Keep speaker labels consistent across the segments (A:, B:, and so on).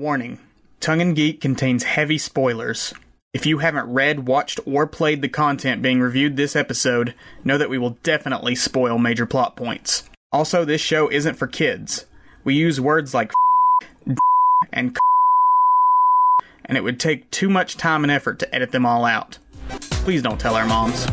A: Warning Tongue in Geek contains heavy spoilers. If you haven't read, watched, or played the content being reviewed this episode, know that we will definitely spoil major plot points. Also, this show isn't for kids. We use words like and and it would take too much time and effort to edit them all out. Please don't tell our moms.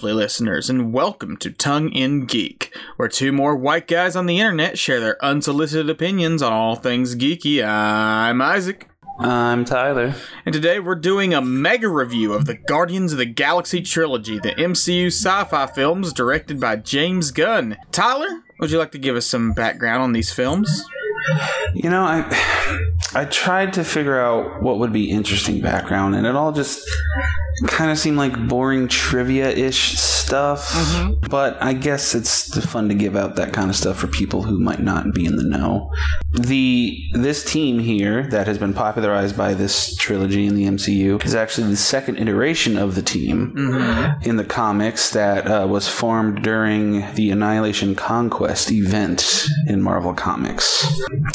A: Lovely listeners, and welcome to Tongue in Geek, where two more white guys on the internet share their unsolicited opinions on all things geeky. I'm Isaac.
B: I'm Tyler.
A: And today we're doing a mega review of the Guardians of the Galaxy trilogy, the MCU sci fi films directed by James Gunn. Tyler, would you like to give us some background on these films?
B: You know, I I tried to figure out what would be interesting background, and it all just kind of seem like boring trivia ish stuff. Mm-hmm. But I guess it's fun to give out that kind of stuff for people who might not be in the know. The this team here that has been popularized by this trilogy in the MCU is actually the second iteration of the team mm-hmm. in the comics that uh, was formed during the Annihilation Conquest event in Marvel Comics.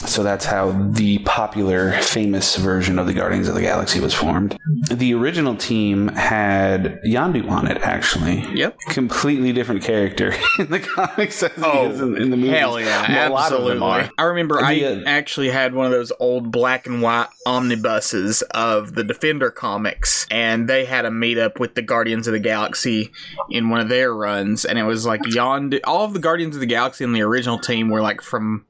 B: So that's how the popular, famous version of the Guardians of the Galaxy was formed. The original team had Yondu on it, actually.
A: Yep.
B: Completely different character in the comics as oh, in, in, the movies.
A: Hell yeah, well, absolutely. I remember the, I uh, actually had one of those old black and white omnibuses of the Defender comics, and they had a meetup with the Guardians of the Galaxy in one of their runs, and it was like Yondu. All of the Guardians of the Galaxy in the original team were like from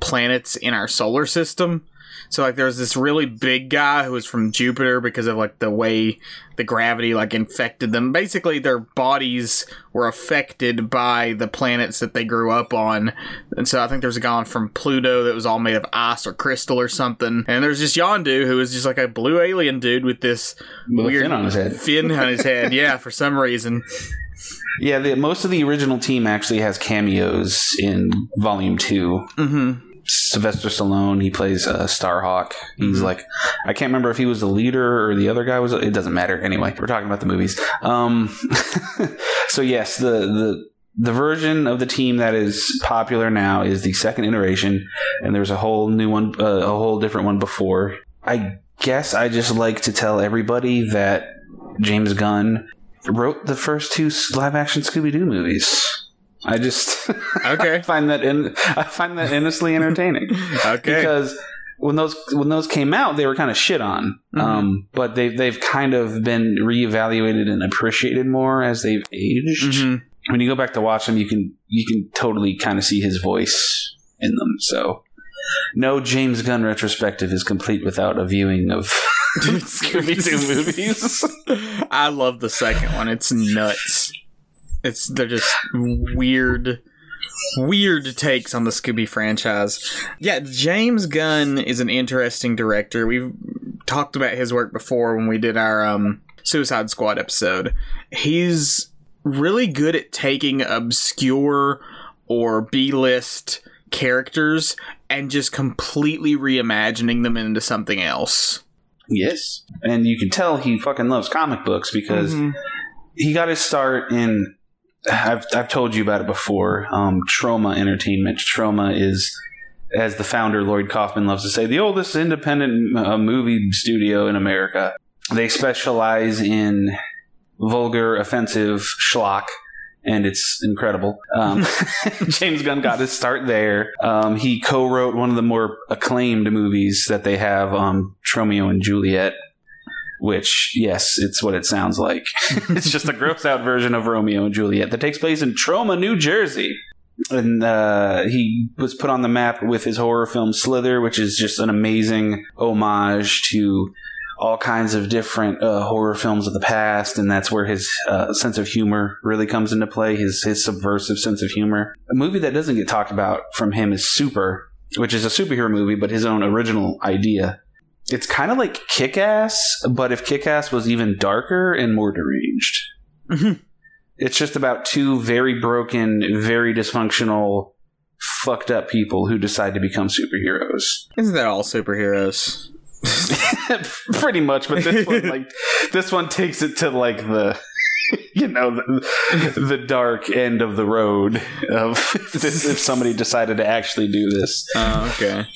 A: planets in our solar system. So like there was this really big guy who was from Jupiter because of like the way the gravity like infected them. Basically their bodies were affected by the planets that they grew up on. And so I think there's a guy from Pluto that was all made of ice or crystal or something. And there's just Yondu who was just like a blue alien dude with this
B: weird fin on his head.
A: Fin on his head. Yeah, for some reason.
B: Yeah, the, most of the original team actually has cameos in Volume 2.
A: Mm-hmm.
B: Sylvester Stallone. He plays uh, Starhawk. He's mm-hmm. like, I can't remember if he was the leader or the other guy was. It doesn't matter. Anyway, we're talking about the movies. Um, so yes, the the the version of the team that is popular now is the second iteration, and there's a whole new one, uh, a whole different one before. I guess I just like to tell everybody that James Gunn wrote the first two live action Scooby Doo movies. I just
A: okay
B: find that in I find that endlessly entertaining.
A: okay,
B: because when those when those came out, they were kind of shit on. Mm-hmm. Um, but they've they've kind of been reevaluated and appreciated more as they've aged. Mm-hmm. When you go back to watch them, you can you can totally kind of see his voice in them. So, no James Gunn retrospective is complete without a viewing of Scooby Doo movies.
A: I love the second one. It's nuts. It's they're just weird weird takes on the Scooby franchise. Yeah, James Gunn is an interesting director. We've talked about his work before when we did our um, Suicide Squad episode. He's really good at taking obscure or B-list characters and just completely reimagining them into something else.
B: Yes. And you can tell he fucking loves comic books because mm-hmm. he got his start in I've I've told you about it before. Um, Troma Entertainment. Troma is, as the founder Lloyd Kaufman loves to say, the oldest independent uh, movie studio in America. They specialize in vulgar, offensive schlock, and it's incredible. Um, James Gunn got his start there. Um, he co-wrote one of the more acclaimed movies that they have, um, Tromeo and Juliet, which, yes, it's what it sounds like. it's just a gross out version of Romeo and Juliet that takes place in Troma, New Jersey. And uh, he was put on the map with his horror film Slither, which is just an amazing homage to all kinds of different uh, horror films of the past, and that's where his uh, sense of humor really comes into play. His his subversive sense of humor. A movie that doesn't get talked about from him is Super, which is a superhero movie, but his own original idea it's kind of like Kick Ass, but if Kick Ass was even darker and more deranged. Mm-hmm. It's just about two very broken, very dysfunctional, fucked up people who decide to become superheroes.
A: Isn't that all superheroes?
B: Pretty much, but this one like this one takes it to like the you know the, the dark end of the road of if, if somebody decided to actually do this.
A: Oh, okay.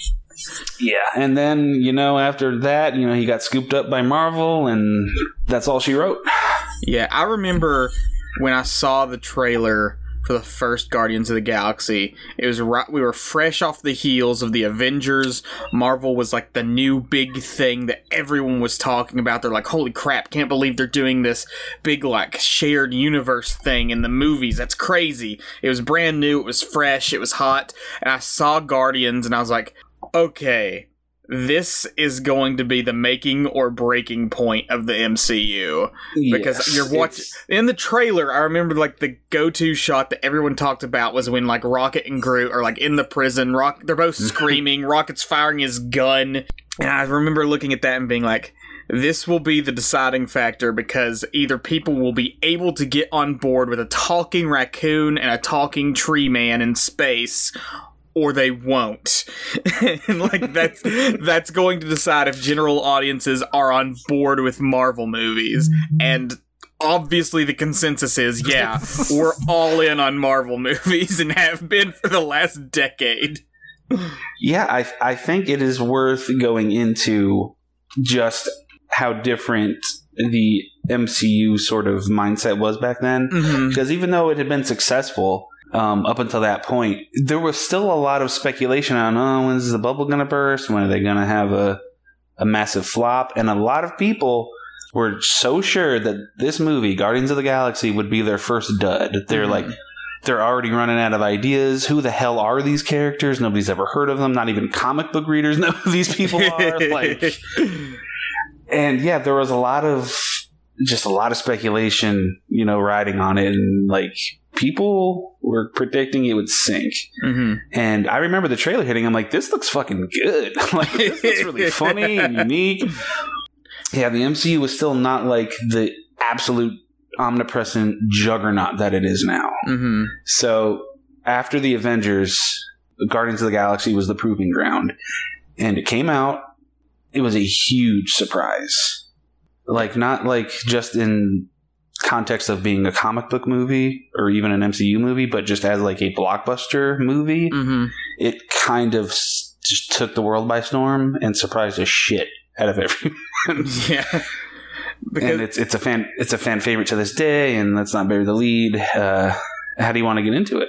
B: Yeah, and then you know after that, you know he got scooped up by Marvel, and that's all she wrote.
A: Yeah, I remember when I saw the trailer for the first Guardians of the Galaxy. It was right, we were fresh off the heels of the Avengers. Marvel was like the new big thing that everyone was talking about. They're like, "Holy crap, can't believe they're doing this big like shared universe thing in the movies. That's crazy." It was brand new, it was fresh, it was hot, and I saw Guardians and I was like, "Okay, this is going to be the making or breaking point of the MCU because yes, you're watching in the trailer. I remember like the go-to shot that everyone talked about was when like Rocket and Groot are like in the prison. Rock, they're both screaming. Rocket's firing his gun, and I remember looking at that and being like. This will be the deciding factor because either people will be able to get on board with a talking raccoon and a talking tree man in space, or they won't. and like that's that's going to decide if general audiences are on board with Marvel movies. And obviously the consensus is yeah, we're all in on Marvel movies and have been for the last decade.
B: Yeah, I I think it is worth going into just how different the MCU sort of mindset was back then. Mm-hmm. Because even though it had been successful, um, up until that point, there was still a lot of speculation on, oh, when's the bubble going to burst? When are they going to have a, a massive flop? And a lot of people were so sure that this movie, Guardians of the Galaxy, would be their first dud. They're mm-hmm. like, they're already running out of ideas. Who the hell are these characters? Nobody's ever heard of them. Not even comic book readers know who these people are. like, and yeah, there was a lot of just a lot of speculation, you know, riding on it, and like people were predicting it would sink. Mm-hmm. And I remember the trailer hitting. I'm like, this looks fucking good. like, this looks really funny and unique. Yeah, the MCU was still not like the absolute omnipresent juggernaut that it is now. Mm-hmm. So after the Avengers, Guardians of the Galaxy was the proving ground, and it came out. It was a huge surprise. Like not like just in context of being a comic book movie or even an MCU movie, but just as like a blockbuster movie, mm-hmm. it kind of just took the world by storm and surprised the shit out of everyone.
A: yeah.
B: Because and it's it's a fan it's a fan favorite to this day, and let's not bury the lead. Uh, how do you want to get into it?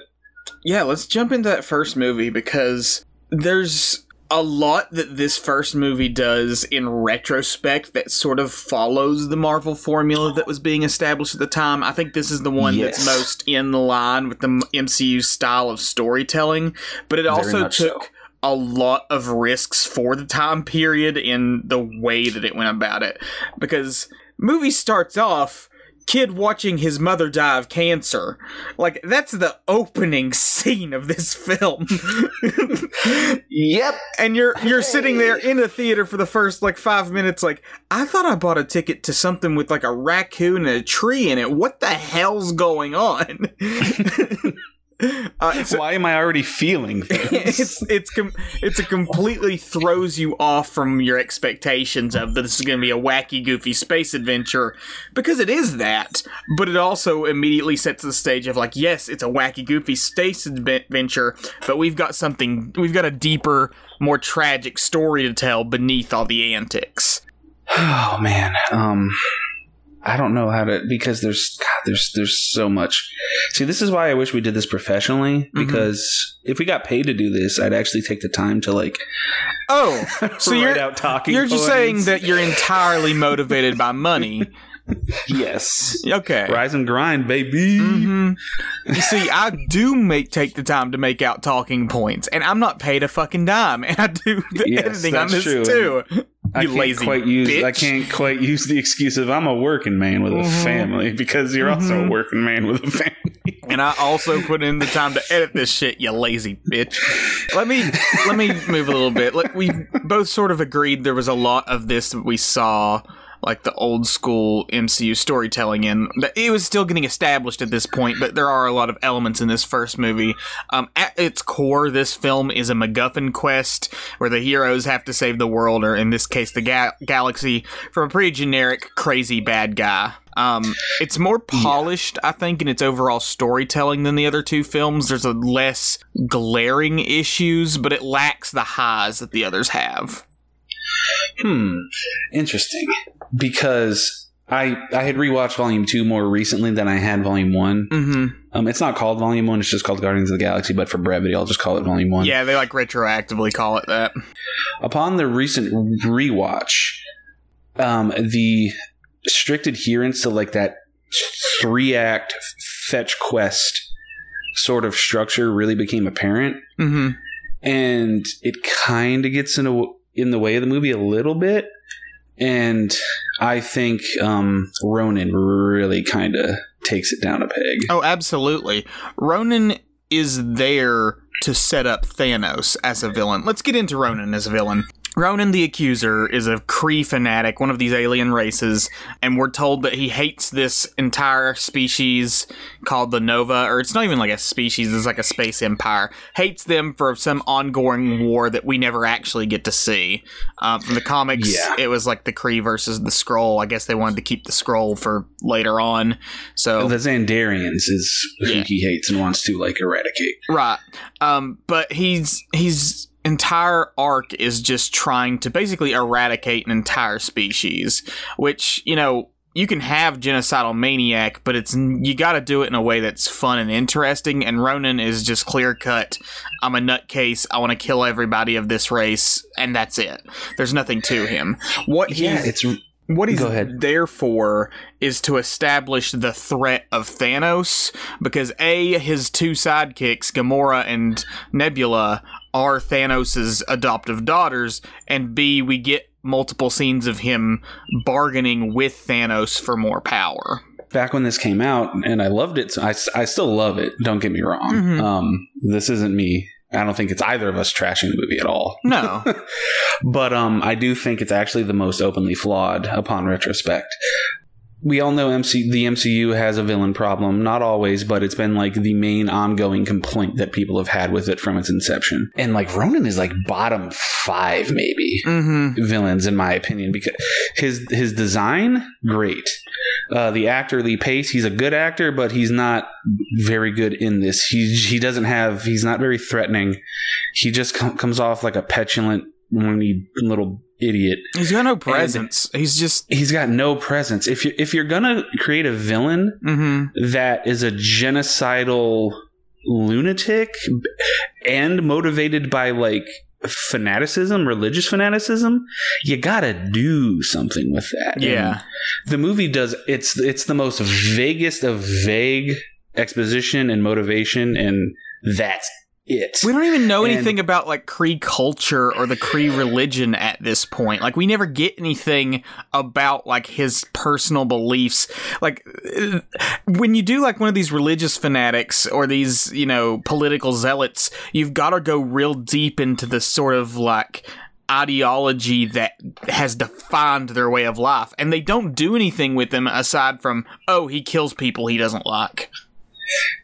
A: Yeah, let's jump into that first movie because there's a lot that this first movie does in retrospect that sort of follows the Marvel formula that was being established at the time. I think this is the one yes. that's most in line with the MCU style of storytelling, but it Very also took so. a lot of risks for the time period in the way that it went about it. Because movie starts off kid watching his mother die of cancer. Like that's the opening scene of this film.
B: yep.
A: And you're you're sitting there in a theater for the first like 5 minutes like I thought I bought a ticket to something with like a raccoon and a tree in it. What the hell's going on?
B: Uh, Why am I already feeling
A: this? it's it's com- it's a completely throws you off from your expectations of that this is going to be a wacky, goofy space adventure because it is that, but it also immediately sets the stage of like, yes, it's a wacky, goofy space adventure, but we've got something, we've got a deeper, more tragic story to tell beneath all the antics.
B: Oh man, um, I don't know how to because there's God, there's there's so much. See, this is why I wish we did this professionally mm-hmm. because mm-hmm. if we got paid to do this, I'd actually take the time to like.
A: Oh, so you're out talking. You're just saying that you're entirely motivated by money.
B: yes.
A: Okay.
B: Rise and grind, baby. Mm-hmm.
A: You see, I do make take the time to make out talking points, and I'm not paid a fucking dime, and I do the yes, editing on this true. too.
B: I can't lazy quite use
A: bitch.
B: I can't quite use the excuse of I'm a working man with a mm-hmm. family because you're mm-hmm. also a mm-hmm. working man with a family.
A: and I also put in the time to edit this shit, you lazy bitch. Let me let me move a little bit. Like we both sort of agreed there was a lot of this that we saw like the old school MCU storytelling in. It was still getting established at this point, but there are a lot of elements in this first movie. Um, at its core, this film is a MacGuffin quest where the heroes have to save the world, or in this case, the ga- galaxy, from a pretty generic, crazy bad guy. Um, it's more polished, yeah. I think, in its overall storytelling than the other two films. There's a less glaring issues, but it lacks the highs that the others have.
B: Hmm, interesting. Because I I had rewatched Volume Two more recently than I had Volume One.
A: Mm-hmm.
B: Um, it's not called Volume One; it's just called Guardians of the Galaxy. But for brevity, I'll just call it Volume One.
A: Yeah, they like retroactively call it that.
B: Upon the recent rewatch, um, the strict adherence to like that three act fetch quest sort of structure really became apparent.
A: Mm-hmm.
B: And it kind of gets in, a, in the way of the movie a little bit. And I think um, Ronan really kind of takes it down a peg.
A: Oh, absolutely. Ronan is there to set up Thanos as a villain. Let's get into Ronan as a villain. Ronan the Accuser is a Kree fanatic, one of these alien races, and we're told that he hates this entire species called the Nova, or it's not even like a species, it's like a space empire. Hates them for some ongoing war that we never actually get to see. Uh, from the comics, yeah. it was like the Kree versus the Skrull. I guess they wanted to keep the Skrull for later on. So
B: the Xandarians is who yeah. he hates and wants to like eradicate.
A: Right. Um, but he's he's entire arc is just trying to basically eradicate an entire species, which, you know, you can have genocidal maniac, but it's you got to do it in a way that's fun and interesting. And Ronan is just clear cut. I'm a nutcase. I want to kill everybody of this race, and that's it. There's nothing to him. What
B: yeah, it's
A: what he's there for is to establish the threat of Thanos because a his two sidekicks Gamora and Nebula are Thanos' adoptive daughters, and B, we get multiple scenes of him bargaining with Thanos for more power.
B: Back when this came out, and I loved it, so I, I still love it, don't get me wrong. Mm-hmm. Um, this isn't me. I don't think it's either of us trashing the movie at all.
A: No.
B: but um, I do think it's actually the most openly flawed upon retrospect we all know MC the MCU has a villain problem. Not always, but it's been like the main ongoing complaint that people have had with it from its inception. And like Ronan is like bottom five, maybe
A: mm-hmm.
B: villains in my opinion because his his design great. Uh, the actor Lee Pace, he's a good actor, but he's not very good in this. He he doesn't have. He's not very threatening. He just com- comes off like a petulant, little idiot.
A: He's got no presence. And he's just
B: he's got no presence. If you if you're gonna create a villain
A: mm-hmm.
B: that is a genocidal lunatic and motivated by like fanaticism, religious fanaticism, you gotta do something with that.
A: Yeah.
B: And the movie does it's it's the most vaguest of vague exposition and motivation and that's it.
A: We don't even know and anything about like Kree culture or the Kree religion at this point. Like we never get anything about like his personal beliefs. Like uh, when you do like one of these religious fanatics or these, you know, political zealots, you've got to go real deep into the sort of like ideology that has defined their way of life and they don't do anything with them aside from oh he kills people he doesn't like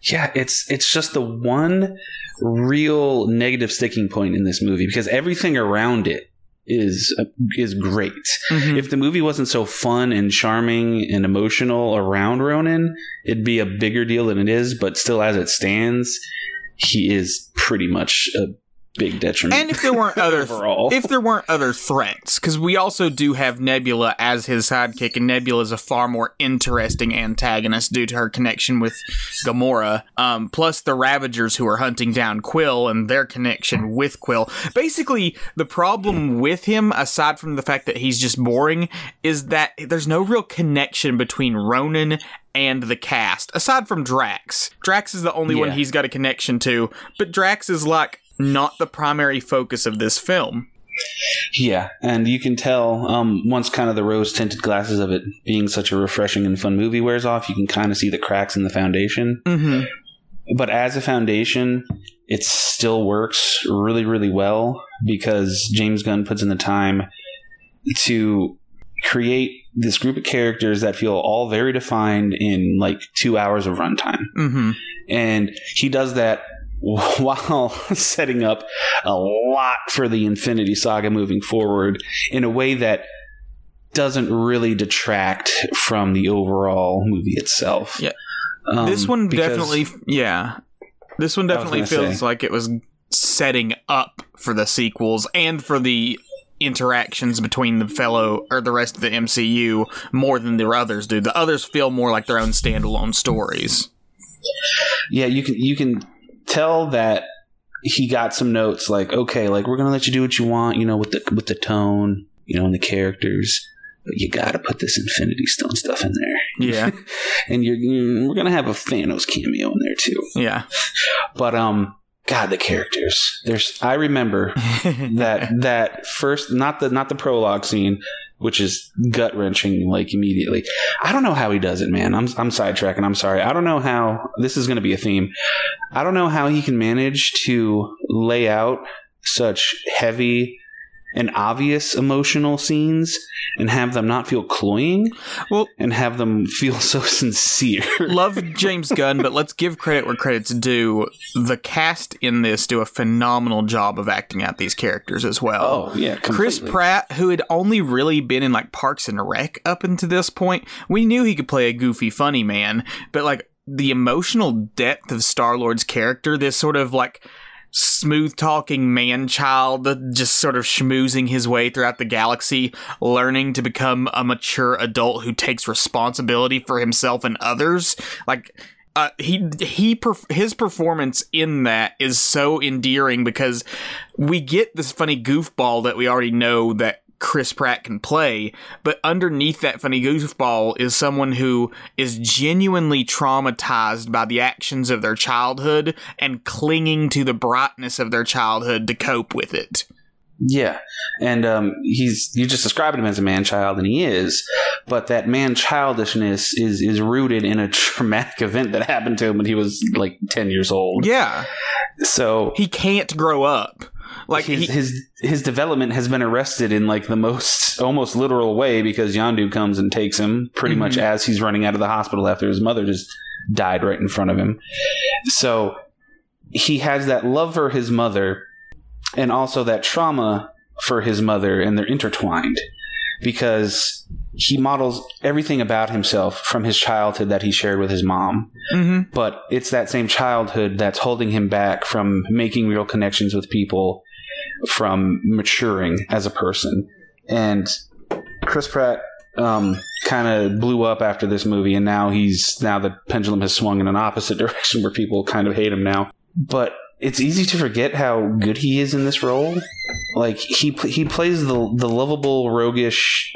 B: yeah it's it's just the one real negative sticking point in this movie because everything around it is uh, is great. Mm-hmm. If the movie wasn't so fun and charming and emotional around Ronan, it'd be a bigger deal than it is. But still, as it stands, he is pretty much a big detriment.
A: And if there weren't other overall. if there weren't other threats, because we also do have Nebula as his sidekick, and Nebula is a far more interesting antagonist due to her connection with Gamora. Um, plus the Ravagers who are hunting down Quill and their connection with Quill. Basically, the problem with him, aside from the fact that he's just boring, is that there's no real connection between Ronan and the cast, aside from Drax. Drax is the only yeah. one he's got a connection to, but Drax is like not the primary focus of this film.
B: Yeah, and you can tell um, once kind of the rose tinted glasses of it being such a refreshing and fun movie wears off, you can kind of see the cracks in the foundation.
A: Mm-hmm.
B: but as a foundation, it still works really, really well because James Gunn puts in the time to create this group of characters that feel all very defined in like two hours of runtime.
A: Mm-hmm.
B: And he does that while setting up a lot for the Infinity Saga moving forward in a way that doesn't really detract from the overall movie itself.
A: Yeah. Um, this one definitely, yeah. This one definitely feels say. like it was setting up for the sequels and for the interactions between the fellow or the rest of the MCU more than the others do. The others feel more like their own standalone stories.
B: Yeah, you can you can tell that he got some notes like okay, like we're gonna let you do what you want, you know, with the with the tone, you know, and the characters. But you gotta put this Infinity Stone stuff in there.
A: Yeah,
B: and you're, you're we're gonna have a Thanos cameo in there too.
A: Yeah,
B: but um, God, the characters. There's I remember that that first not the not the prologue scene, which is gut wrenching like immediately. I don't know how he does it, man. I'm I'm sidetracking. I'm sorry. I don't know how this is going to be a theme. I don't know how he can manage to lay out such heavy and obvious emotional scenes and have them not feel cloying
A: well
B: and have them feel so sincere.
A: love james gunn but let's give credit where credit's due. The cast in this do a phenomenal job of acting out these characters as well.
B: Oh yeah completely.
A: chris pratt who had only really been in like parks and rec up until this point we knew he could play a goofy funny man but like the emotional depth of star lord's character this sort of like smooth talking man child just sort of schmoozing his way throughout the galaxy, learning to become a mature adult who takes responsibility for himself and others. Like, uh, he he perf- his performance in that is so endearing because we get this funny goofball that we already know that Chris Pratt can play, but underneath that funny goofball is someone who is genuinely traumatized by the actions of their childhood and clinging to the brightness of their childhood to cope with it.
B: Yeah, and um, he's you just described him as a man child, and he is, but that man childishness is is rooted in a traumatic event that happened to him when he was like ten years old.
A: Yeah,
B: so
A: he can't grow up. Like
B: his,
A: he,
B: his his development has been arrested in like the most almost literal way because Yondu comes and takes him pretty mm-hmm. much as he's running out of the hospital after his mother just died right in front of him. So he has that love for his mother and also that trauma for his mother and they're intertwined because he models everything about himself from his childhood that he shared with his mom.
A: Mm-hmm.
B: But it's that same childhood that's holding him back from making real connections with people from maturing as a person. And Chris Pratt um, kind of blew up after this movie, and now he's now the pendulum has swung in an opposite direction where people kind of hate him now. But it's easy to forget how good he is in this role. Like he he plays the the lovable, roguish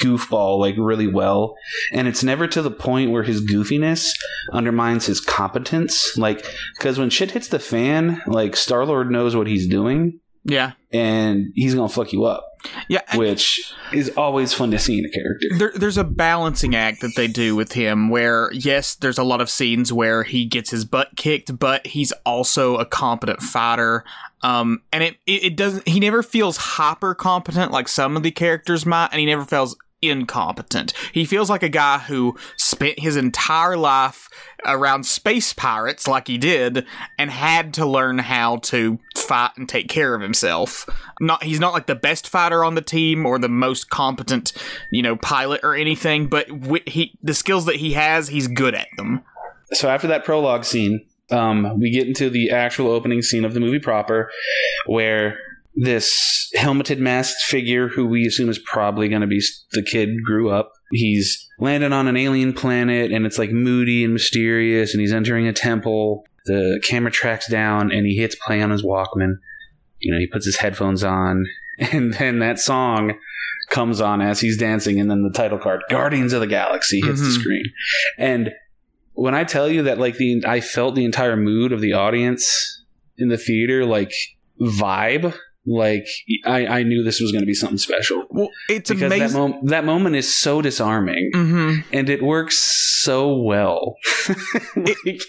B: goofball like really well. And it's never to the point where his goofiness undermines his competence. Like because when shit hits the fan like star lord knows what he's doing.
A: Yeah.
B: And he's gonna fuck you up
A: yeah
B: which is always fun to see in a character
A: there, there's a balancing act that they do with him where yes there's a lot of scenes where he gets his butt kicked but he's also a competent fighter um, and it, it, it doesn't. He never feels hyper competent like some of the characters might, and he never feels incompetent. He feels like a guy who spent his entire life around space pirates, like he did, and had to learn how to fight and take care of himself. Not he's not like the best fighter on the team or the most competent, you know, pilot or anything, but he the skills that he has, he's good at them.
B: So after that prologue scene, um, we get into the actual opening scene of the movie proper, where this helmeted masked figure, who we assume is probably going to be the kid, grew up. He's landed on an alien planet, and it's like moody and mysterious, and he's entering a temple. The camera tracks down, and he hits play on his Walkman. You know, he puts his headphones on, and then that song comes on as he's dancing, and then the title card, Guardians of the Galaxy, hits mm-hmm. the screen. And when I tell you that like the I felt the entire mood of the audience in the theater like vibe like I, I knew this was going to be something special.
A: Well, it's because amazing.
B: That, mom- that moment is so disarming,
A: mm-hmm.
B: and it works so well. like,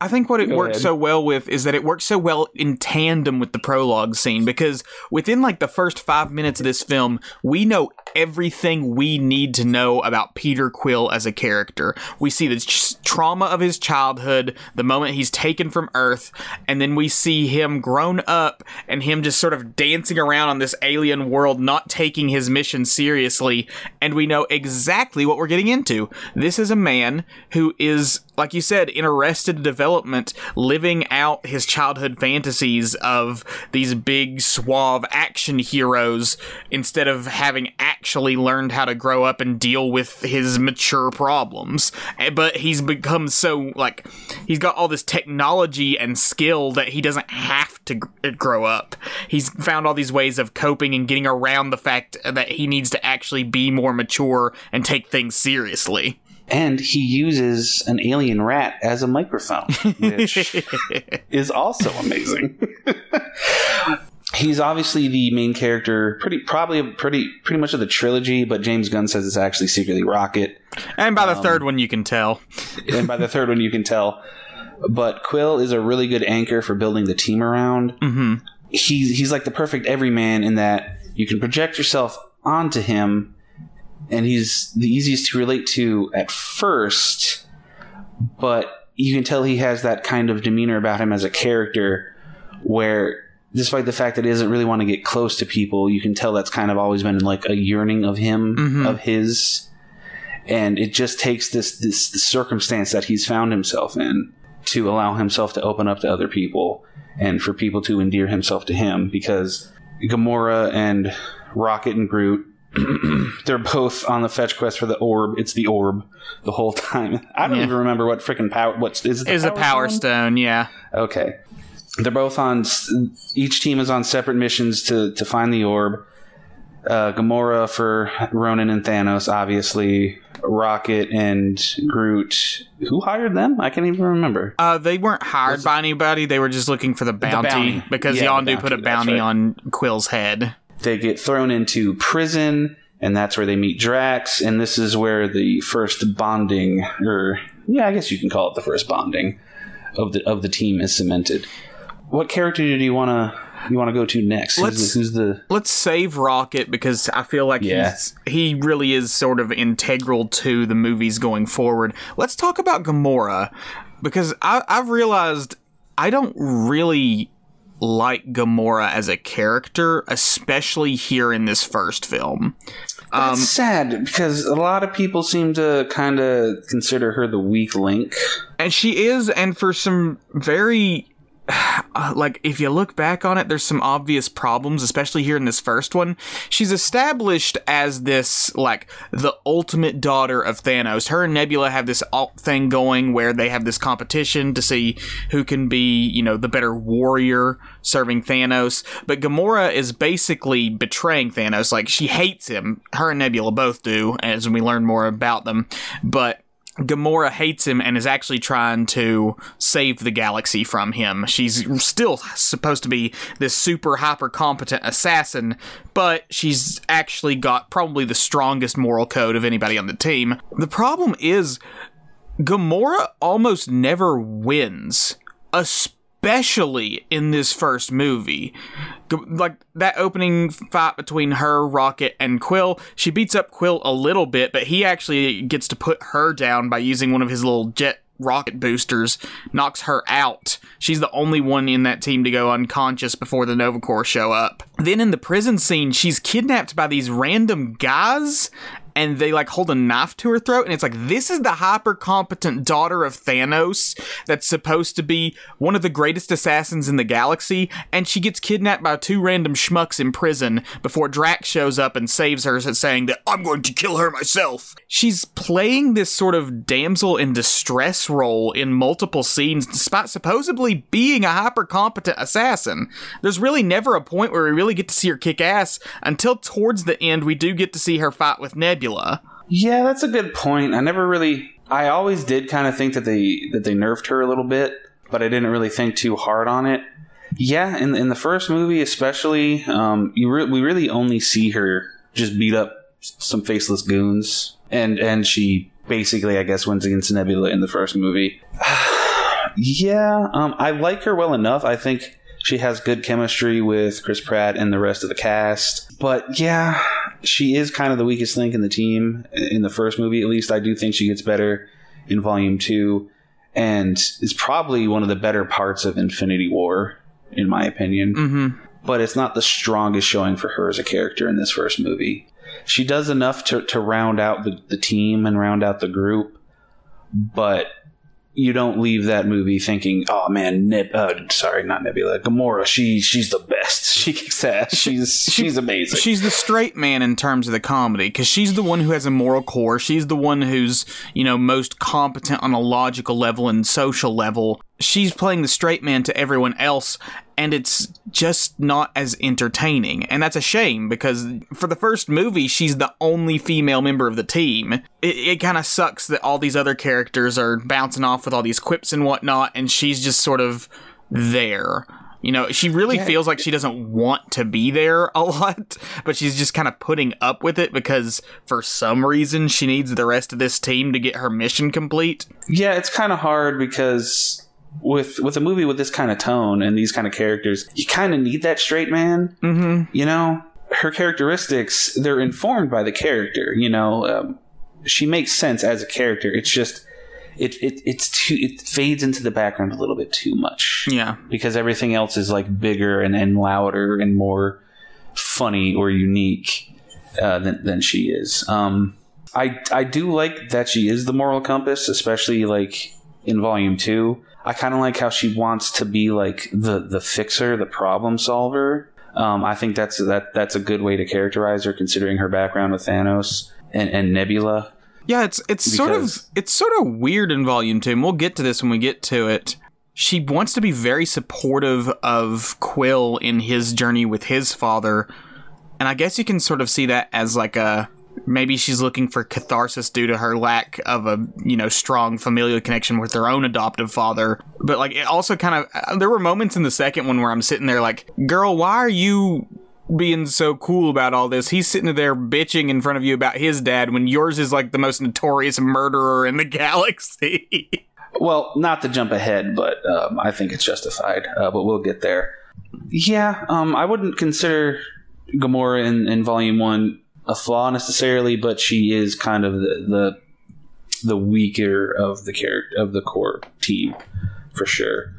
A: I think what it Go works ahead. so well with is that it works so well in tandem with the prologue scene because within like the first five minutes of this film, we know everything we need to know about Peter Quill as a character. We see the trauma of his childhood, the moment he's taken from Earth, and then we see him grown up and him just sort of dancing around on this alien world, not taking his mission seriously. And we know exactly what we're getting into. This is a man who is like you said, in arrested development, living out his childhood fantasies of these big, suave action heroes instead of having actually learned how to grow up and deal with his mature problems. Eh, but he's become so, like, he's got all this technology and skill that he doesn't have to grow up. He's found all these ways of coping and getting around the fact that he needs to actually be more mature and take things seriously
B: and he uses an alien rat as a microphone, which is also amazing. He's obviously the main character, pretty probably pretty pretty much of the trilogy, but James Gunn says it's actually secretly Rocket.
A: And by the um, third one, you can tell.
B: and by the third one, you can tell. But Quill is a really good anchor for building the team around.
A: Mm-hmm.
B: He's he's like the perfect everyman in that you can project yourself onto him and he's the easiest to relate to at first, but you can tell he has that kind of demeanor about him as a character where despite the fact that he doesn't really want to get close to people, you can tell that's kind of always been like a yearning of him, mm-hmm. of his. And it just takes this, this, this circumstance that he's found himself in to allow himself to open up to other people and for people to endear himself to him because Gamora and Rocket and Groot they're both on the fetch quest for the orb. It's the orb the whole time. I don't yeah. even remember what freaking power. What's is
A: it? Is a power stone? stone? Yeah.
B: Okay. They're both on. Each team is on separate missions to to find the orb. Uh, Gamora for Ronan and Thanos, obviously. Rocket and Groot. Who hired them? I can't even remember.
A: Uh, they weren't hired by anybody. They were just looking for the bounty, the bounty. because yeah, Yondu put a bounty right. on Quill's head.
B: They get thrown into prison, and that's where they meet Drax. And this is where the first bonding, or yeah, I guess you can call it the first bonding of the of the team is cemented. What character do you want to you want to go to next?
A: Let's, who's, the, who's the let's save Rocket because I feel like yeah. he's he really is sort of integral to the movies going forward. Let's talk about Gamora because I, I've realized I don't really like Gamora as a character, especially here in this first film.
B: Um, That's sad because a lot of people seem to kind of consider her the weak link.
A: And she is, and for some very Uh, like if you look back on it there's some obvious problems especially here in this first one. She's established as this like the ultimate daughter of Thanos. Her and Nebula have this alt thing going where they have this competition to see who can be you know the better warrior serving Thanos. But Gamora is basically betraying Thanos. Like she hates him. Her and Nebula both do as we learn more about them. But Gamora hates him and is actually trying to save the galaxy from him. She's still supposed to be this super hyper competent assassin, but she's actually got probably the strongest moral code of anybody on the team. The problem is Gamora almost never wins, especially especially in this first movie. Like that opening fight between her, Rocket, and Quill, she beats up Quill a little bit, but he actually gets to put her down by using one of his little jet rocket boosters, knocks her out. She's the only one in that team to go unconscious before the Nova Corps show up. Then in the prison scene, she's kidnapped by these random guys and they like hold a knife to her throat and it's like this is the hyper competent daughter of Thanos that's supposed to be one of the greatest assassins in the galaxy and she gets kidnapped by two random schmucks in prison before Drax shows up and saves her saying that I'm going to kill her myself. She's playing this sort of damsel in distress role in multiple scenes despite supposedly being a hyper competent assassin. There's really never a point where we really get to see her kick ass until towards the end we do get to see her fight with Nebula Nebula.
B: Yeah, that's a good point. I never really I always did kind of think that they that they nerfed her a little bit, but I didn't really think too hard on it. Yeah, in in the first movie especially, um, you re- we really only see her just beat up some faceless goons, and and she basically, I guess, wins against Nebula in the first movie. Yeah, um, I like her well enough. I think she has good chemistry with Chris Pratt and the rest of the cast. But yeah, she is kind of the weakest link in the team in the first movie. At least I do think she gets better in Volume Two, and is probably one of the better parts of Infinity War, in my opinion.
A: Mm-hmm.
B: But it's not the strongest showing for her as a character in this first movie. She does enough to, to round out the, the team and round out the group, but you don't leave that movie thinking, "Oh man, Neb- uh, sorry, not Nebula, Gamora. She she's the best. She kicks ass. She's she's amazing.
A: She's the straight man in terms of the comedy because she's the one who has a moral core. She's the one who's you know most competent on a logical level and social level. She's playing the straight man to everyone else, and it's just not as entertaining. And that's a shame because for the first movie, she's the only female member of the team. It, it kind of sucks that all these other characters are bouncing off with all these quips and whatnot, and she's just sort of there. You know, she really yeah. feels like she doesn't want to be there a lot, but she's just kind of putting up with it because for some reason she needs the rest of this team to get her mission complete.
B: Yeah, it's kind of hard because with with a movie with this kind of tone and these kind of characters, you kind of need that straight man.
A: Mm-hmm.
B: You know, her characteristics they're informed by the character. You know, um, she makes sense as a character. It's just it, it it's too it fades into the background a little bit too much.
A: Yeah,
B: because everything else is like bigger and, and louder and more funny or unique uh, than than she is. Um, I I do like that she is the moral compass, especially like in volume two. I kind of like how she wants to be like the the fixer, the problem solver. Um, I think that's that that's a good way to characterize her, considering her background with Thanos and, and Nebula.
A: Yeah, it's it's because... sort of it's sort of weird in Volume Two, and we'll get to this when we get to it. She wants to be very supportive of Quill in his journey with his father, and I guess you can sort of see that as like a maybe she's looking for catharsis due to her lack of a you know strong familial connection with her own adoptive father. But like it also kind of uh, there were moments in the second one where i'm sitting there like girl why are you being so cool about all this? He's sitting there bitching in front of you about his dad when yours is like the most notorious murderer in the galaxy.
B: Well not to jump ahead but um, i think it's justified uh, but we'll get there. Yeah um, i wouldn't consider gamora in, in volume one a flaw necessarily, but she is kind of the the, the weaker of the character of the core team for sure.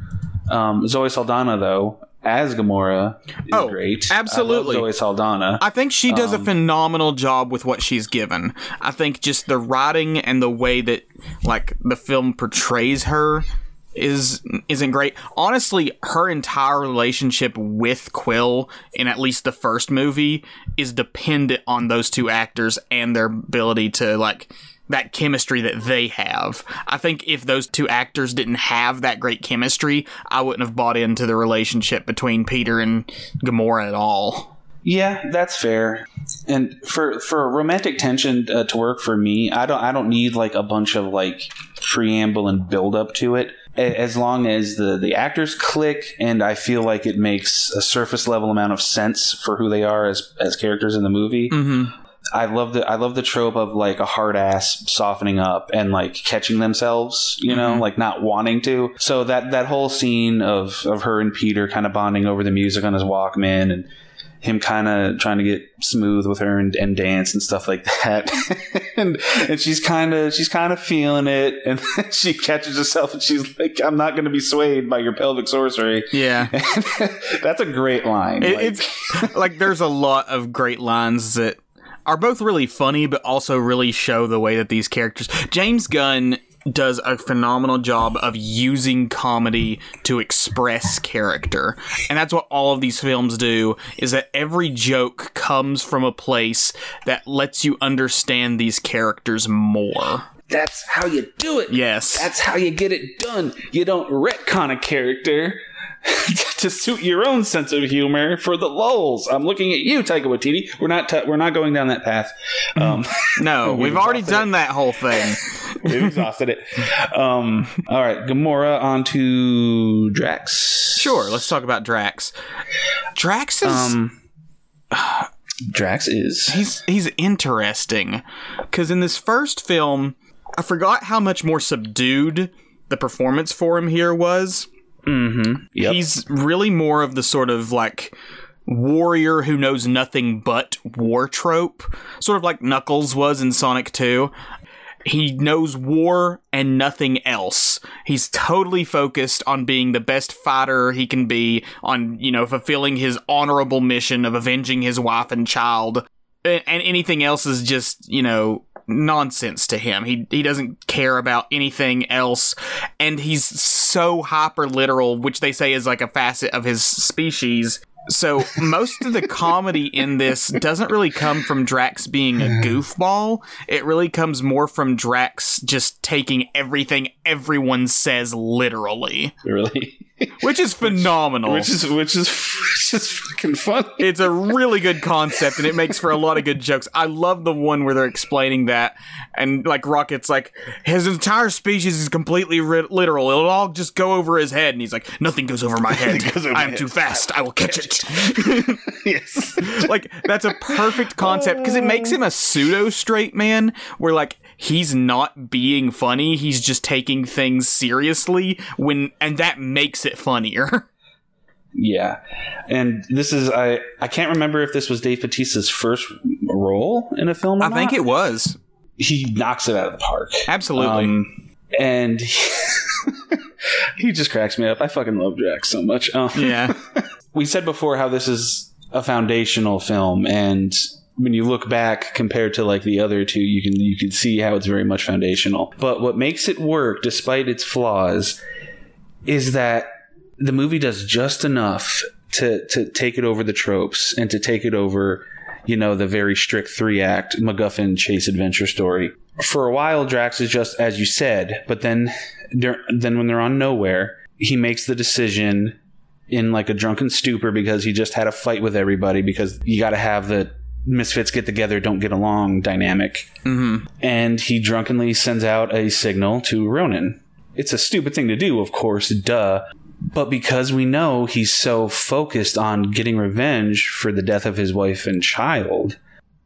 B: Um, Zoe Saldana, though, as Gamora is oh, great.
A: Absolutely.
B: Zoe Saldana.
A: I think she does um, a phenomenal job with what she's given. I think just the writing and the way that like the film portrays her is isn't great. Honestly, her entire relationship with Quill in at least the first movie is dependent on those two actors and their ability to like that chemistry that they have. I think if those two actors didn't have that great chemistry, I wouldn't have bought into the relationship between Peter and Gamora at all.
B: Yeah, that's fair. And for for romantic tension uh, to work for me, I don't I don't need like a bunch of like preamble and build up to it as long as the the actors click and I feel like it makes a surface level amount of sense for who they are as as characters in the movie.
A: Mm-hmm.
B: I love the I love the trope of like a hard ass softening up and like catching themselves, you know, mm-hmm. like not wanting to. So that that whole scene of of her and Peter kind of bonding over the music on his Walkman and him kind of trying to get smooth with her and, and dance and stuff like that. and, and she's kind of she's kind of feeling it, and she catches herself and she's like, "I'm not going to be swayed by your pelvic sorcery."
A: Yeah,
B: that's a great line.
A: It, like. It's like there's a lot of great lines that are both really funny, but also really show the way that these characters. James Gunn does a phenomenal job of using comedy to express character. And that's what all of these films do is that every joke comes from a place that lets you understand these characters more.
B: That's how you do it.
A: Yes.
B: That's how you get it done. You don't retcon a character to suit your own sense of humor for the lulls. I'm looking at you, Taika Waititi. We're not t- we're not going down that path. Um,
A: no, we've, we've already done it. that whole thing.
B: we've exhausted it. Um, all right, Gamora on to Drax.
A: Sure, let's talk about Drax. Drax is. Um,
B: Drax is
A: he's he's interesting because in this first film, I forgot how much more subdued the performance for him here was.
B: Mm-hmm.
A: Yep. He's really more of the sort of like warrior who knows nothing but war trope, sort of like Knuckles was in Sonic 2. He knows war and nothing else. He's totally focused on being the best fighter he can be, on, you know, fulfilling his honorable mission of avenging his wife and child. And anything else is just, you know, nonsense to him. He he doesn't care about anything else, and he's so hyper literal, which they say is like a facet of his species. So most of the comedy in this doesn't really come from Drax being a goofball. It really comes more from Drax just taking everything everyone says literally.
B: Really?
A: Which is phenomenal.
B: Which is which is which is fucking funny.
A: It's a really good concept and it makes for a lot of good jokes. I love the one where they're explaining that and like Rocket's like his entire species is completely ri- literal. It'll all just go over his head and he's like nothing goes over my head. over I'm too fast. I will catch it. yes. like that's a perfect concept because it makes him a pseudo straight man where like he's not being funny, he's just taking things seriously when and that makes it funnier.
B: Yeah. And this is I I can't remember if this was Dave Bautista's first role in a film I
A: not. think it was.
B: He knocks it out of the park.
A: Absolutely. Um,
B: and he, he, just cracks me up. I fucking love Jack so much.
A: Um, yeah.
B: we said before how this is a foundational film and when you look back compared to like the other two you can you can see how it's very much foundational but what makes it work despite its flaws is that the movie does just enough to to take it over the tropes and to take it over you know the very strict three act MacGuffin chase adventure story. For a while, Drax is just as you said, but then then when they're on Knowhere, he makes the decision in like a drunken stupor because he just had a fight with everybody because you got to have the misfits get together don't get along dynamic
A: mm-hmm.
B: and he drunkenly sends out a signal to ronan it's a stupid thing to do of course duh but because we know he's so focused on getting revenge for the death of his wife and child,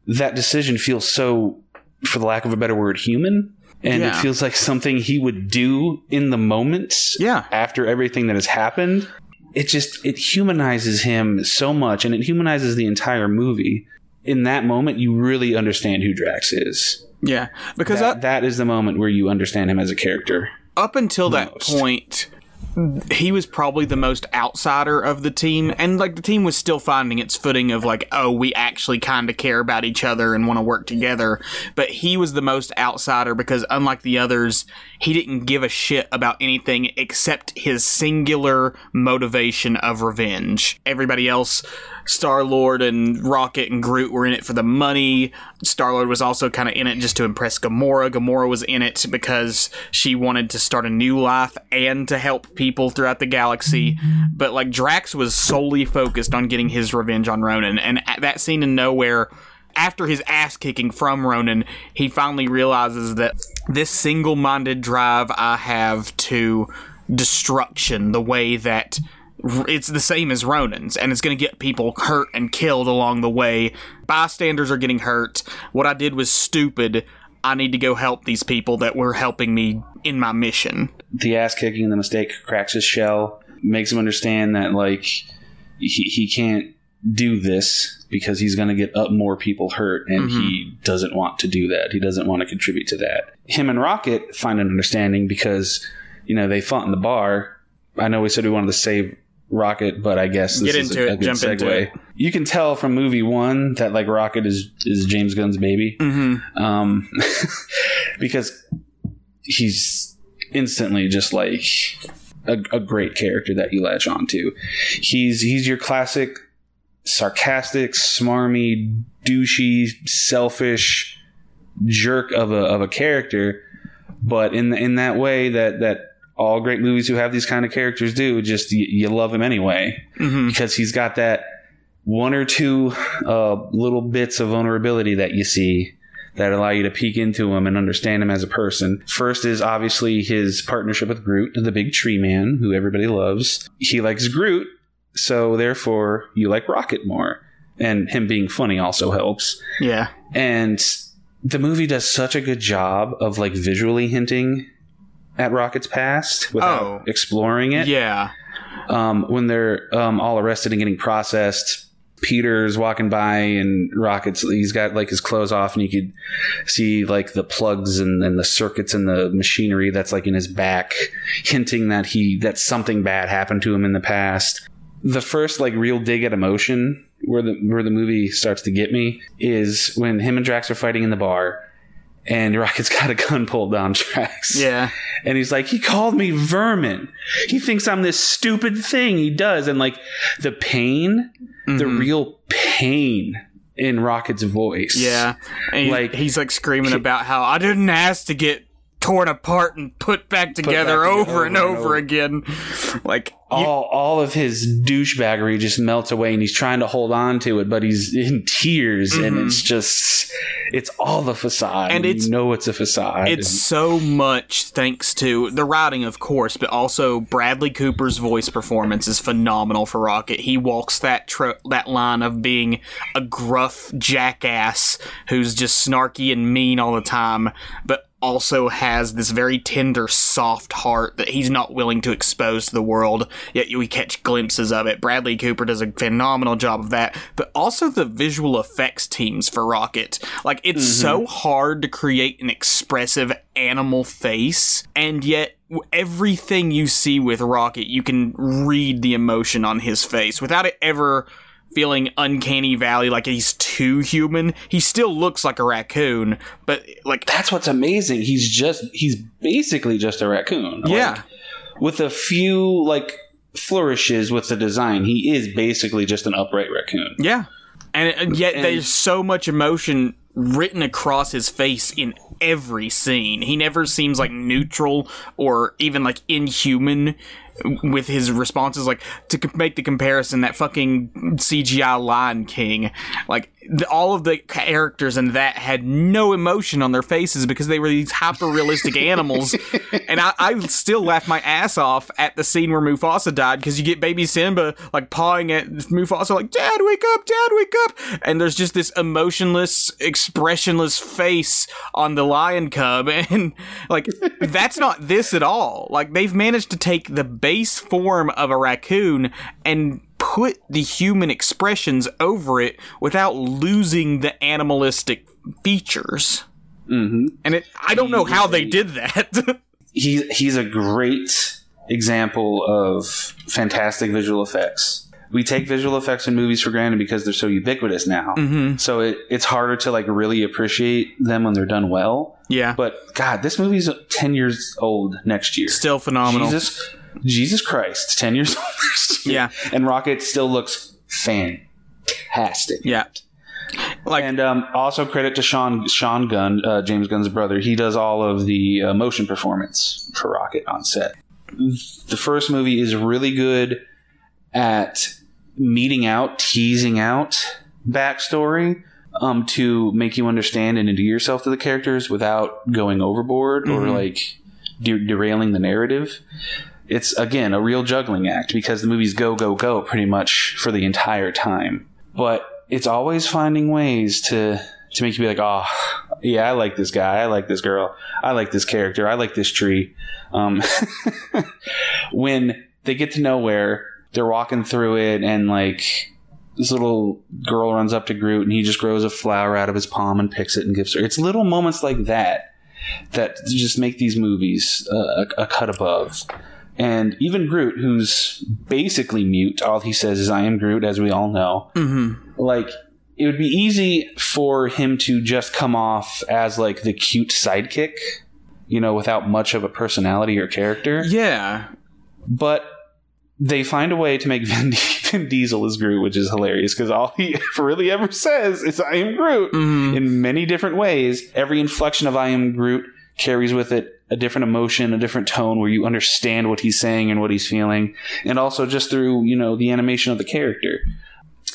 B: that decision feels so, for the lack of a better word, human. And yeah. it feels like something he would do in the moment
A: yeah.
B: after everything that has happened. It just it humanizes him so much and it humanizes the entire movie. In that moment you really understand who Drax is.
A: Yeah. Because
B: that, I, that is the moment where you understand him as a character.
A: Up until most. that point, he was probably the most outsider of the team and like the team was still finding its footing of like oh we actually kind of care about each other and want to work together but he was the most outsider because unlike the others he didn't give a shit about anything except his singular motivation of revenge everybody else Star Lord and Rocket and Groot were in it for the money. Star Lord was also kind of in it just to impress Gamora. Gamora was in it because she wanted to start a new life and to help people throughout the galaxy. But like Drax was solely focused on getting his revenge on Ronan. And that scene in Knowhere after his ass kicking from Ronan, he finally realizes that this single minded drive I have to destruction, the way that it's the same as Ronan's, and it's going to get people hurt and killed along the way. Bystanders are getting hurt. What I did was stupid. I need to go help these people that were helping me in my mission.
B: The ass kicking and the mistake cracks his shell, makes him understand that, like, he, he can't do this because he's going to get up more people hurt and mm-hmm. he doesn't want to do that. He doesn't want to contribute to that. Him and Rocket find an understanding because, you know, they fought in the bar. I know we said we wanted to save Rocket, but I guess this Get is a, a, good segue. You can tell from movie one that like Rocket is is James Gunn's baby,
A: mm-hmm.
B: um, because he's instantly just like a, a, great character that you latch onto. He's he's your classic sarcastic, smarmy, douchey, selfish jerk of a of a character, but in in that way that that all great movies who have these kind of characters do. Just you, you love him anyway
A: mm-hmm.
B: because he's got that one or two uh, little bits of vulnerability that you see that allow you to peek into him and understand him as a person. First is obviously his partnership with Groot, the big tree man who everybody loves. He likes Groot, so therefore you like Rocket more. And him being funny also helps.
A: Yeah.
B: And the movie does such a good job of like visually hinting at Rocket's past without
A: Oh.
B: exploring it.
A: Yeah.
B: Um, when they're um, all arrested and getting processed, Peter's walking by and Rocket's he's got like his clothes off and you could see like the plugs and, and the circuits and the machinery that's like in his back, hinting that he that something bad happened to him in the past. The first like real dig at emotion where the where the movie starts to get me is when him and Drax are fighting in the bar and Rocket's got a gun pulled on Drax.
A: Yeah.
B: And he's like, he called me vermin. He thinks I'm this stupid thing. He does. And like the pain, the
A: Mhm.
B: real pain in Rocket's voice.
A: Yeah. And he-
B: Like-
A: he's like screaming about how I didn't ask to get torn apart and put back together
B: back
A: over,
B: together
A: and
B: over and
A: over
B: over.
A: again. Like you-
B: All, all of his douchebaggery just melts away and he's trying to hold on to it, but he's in tears and
A: Mhm.
B: it's just, it's all the facade.
A: And it's-
B: you know it's a facade.
A: It's so much thanks to the writing, of course, but also Bradley Cooper's voice performance is phenomenal for Rocket. He walks that tro- that line of being a gruff jackass who's just snarky and mean all the time, but also has this very tender, soft heart that he's not willing to expose to the world. Yet we catch glimpses of it. Bradley Cooper does a phenomenal job of that, but also the visual effects teams for Rocket. Like it's mm-hmm. so hard to create an expressive animal face, and yet everything you see with Rocket, you can read the emotion on his face without it ever feeling uncanny valley like he's too human. He still looks like a raccoon, but like
B: That's what's amazing. He's just, he's basically just a raccoon. Like,
A: yeah.
B: with a few like flourishes with the design, he is basically just an upright raccoon.
A: Yeah. And, and yet
B: And-
A: there's so much emotion written across his face in every scene. He never seems like neutral or even like inhuman with his responses like to make the comparison that fucking CGI Lion King like the, all of the characters in that had no emotion on their faces because they were these hyper realistic animals. And I, I still laugh my ass off at the scene where Mufasa died because you get baby Simba like pawing at Mufasa like dad wake up dad wake up! And there's just this emotionless expressionless face on the lion cub. And like that's not this at all. Like they've managed to take the base form of a raccoon and put the human expressions over it without losing the animalistic features
B: Mm-hmm.
A: and it i don't know how they did that
B: He he's a great example of fantastic visual effects. We take visual effects in movies for granted because they're so ubiquitous now.
A: mm-hmm.
B: So it, it's harder to like really appreciate them when they're done well.
A: yeah
B: But God, this movie's ten years old next year.
A: still phenomenal
B: Jesus, Jesus Christ, ten years old next year.
A: yeah
B: and Rocket still looks fantastic.
A: yeah like
B: And um, also credit to Sean Sean Gunn, uh, James Gunn's brother. He does all of the uh, motion performance for Rocket on set. The first movie is really good at meeting out, teasing out backstory um, to make you understand and endear yourself to the characters without going overboard or
A: Mhm.
B: like de- derailing the narrative. It's again a real juggling act because the movies go go go pretty much for the entire time. But it's always finding ways to to make you be like, oh, yeah, I like this guy, I like this girl, I like this character, I like this tree. Um, when they get to Knowhere, they're walking through it, and like this little girl runs up to Groot, and he just grows a flower out of his palm and picks it and gives her. It's little moments like that that just make these movies uh, a, a cut above. And even Groot, who's basically mute, all he says is "I am Groot," as we all know
A: mm-hmm.
B: like it would be easy for him to just come off as like the cute sidekick you know without much of a personality or character
A: yeah
B: but they find a way to make Vin, Vin Diesel as Groot, which is hilarious because all he really ever says is "I am Groot"
A: Mhm.
B: in many different ways. Every inflection of "I am Groot" carries with it a different emotion, a different tone, where you understand what he's saying and what he's feeling, and also just through you know the animation of the character,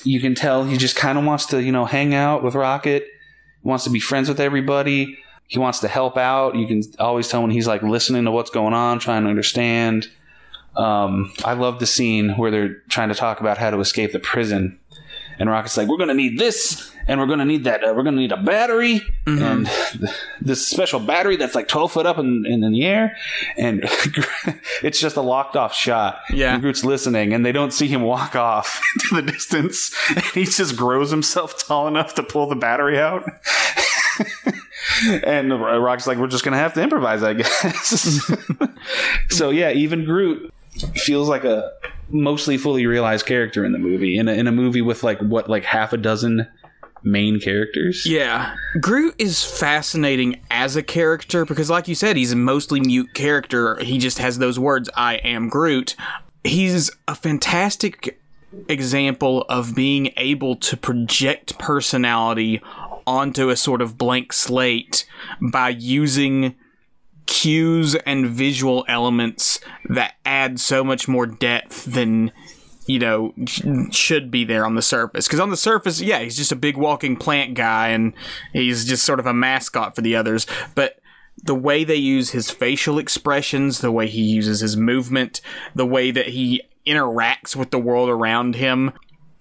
B: you can tell he just kind of wants to you know hang out with Rocket, wants to be friends with everybody. He wants to help out. You can always tell when he's like listening to what's going on, trying to understand. Um, I love the scene where they're trying to talk about how to escape the prison, and Rocket's like, "We're gonna need this, and we're gonna need that. Uh, we're gonna need a battery, mm-hmm. and this special battery that's like twelve foot up in, in, in the air, and it's just a locked off shot.
A: Yeah,
B: and Groot's listening, and they don't see him walk off into the distance, and he just grows himself tall enough to pull the battery out. and Rock's like, we're just gonna have to improvise, I guess. so yeah, even Groot feels like a mostly fully realized character in the movie in a, in a movie with like what like half a dozen main characters.
A: Yeah. Groot is fascinating as a character because like you said he's a mostly mute character. He just has those words I am Groot. He's a fantastic example of being able to project personality onto a sort of blank slate by using cues and visual elements that add so much more depth than you know should be there on the surface. Because on the surface yeah he's just a big walking plant guy and he's just sort of a mascot for the others. But the way they use his facial expressions the way he uses his movement the way that he interacts with the world around him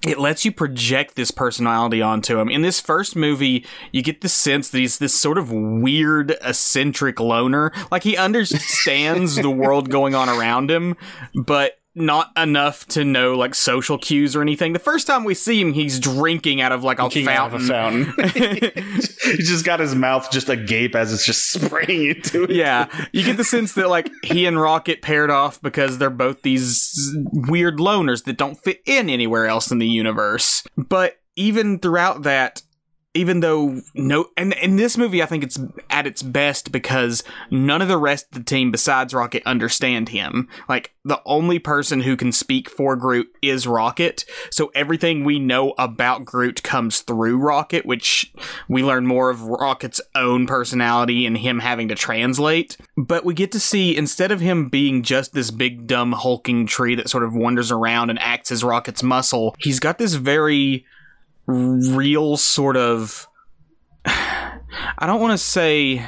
A: it lets you project this personality onto him. In this first movie, you get the sense that he's this sort of weird, eccentric loner. Like he understands the world going on around him, but not enough to know like social cues or anything. The first time we see him, he's drinking out of like a drinking fountain. A fountain.
B: he's just got his mouth just agape as it's just spraying into it.
A: Yeah, you get the sense that like he and Rocket paired off because they're both these weird loners that don't fit in anywhere else in the universe. But even throughout that, even though no and in this movie I think it's at its best because none of the rest of the team besides Rocket understand him. Like the only person who can speak for Groot is Rocket. So everything we know about Groot comes through Rocket, which we learn more of Rocket's own personality and him having to translate. But we get to see instead of him being just this big dumb hulking tree that sort of wanders around and acts as Rocket's muscle, he's got this very real sort of I don't want to say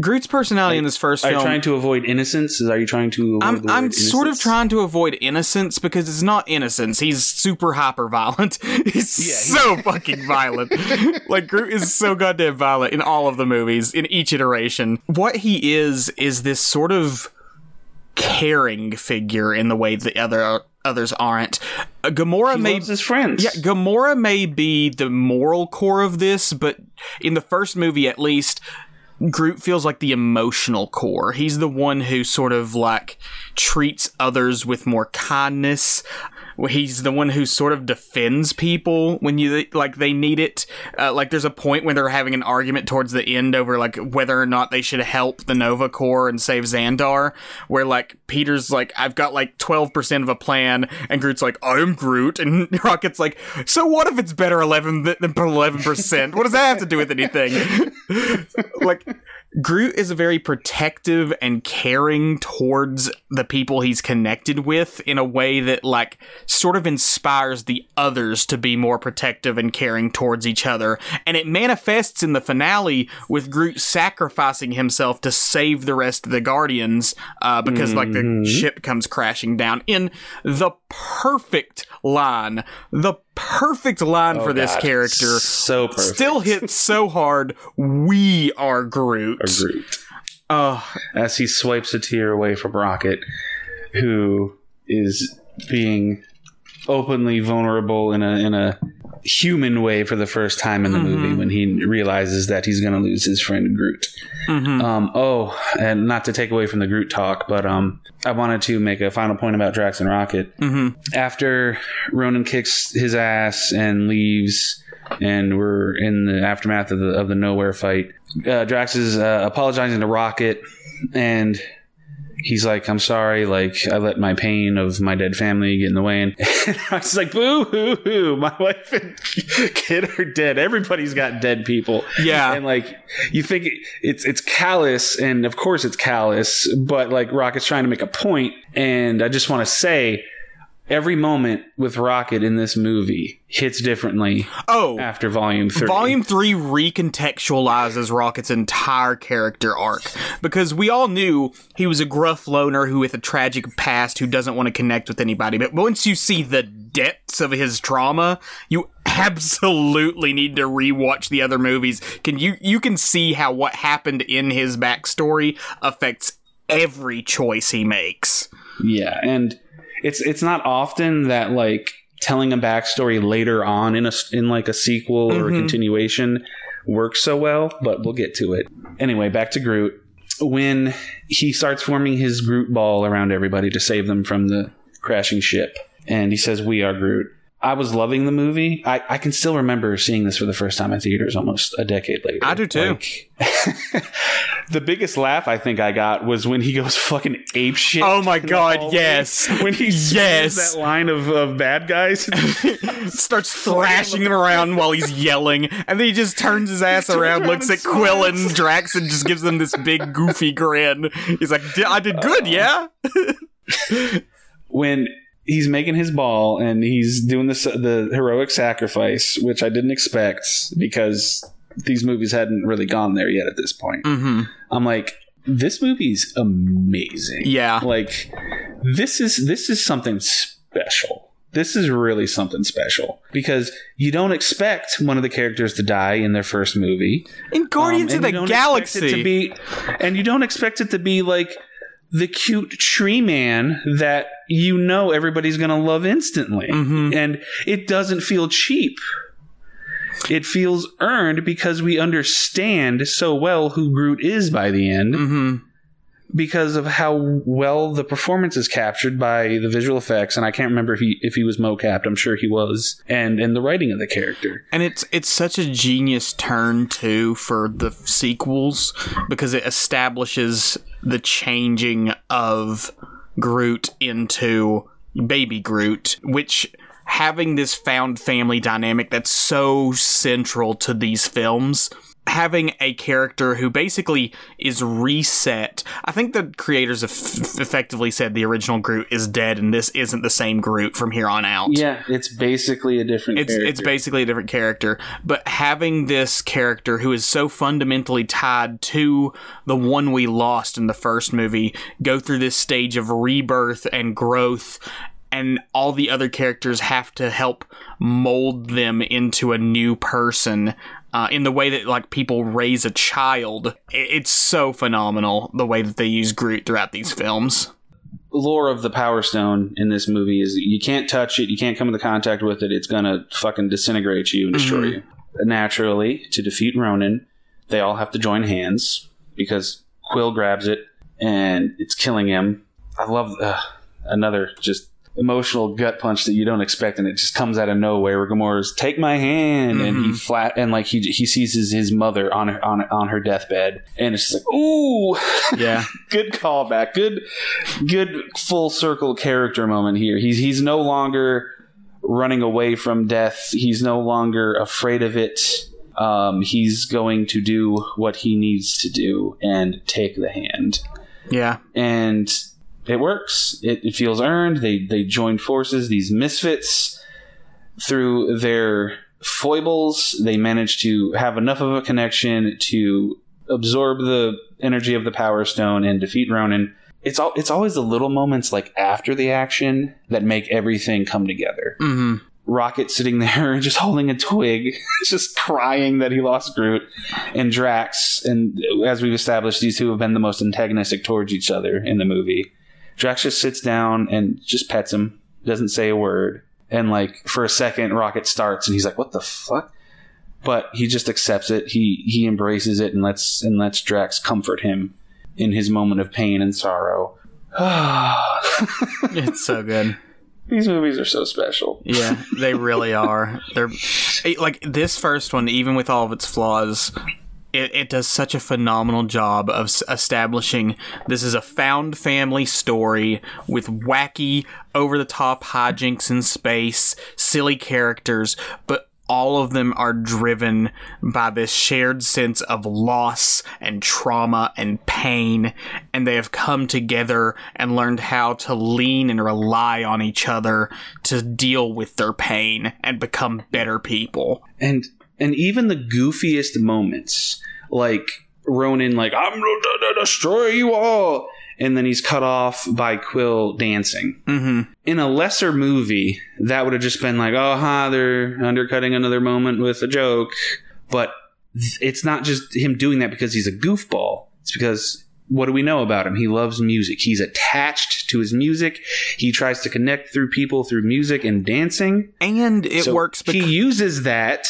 A: Groot's personality in this first
B: are
A: film.
B: Are you trying to avoid innocence? Are you trying to?
A: I'm, I'm sort of trying to avoid innocence because it's not innocence. He's super hyper violent. He's yeah, so fucking violent. like Groot is so goddamn violent in all of the movies in each iteration. What he is is this sort of caring figure in the way the other others aren't. Uh, Gamora may
B: his friends.
A: Yeah, Gamora may be the moral core of this, but in the first movie at least, Groot feels like the emotional core. He's the one who sort of like treats others with more kindness he's the one who sort of defends people when you like they need it. Uh, like there's a point when they're having an argument towards the end over like whether or not they should help the Nova Corps and save Xandar, where like Peter's like I've got like 12% of a plan and Groot's like I'm Groot and Rocket's like so what if it's better 11 than 11%? what does that have to do with anything? like Groot is a very protective and caring towards the people he's connected with in a way that, like, sort of inspires the others to be more protective and caring towards each other. And it manifests in the finale with Groot sacrificing himself to save the rest of the Guardians uh, because, mm-hmm. like, the mm-hmm. ship comes crashing down in the perfect line. The perfect line oh, for this character.
B: So perfect.
A: Still hits so hard. We are Groot.
B: A Groot. Uh, As he swipes a tear away from Rocket, who is being openly vulnerable in a in a human way for the first time in the mm-hmm. movie when he realizes that he's going to lose his friend Groot. Mm-hmm. Um, oh, and not to take away from the Groot talk, but um, I wanted to make a final point about Drax and Rocket.
A: Mm-hmm.
B: After Ronan kicks his ass and leaves, and we're in the aftermath of the of the Knowhere fight, uh, Drax is uh, apologizing to Rocket and he's like, I'm sorry, like I let my pain of my dead family get in the way. And, I was like, boo hoo hoo, my wife and kid are dead. Everybody's got dead people.
A: Yeah.
B: And like, you think it's, it's callous and of course it's callous, but like Rocket's trying to make a point, And I just want to say, every moment with Rocket in this movie hits differently.
A: Oh,
B: after Volume Three,
A: Volume Three recontextualizes Rocket's entire character arc because we all knew he was a gruff loner who with a tragic past who doesn't want to connect with anybody. But once you see the depths of his trauma, you absolutely need to rewatch the other movies. Can you you can see how what happened in his backstory affects every choice he makes.
B: Yeah, and it's it's not often that like telling a backstory later on in a in like a sequel or mm-hmm. a continuation works so well, but we'll get to it. Anyway, back to Groot. When he starts forming his Groot ball around everybody to save them from the crashing ship, and he says, "We are Groot." I was loving the movie. I, I can still remember seeing this for the first time in theaters almost a decade later.
A: I do too.
B: Like, the biggest laugh I think I got was when he goes fucking ape shit.
A: Oh my god, yes.
B: When he yes. that line of, of bad guys
A: starts thrashing them around while he's yelling, and then he just turns his ass around, looks at Quill and Drax, and just gives them this big goofy grin. He's like, I did good, uh, yeah?
B: when he's making his ball and he's doing the the heroic sacrifice, which I didn't expect because these movies hadn't really gone there yet at this point.
A: Mm-hmm.
B: I'm like, this movie's amazing.
A: Yeah,
B: like this is this is something special. This is really something special because you don't expect one of the characters to die in their first movie.
A: In Guardians um, of the Galaxy,
B: to be, and you don't expect it to be like the cute tree man that you know everybody's going to love instantly.
A: Mm-hmm.
B: And it doesn't feel cheap. It feels earned because we understand so well who Groot is by the end.
A: Mm-hmm
B: because of how well the performance is captured by the visual effects and I can't remember if he if he was mocapped I'm sure he was and and the writing of the character
A: and it's it's such a genius turn too for the sequels because it establishes the changing of Groot into baby Groot which having this found family dynamic that's so central to these films having a character who basically is reset. I think the creators have effectively said the original Groot is dead and this isn't the same Groot from here on out.
B: Yeah, it's basically a different
A: it's,
B: character.
A: It's basically a different character. But having this character who is so fundamentally tied to the one we lost in the first movie go through this stage of rebirth and growth and all the other characters have to help mold them into a new person uh, in the way that like people raise a child. It's so phenomenal the way that they use Groot throughout these films.
B: Lore of the Power Stone in this movie is you can't touch it, you can't come into contact with it. It's gonna fucking disintegrate you and destroy mm-hmm. you. Naturally, to defeat Ronan, they all have to join hands because Quill grabs it and it's killing him. I love uh, another just emotional gut punch that you don't expect, and it just comes out of nowhere. Where Gamora's take my hand, mm-hmm. and he mm-hmm. flat and like he he sees his, his mother on her on on her deathbed, and it's like ooh,
A: yeah,
B: good callback, good good full circle character moment here. He's he's no longer running away from death. He's no longer afraid of it. Um, he's going to do what he needs to do and take the hand.
A: Yeah,
B: and it works. It, it feels earned. They they join forces. These misfits through their foibles, they manage to have enough of a connection to absorb the energy of the Power Stone and defeat Ronan. It's all it's always the little moments like after the action that make everything come together.
A: Mm-hmm.
B: Rocket sitting there just holding a twig, just crying that he lost Groot, and Drax, and as we've established, these two have been the most antagonistic towards each other in the movie. Drax just sits down and just pets him, doesn't say a word. And like for a second, Rocket starts and he's like, "What the fuck?" But he just accepts it. He he embraces it and lets and lets Drax comfort him in his moment of pain and sorrow.
A: it's so good.
B: These movies are so special.
A: Yeah, they really are. They're like this first one, even with all of its flaws, it, it does such a phenomenal job of establishing this is a found family story with wacky, over the top hijinks in space, silly characters, but all of them are driven by this shared sense of loss and trauma and pain, and they have come together and learned how to lean and rely on each other to deal with their pain and become better people.
B: And and even the goofiest moments, like Ronan, like I'm to destroy you all, and then he's cut off by Quill dancing.
A: Mm-hmm.
B: In a lesser movie, that would have just been like, oh, ha, they're undercutting another moment with a joke. But it's not just him doing that because he's a goofball. It's because what do we know about him? He loves music. He's attached to his music. He tries to connect through people through music and dancing.
A: And it so works
B: because he uses that.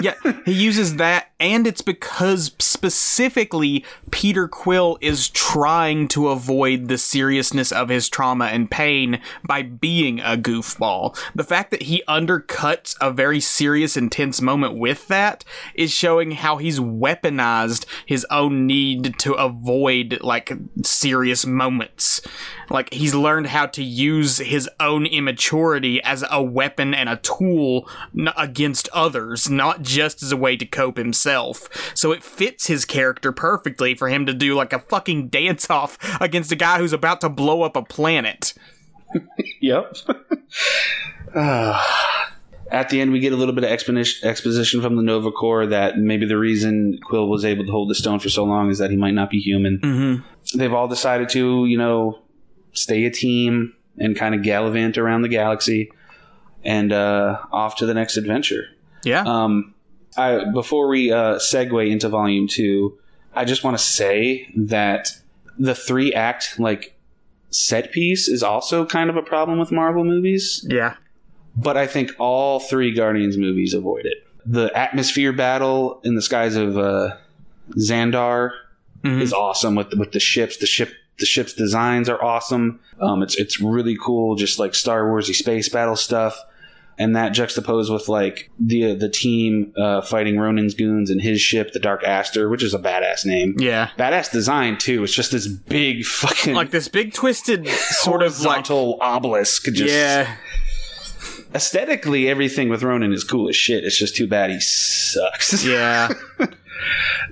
A: yeah, he uses that and it's because specifically Peter Quill is trying to avoid the seriousness of his trauma and pain by being a goofball. The fact that he undercuts a very serious, intense moment with that is showing how he's weaponized his own need to avoid like serious moments. Like he's learned how to use his own immaturity as a weapon and a tool against others, not just as a way to cope himself. So it fits his character perfectly for him to do like a fucking dance off against a guy who's about to blow up a planet.
B: yep. uh, at the end, we get a little bit of exposition from the Nova Corps that maybe the reason Quill was able to hold the stone for so long is that he might not be human.
A: Mm-hmm.
B: They've all decided to, you know, stay a team and kind of gallivant around the galaxy and uh, off to the next adventure.
A: Yeah.
B: Um, I, before we uh, segue into volume two, I just want to say that the three act like set piece is also kind of a problem with Marvel movies.
A: Yeah.
B: But I think all three Guardians movies avoid it. The atmosphere battle in the skies of uh, Xandar mm-hmm. is awesome with with the ships. The ship the ship's designs are awesome. Um, it's it's really cool, just like Star Warsy space battle stuff. And that juxtaposed with like the the team uh, fighting Ronan's goons and his ship, the Dark Aster, which is a badass name.
A: Yeah,
B: badass design too. It's just this big fucking
A: like this big twisted sort of like
B: obelisk. Just,
A: yeah,
B: aesthetically everything with Ronan is cool as shit. It's just too bad he sucks.
A: Yeah.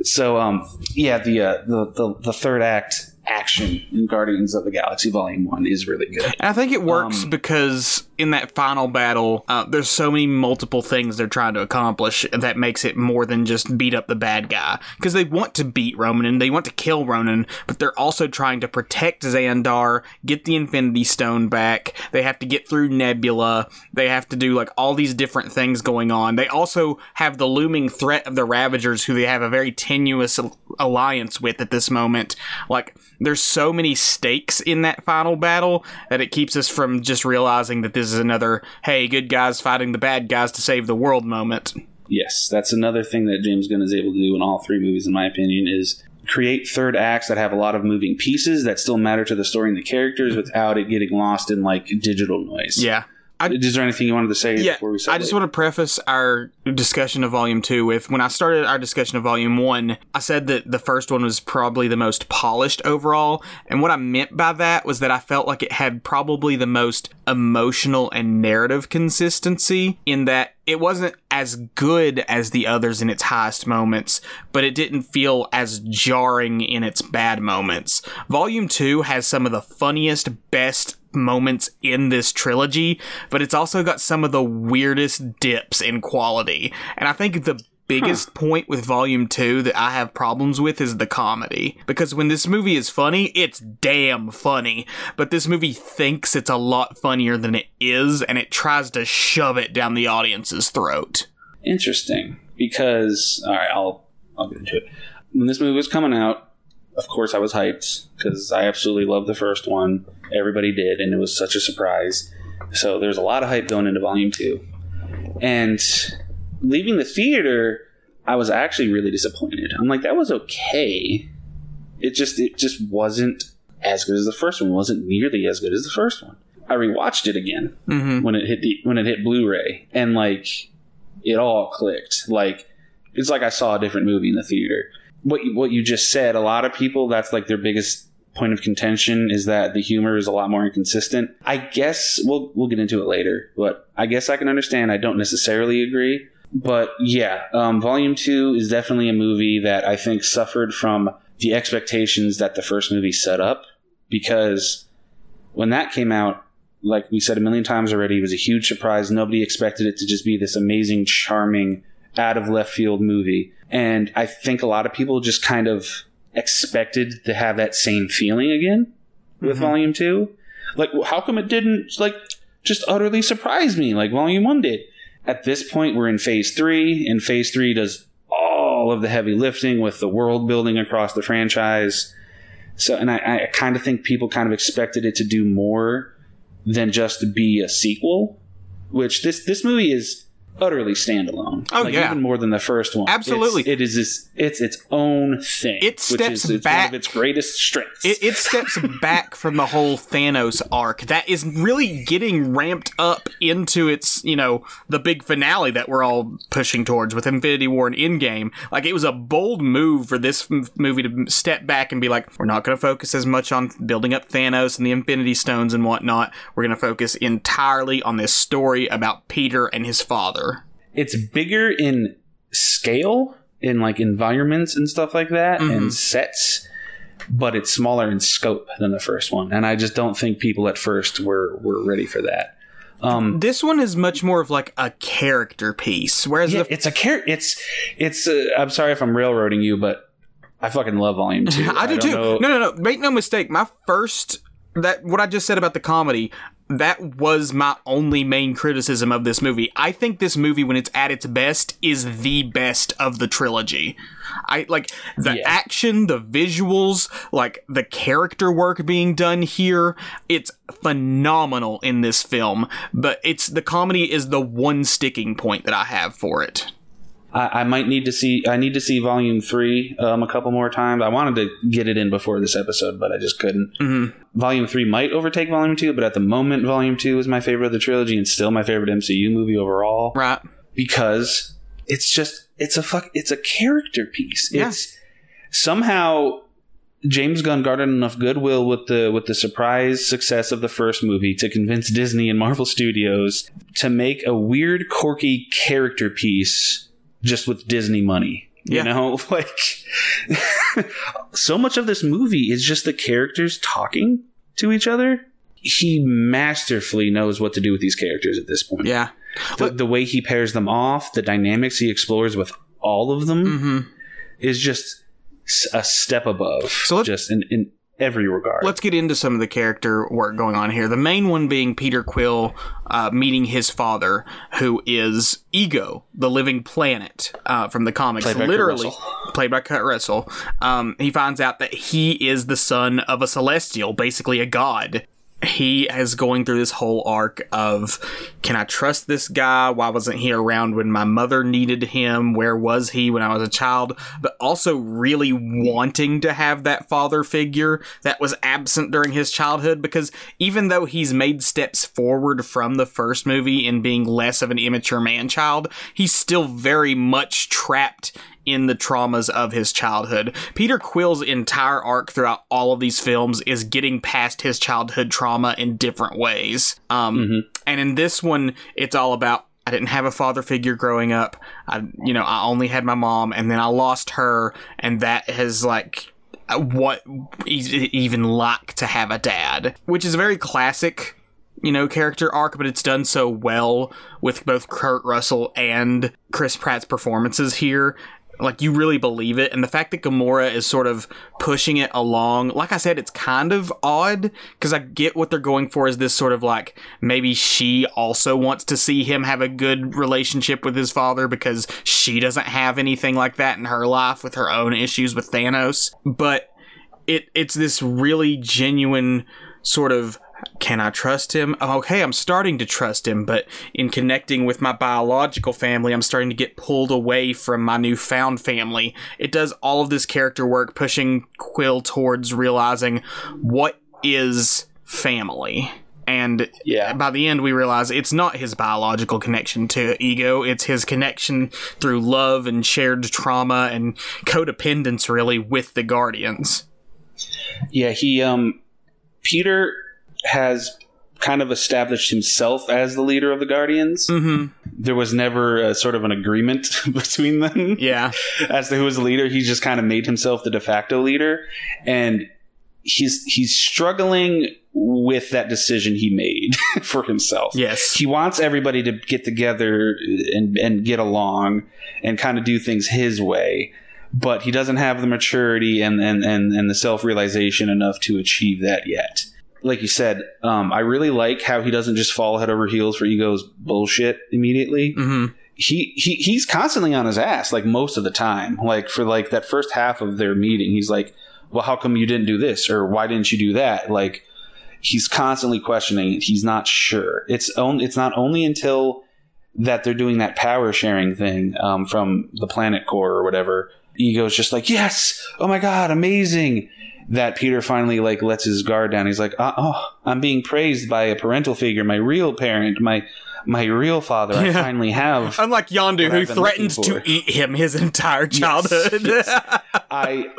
B: so um yeah the uh, the, the the third act action in Guardians of the Galaxy Volume 1 is really good.
A: And I think it works um, because in that final battle, uh, there's so many multiple things they're trying to accomplish that makes it more than just beat up the bad guy. Because they want to beat Ronan and they want to kill Ronan, but they're also trying to protect Xandar, get the Infinity Stone back. They have to get through Nebula. They have to do like all these different things going on. They also have the looming threat of the Ravagers, who they have a very tenuous alliance with at this moment. Like, there's so many stakes in that final battle that it keeps us from just realizing that this is another hey good guys fighting the bad guys to save the world moment.
B: Yes that's another thing that james gunn is able to do in all three movies in my opinion is create third acts that have a lot of moving pieces that still matter to the story and the characters without it getting lost in like digital noise.
A: Yeah
B: I, Is there anything you wanted to say
A: yeah, I just want to preface our discussion of Volume 2 with when I started our discussion of Volume 1, I said that the first one was probably the most polished overall. And what I meant by that was that I felt like it had probably the most emotional and narrative consistency in that it wasn't as good as the others in its highest moments, but it didn't feel as jarring in its bad moments. Volume 2 has some of the funniest, best moments in this trilogy, but it's also got some of the weirdest dips in quality. And I think the biggest huh. point with volume 2 that I have problems with is the comedy. Because when this movie is funny, it's damn funny. But this movie thinks it's a lot funnier than it is, and it tries to shove it down the audience's throat.
B: Interesting. Because, alright, I'll, I'll get into it. When this movie was coming out, of course I was hyped because I absolutely loved the first one. Everybody did, and it was such a surprise. So there's a lot of hype going into volume two. And leaving the theater, I was actually really disappointed. I'm like, that was okay. It just it just wasn't as good as the first one. It wasn't nearly as good as the first one. I rewatched it again
A: mm-hmm.
B: when it hit the when it hit Blu-ray, and like it all clicked. Like it's like I saw a different movie in the theater what you, what you just said, a lot of people that's like their biggest point of contention is that the humor is a lot more inconsistent. I guess we'll we'll get into it later, but I guess I can understand. I don't necessarily agree. but yeah, um, Volume Two is definitely a movie that I think suffered from the expectations that the first movie set up because when that came out, like we said a million times already, it was a huge surprise. Nobody expected it to just be this amazing, charming, out of left field movie. And I think a lot of people just kind of expected to have that same feeling again with mm-hmm. Volume 2. Like, how come it didn't, like, just utterly surprise me like Volume 1 did? At this point, we're in Phase 3, and Phase 3 does all of the heavy lifting with the world building across the franchise. So, and I, I kind of think people kind of expected it to do more than just be a sequel. Which this this movie is utterly standalone.
A: Oh like, yeah,
B: even more than the first one.
A: Absolutely,
B: it's, it is this. It's its own thing.
A: It steps
B: is, it's
A: back.
B: One of its greatest strengths.
A: It, it steps back from the whole Thanos arc. That is really getting ramped up into its you know the big finale that we're all pushing towards with Infinity War and Endgame. Like it was a bold move for this movie to step back and be like, we're not going to focus as much on building up Thanos and the Infinity Stones and whatnot. We're going to focus entirely on this story about Peter and his father
B: it's bigger in scale in like environments and stuff like that mm-hmm. and sets but it's smaller in scope than the first one and i just don't think people at first were were ready for that
A: um, this one is much more of like a character piece whereas
B: yeah,
A: the-
B: it's a character it's it's uh, i'm sorry if i'm railroading you but i fucking love volume 2
A: i do
B: I
A: too
B: know.
A: no no no make no mistake my first that what I just said about the comedy, that was my only main criticism of this movie. I think this movie, when it's at its best, is the best of the trilogy. I like the yeah. action, the visuals, like the character work being done here. It's phenomenal in this film, but it's the comedy is the one sticking point that I have for it.
B: I, I, might need to see. I need to see Volume Three um, a couple more times. I wanted to get it in before this episode, but I just couldn't.
A: Mm-hmm.
B: Volume Three might overtake Volume Two, but at the moment, Volume Two is my favorite of the trilogy and still my favorite MCU movie overall.
A: Right?
B: Because it's just it's a fuck. It's a character piece. Yeah. It's somehow James Gunn garnered enough goodwill with the with the surprise success of the first movie to convince Disney and Marvel Studios to make a weird, quirky character piece just with Disney money. You yeah. know, like so much of this movie is just the characters talking to each other. He masterfully knows what to do with these characters at this point.
A: Yeah.
B: The, the way he pairs them off, the dynamics he explores with all of them
A: mm-hmm.
B: is just a step above. So just in, in every regard.
A: Let's get into some of the character work going on here. The main one being Peter Quill uh, meeting his father, who is Ego, the living planet uh, from the comics.
B: Played
A: Literally, played by Kurt Russell. Um, he finds out that he is the son of a celestial, basically a god he is going through this whole arc of can I trust this guy? Why wasn't he around when my mother needed him? Where was he when I was a child? But also really wanting to have that father figure that was absent during his childhood because even though he's made steps forward from the first movie in being less of an immature man child, he's still very much trapped in the traumas of his childhood. Peter Quill's entire arc throughout all of these films is getting past his childhood trauma in different ways. Um, mm-hmm. And in this one, it's all about I didn't have a father figure growing up. I, you know, I only had my mom, and then I lost her, and that has like what even like to have a dad, which is a very classic you know, character arc, but it's done so well with both Kurt Russell and Chris Pratt's performances here like you really believe it and the fact that Gamora is sort of pushing it along like I said it's kind of odd cuz I get what they're going for is this sort of like maybe she also wants to see him have a good relationship with his father because she doesn't have anything like that in her life with her own issues with Thanos. But it it's this really genuine sort of can I trust him? Okay, I'm starting to trust him, but in connecting with my biological family, I'm starting to get pulled away from my newfound family. It does all of this character work, pushing Quill towards realizing what is family. And
B: yeah.
A: by the end, we realize it's not his biological connection to ego. It's his connection through love and shared trauma and codependence, really, with the Guardians.
B: Yeah, he, um, Peter has kind of established himself as the leader of the Guardians.
A: Mm-hmm.
B: There was never a, sort of an agreement between them.
A: Yeah.
B: As to who was the leader, he just kind of made himself the de facto leader, and he's he's struggling with that decision he made for himself.
A: Yes.
B: He wants everybody to get together and and get along and kind of do things his way, but he doesn't have the maturity and and and, and the self realization enough to achieve that yet like you said, um, I really like how he doesn't just fall head over heels for Ego's bullshit immediately.
A: Mm-hmm.
B: He, he he's constantly on his ass like most of the time. Like for like that first half of their meeting, he's like, "Well, how come you didn't do this or why didn't you do that?" Like he's constantly questioning it. He's not sure. It's only it's not only until that they're doing that power sharing thing um, from the planet core or whatever. Ego's just like, "Yes, oh my god, amazing!" That Peter finally like lets his guard down. He's like, oh, oh, I'm being praised by a parental figure, my real parent, my my real father. Yeah. I finally have.
A: Unlike Yondu, who threatens to eat him his entire childhood. Yes, yes.
B: I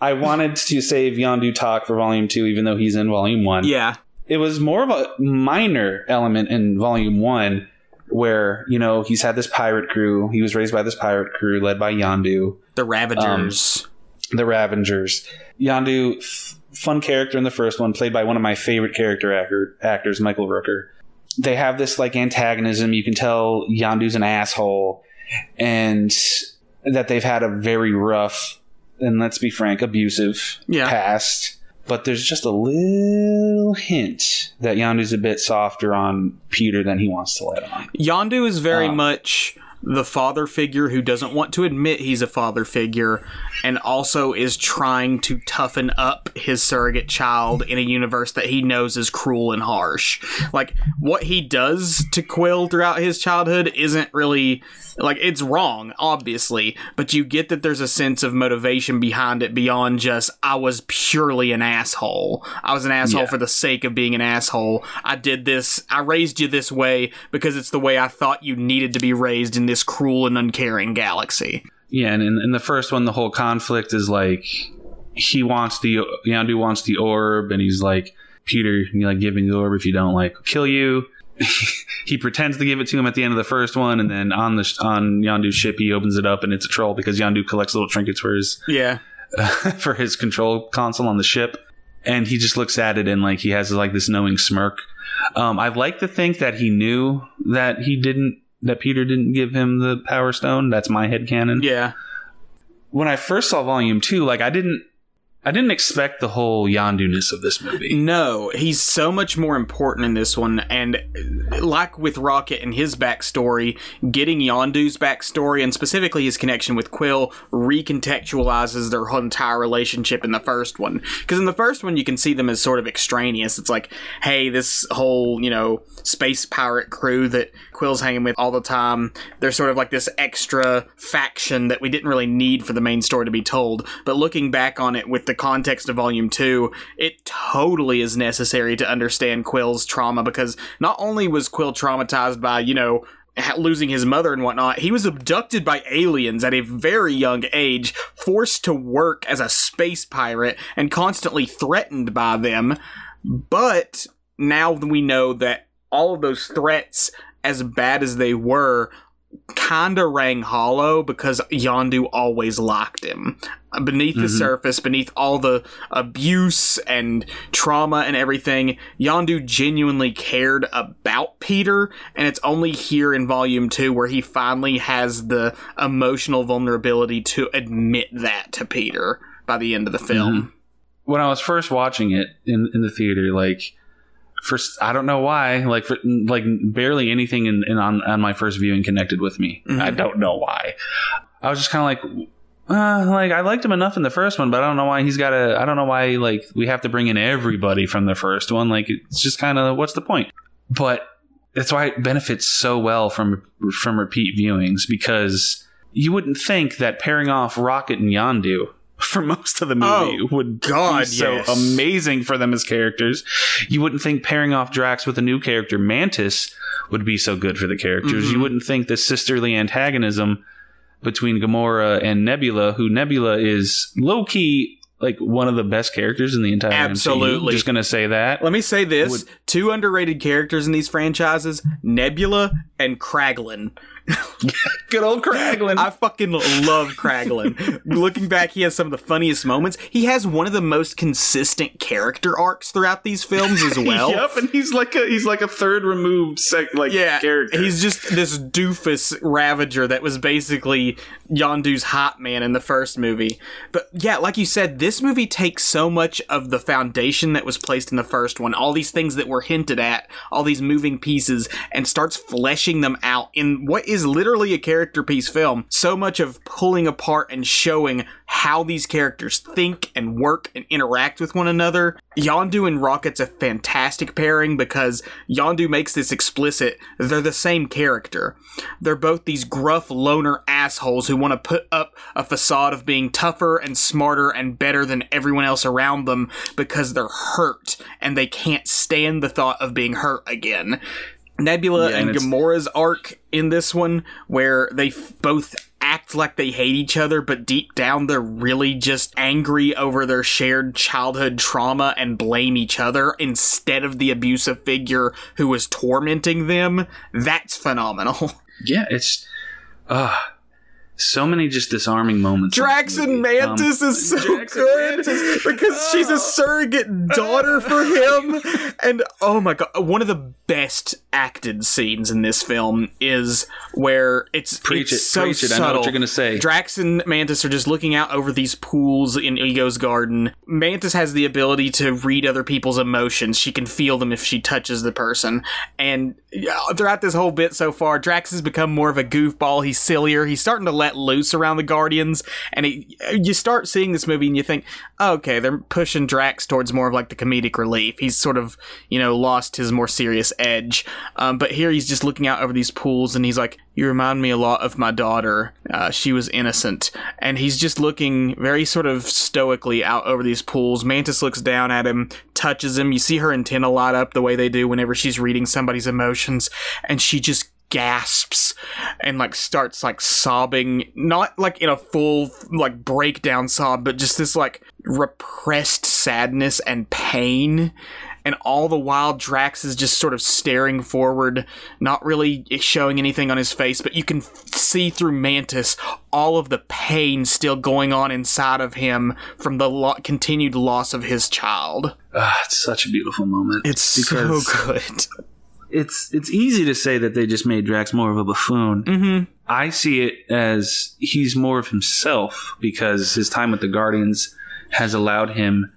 B: I wanted to save Yondu talk for Volume Two, even though he's in Volume One.
A: Yeah,
B: it was more of a minor element in Volume One. Where you know he's had this pirate crew, he was raised by this pirate crew led by Yondu,
A: the Ravagers,
B: um, the Ravengers. Yondu, f- fun character in the first one, played by one of my favorite character actor, actors, Michael Rooker. They have this like antagonism. You can tell Yondu's an asshole, and that they've had a very rough and let's be frank, abusive
A: yeah.
B: past. But there's just a little hint that Yondu's a bit softer on Peter than he wants to let on.
A: Yondu is very um, much the father figure who doesn't want to admit he's a father figure and also is trying to toughen up his surrogate child in a universe that he knows is cruel and harsh. Like what he does to Quill throughout his childhood isn't really like it's wrong, obviously, but you get that there's a sense of motivation behind it beyond just I was purely an asshole. I was an asshole yeah. for the sake of being an asshole. I did this. I raised you this way because it's the way I thought you needed to be raised in this cruel and uncaring galaxy.
B: Yeah, and in, in the first one, the whole conflict is like he wants the Yondu wants the orb, and he's like, Peter, you like give giving the orb if you don't like kill you. he pretends to give it to him at the end of the first one, and then on the on Yondu's ship, he opens it up, and it's a troll because Yondu collects little trinkets for his
A: yeah
B: uh, for his control console on the ship, and he just looks at it and like he has like this knowing smirk. Um, I like to think that he knew that he didn't that Peter didn't give him the Power Stone. That's my head canon.
A: Yeah.
B: When I first saw Volume Two, like I didn't I didn't expect the whole Yondu-ness of this movie.
A: No, he's so much more important in this one. And like with Rocket and his backstory, getting Yondu's backstory and specifically his connection with Quill recontextualizes their entire relationship in the first one. Because in the first one, you can see them as sort of extraneous. It's like, hey, this whole, you know, space pirate crew that Quill's hanging with all the time, they're sort of like this extra faction that we didn't really need for the main story to be told. But looking back on it with the context of Volume 2, it totally is necessary to understand Quill's trauma because not only was Quill traumatized by, you know, losing his mother and whatnot, he was abducted by aliens at a very young age, forced to work as a space pirate, and constantly threatened by them. But now that we know that all of those threats, as bad as they were, kinda rang hollow because Yondu always locked him. Beneath the mm-hmm. surface, beneath all the abuse and trauma and everything, Yondu genuinely cared about Peter, and it's only here in Volume 2 where he finally has the emotional vulnerability to admit that to Peter by the end of the film. Mm-hmm.
B: When I was first watching it in, in the theater, like, first I don't know why like for, like barely anything in, in, on on my first viewing connected with me. Mm-hmm. I don't know why. I was just kind of like uh, like I liked him enough in the first one, but I don't know why he's got to. I don't know why like we have to bring in everybody from the first one. Like it's just kind of what's the point? But that's why it benefits so well from from repeat viewings because you wouldn't think that pairing off Rocket and Yondu for most of the movie oh, would God, be so yes. amazing for them as characters. You wouldn't think pairing off Drax with a new character, Mantis, would be so good for the characters. Mm-hmm. You wouldn't think the sisterly antagonism between Gamora and Nebula, who Nebula is low key like one of the best characters in the entire Absolutely. MCU. Just gonna say that.
A: Let me say this: Would- two underrated characters in these franchises: Nebula and Kraglin.
B: Good old Kraglin.
A: I fucking love Kraglin. Looking back, he has some of the funniest moments. He has one of the most consistent character arcs throughout these films as well.
B: yep, and he's like a he's like a third removed sec like yeah, character.
A: He's just this doofus Ravager that was basically Yondu's hot man in the first movie. But yeah, like you said, this movie takes so much of the foundation that was placed in the first one, all these things that were hinted at, all these moving pieces, and starts fleshing them out in what is literally a character piece film. So much of pulling apart and showing how these characters think and work and interact with one another. Yondu and Rocket's a fantastic pairing because Yondu makes this explicit they're the same character. They're both these gruff loner assholes who want to put up a facade of being tougher and smarter and better than everyone else around them because they're hurt and they can't stand the thought of being hurt again. Nebula yeah, and, and Gamora's arc in this one, where they f- both act like they hate each other, but deep down they're really just angry over their shared childhood trauma and blame each other instead of the abusive figure who was tormenting them. That's phenomenal.
B: Yeah, it's. Uh, so many just disarming moments.
A: Drax and Mantis um, is so Draxon good because oh. she's a surrogate daughter for him. And oh my god, one of the best acted scenes in this film is where it's,
B: preach
A: it's
B: it,
A: so
B: preach
A: subtle.
B: I know what you're gonna say.
A: Drax and Mantis are just looking out over these pools in Ego's garden. Mantis has the ability to read other people's emotions. She can feel them if she touches the person. And throughout this whole bit so far, Drax has become more of a goofball. He's sillier. He's starting to let loose around the Guardians, and it, you start seeing this movie and you think, oh, okay, they're pushing Drax towards more of like the comedic relief. He's sort of, you know, lost his more serious edge. Um, but here he's just looking out over these pools and he's like, you remind me a lot of my daughter. Uh, she was innocent. And he's just looking very sort of stoically out over these pools. Mantis looks down at him, touches him. You see her antenna light up the way they do whenever she's reading somebody's emotions, and she just gasps and like starts like sobbing not like in a full like breakdown sob but just this like repressed sadness and pain and all the while Drax is just sort of staring forward, not really showing anything on his face, but you can see through Mantis all of the pain still going on inside of him from the lo- continued loss of his child.
B: Ah, it's such a beautiful moment.
A: It's so good
B: it's it's easy to say that they just made Drax more of a buffoon.
A: Mm-hmm.
B: I see it as he's more of himself because his time with the Guardians has allowed him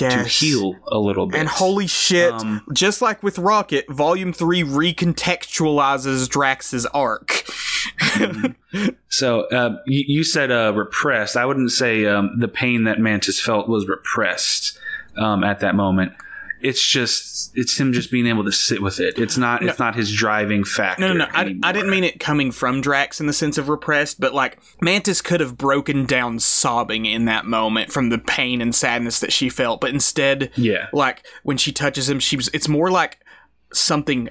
B: yes. to heal a little bit.
A: And holy shit, um, just like with Rocket, Volume 3 recontextualizes Drax's arc.
B: So uh, you, you, said uh, repressed. I wouldn't say um, the pain that Mantis felt was repressed um, at that moment it's just it's him just being able to sit with it. It's not no. it's not his driving factor.
A: No, no, no. I, I, didn't mean it coming from Drax in the sense of repressed, but like Mantis could have broken down sobbing in that moment from the pain and sadness that she felt, but instead,
B: yeah,
A: like when she touches him, she was. It's more like something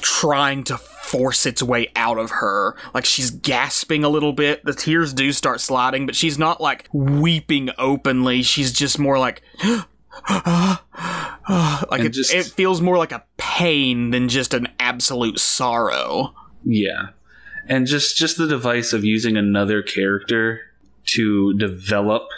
A: trying to force its way out of her. Like she's gasping a little bit. The tears do start sliding, but she's not like weeping openly. She's just more like like it, just, it feels more like a pain than just an absolute sorrow.
B: Yeah. And just just the device of using another character to develop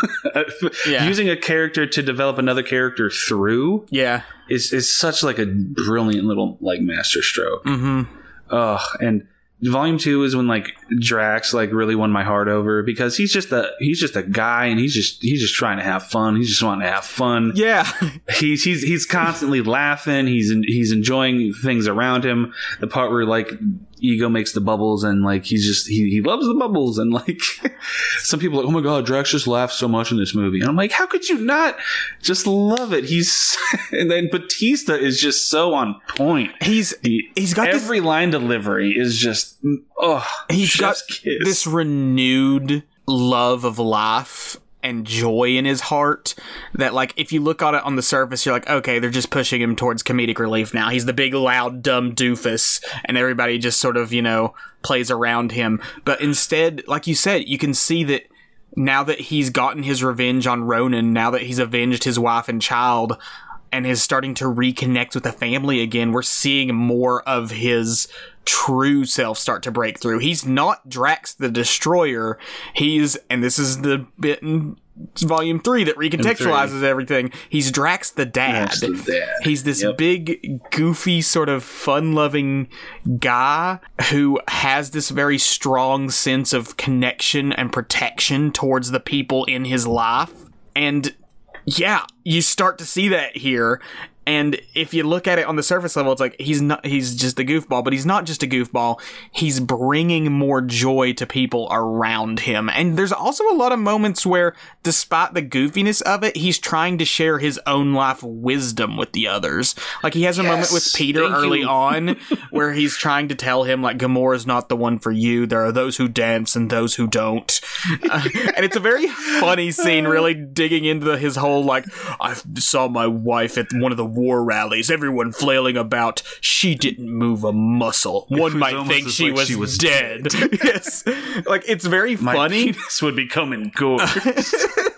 B: yeah. using a character to develop another character through
A: yeah
B: is is such like a brilliant little like master stroke.
A: Mm-hmm.
B: Ugh, and volume two is when like Drax like really won my heart over because he's just a he's just a guy and he's just he's just trying to have fun. He's just wanting to have fun.
A: Yeah,
B: he's he's he's constantly laughing. He's he's enjoying things around him. The part where like ego makes the bubbles and like he's just he, he loves the bubbles and like some people are like oh my god Drax just laughs so much in this movie. And I'm like how could you not just love it? He's and then Bautista is just so on point.
A: He's he, he's got
B: every
A: this,
B: line delivery is just mm, oh
A: he's got kiss. this renewed love of life and joy in his heart that like if you look at it on the surface you're like okay they're just pushing him towards comedic relief now. He's the big loud dumb doofus and everybody just sort of you know plays around him. But instead like you said you can see that now that he's gotten his revenge on Ronan, now that he's avenged his wife and child, and is starting to reconnect with the family again, we're seeing more of his true self start to break through. He's not Drax the Destroyer. He's, and this is the bit in volume three that recontextualizes three. everything. He's Drax the dad.
B: Drax the dad.
A: He's this yep. big, goofy, sort of fun loving guy who has this very strong sense of connection and protection towards the people in his life. And yeah, you start to see that here. And if you look at it on the surface level, it's like he's not, he's just a goofball, but he's not just a goofball. He's bringing more joy to people around him. And there's also a lot of moments where, despite the goofiness of it, he's trying to share his own life wisdom with the others. Like he has a yes, moment with Peter early you. on where he's trying to tell him, like, Gamora's not the one for you. There are those who dance and those who don't. Uh, and it's a very funny scene, really digging into the, his whole, like, I saw my wife at one of the war rallies, everyone flailing about. She didn't move a muscle. One might think she, like was she, was dead. dead. yes, like it's very
B: My
A: funny.
B: Penis would be coming good.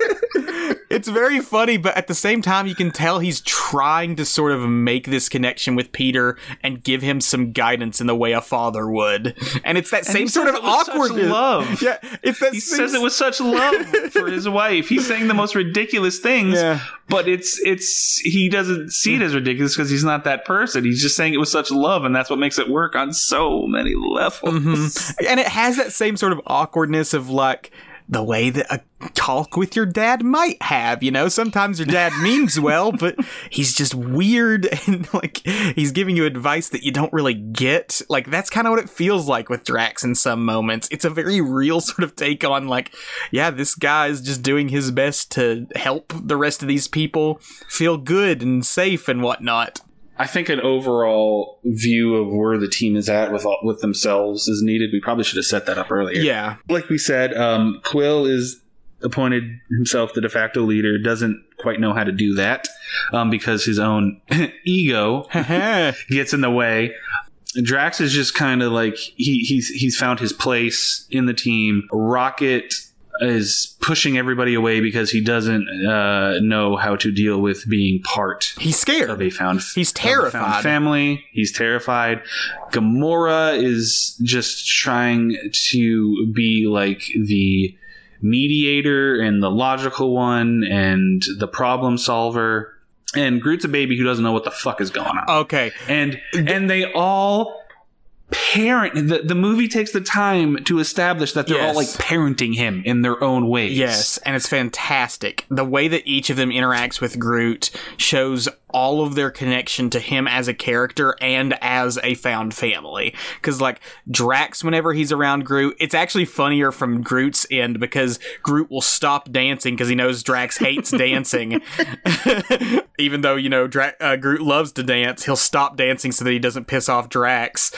A: it's very funny, but at the same time, you can tell he's trying to sort of make this connection with Peter and give him some guidance in the way a father would. And it's that and same sort of awkward
B: love.
A: Yeah, it's that.
B: He says it with such love for his wife. He's saying the most ridiculous things, yeah. but it's it's he doesn't see it as ridiculous because he's not that person. He's just saying it with such love, and that's what makes it work on so many levels.
A: Mm-hmm. And it has that same sort of awkwardness of like the way that a talk with your dad might have. You know, sometimes your dad means well, but he's just weird and like he's giving you advice that you don't really get. Like that's kind of what it feels like with Drax in some moments. It's a very real sort of take on like, yeah, this guy is just doing his best to help the rest of these people feel good and safe and whatnot.
B: I think an overall view of where the team is at with with themselves is needed. We probably should have set that up earlier.
A: Yeah,
B: like we said, um, Quill is appointed himself the de facto leader. Doesn't quite know how to do that um, because his own ego gets in the way. Drax is just kind of like he, he's he's found his place in the team. Rocket is pushing everybody away because he doesn't uh, know how to deal with being part.
A: He's scared
B: of a found.
A: He's terrified.
B: Found family. He's terrified. Gamora is just trying to be like the mediator and the logical one and the problem solver. And Groot's a baby who doesn't know what the fuck is going on.
A: Okay.
B: And and they all parent the, the movie takes the time to establish that they're yes. all like parenting him in their own ways.
A: Yes, and it's fantastic. The way that each of them interacts with Groot shows all of their connection to him as a character and as a found family. Cause like Drax, whenever he's around Groot, it's actually funnier from Groot's end because Groot will stop dancing because he knows Drax hates dancing. Even though, you know, Dra- uh, Groot loves to dance, he'll stop dancing so that he doesn't piss off Drax.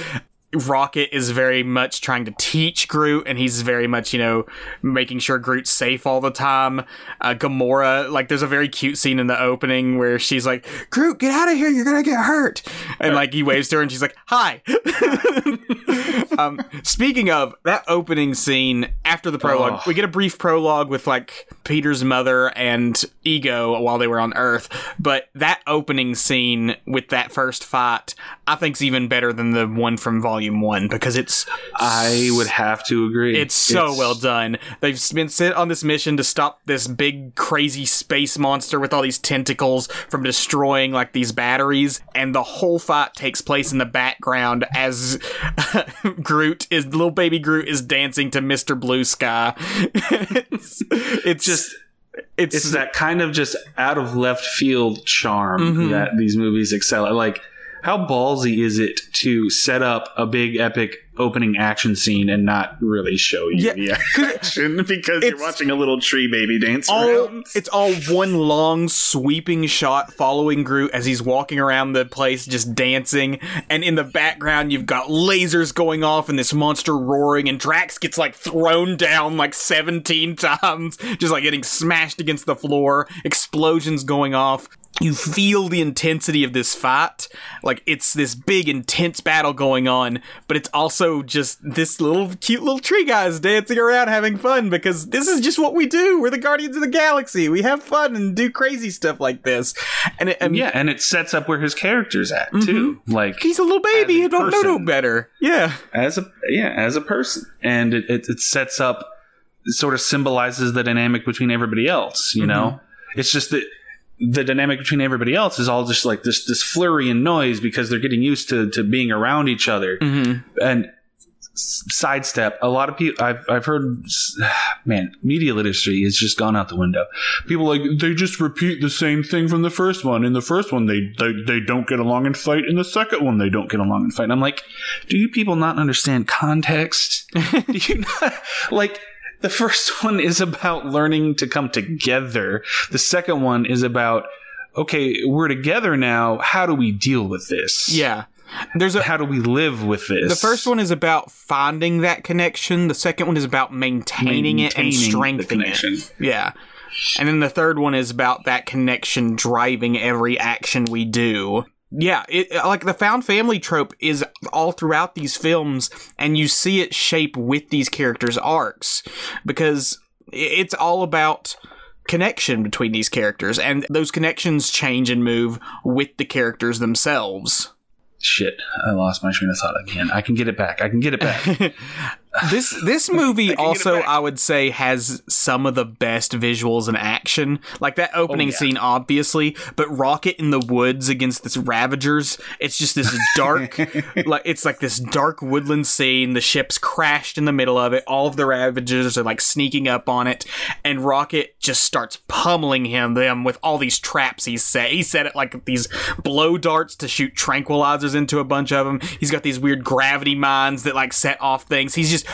A: Rocket is very much trying to teach Groot, and he's very much, you know, making sure Groot's safe all the time. Uh, Gamora, like, there's a very cute scene in the opening where she's like, Groot, get out of here, you're gonna get hurt. And, like, he waves to her, and she's like, Hi. um, speaking of that opening scene after the prologue, oh. we get a brief prologue with, like, Peter's mother and Ego while they were on Earth. But that opening scene with that first fight, I think's even better than the one from Volume One because it's.
B: I would have to agree.
A: It's so it's... well done. They've been sent on this mission to stop this big crazy space monster with all these tentacles from destroying like these batteries, and the whole fight takes place in the background as Groot is little baby Groot is dancing to Mr. Blue Sky. it's, it's just
B: it's, it's that kind of just out of left field charm mm-hmm. that these movies excel at. Like how ballsy is it to set up a big epic opening action scene and not really show you yeah, the action? because you're watching a little tree baby dance
A: all,
B: around.
A: It's all one long sweeping shot following Groot as he's walking around the place just dancing. And in the background you've got lasers going off and this monster roaring and Drax gets like thrown down like 17 times just like getting smashed against the floor explosions going off you feel the intensity of this fight. Like it's this big intense battle going on, but it's also just this little cute little tree guys dancing around having fun because this is just what we do. We're the Guardians of the Galaxy. We have fun and do crazy stuff like this. And, it,
B: yeah, and it sets up where his character's at mm-hmm. too. Like
A: he's a little baby who don't know no better. Yeah,
B: as a yeah as a person, and it, it, it sets up sort of symbolizes the dynamic between everybody else. You mm-hmm. know, it's just that the dynamic between everybody else is all just like this this flurry and noise because they're getting used to to being around each other. Mm-hmm. and sidestep a lot of people I've, I've heard man media literacy has just gone out the window. People like they just repeat the same thing from the first one. In the first one they, they they don't get along and fight. In the second one they don't get along and fight. And i'm like do you people not understand context? Do you not like the first one is about learning to come together. The second one is about okay, we're together now. How do we deal with this?
A: Yeah.
B: There's a, how do we live with this?
A: The first one is about finding that connection. The second one is about maintaining, maintaining it and strengthening it. Yeah. And then the third one is about that connection driving every action we do yeah, it like the found family trope is all throughout these films, and you see it shape with these characters' arcs because it's all about connection between these characters, and those connections change and move with the characters themselves.
B: Shit, I lost my train of thought again. I can get it back. I can get it back.
A: this this movie also I would say has some of the best visuals and action. Like that opening oh, yeah. scene obviously, but Rocket in the woods against this Ravagers, it's just this dark like it's like this dark woodland scene. The ship's crashed in the middle of it. All of the Ravagers are like sneaking up on it and Rocket just starts pummeling him them with all these traps he set. He set it like these blow darts to shoot tranquilizers into a bunch of them. He's got these weird gravity mines that like set off things. He's just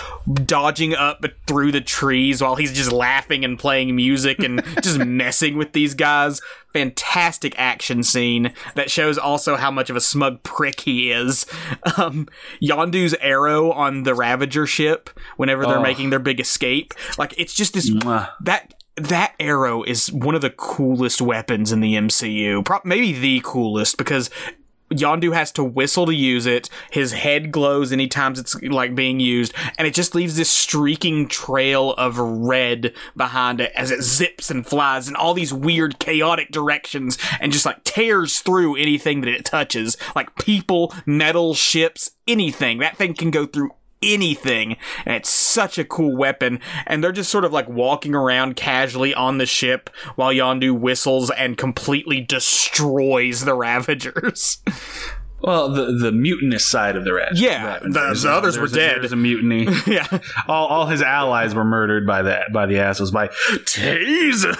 A: dodging up through the trees while he's just laughing and playing music and just messing with these guys. Fantastic action scene that shows also how much of a smug prick he is. Um, Yondu's arrow on the Ravager ship whenever they're oh. making their big escape, like it's just this Mwah. that that arrow is one of the coolest weapons in the MCU. Pro- maybe the coolest because Yondu has to whistle to use it. His head glows anytime it's like being used, and it just leaves this streaking trail of red behind it as it zips and flies in all these weird, chaotic directions, and just like tears through anything that it touches, like people, metal, ships, anything. That thing can go through anything. And it's such a cool weapon. And they're just sort of like walking around casually on the ship while Yondu whistles and completely destroys the Ravagers.
B: Well, the the mutinous side of the rat.
A: Yeah, the, the, others were dead.
B: There's a mutiny.
A: yeah,
B: all, all his allies were murdered by that by the assholes by Taser.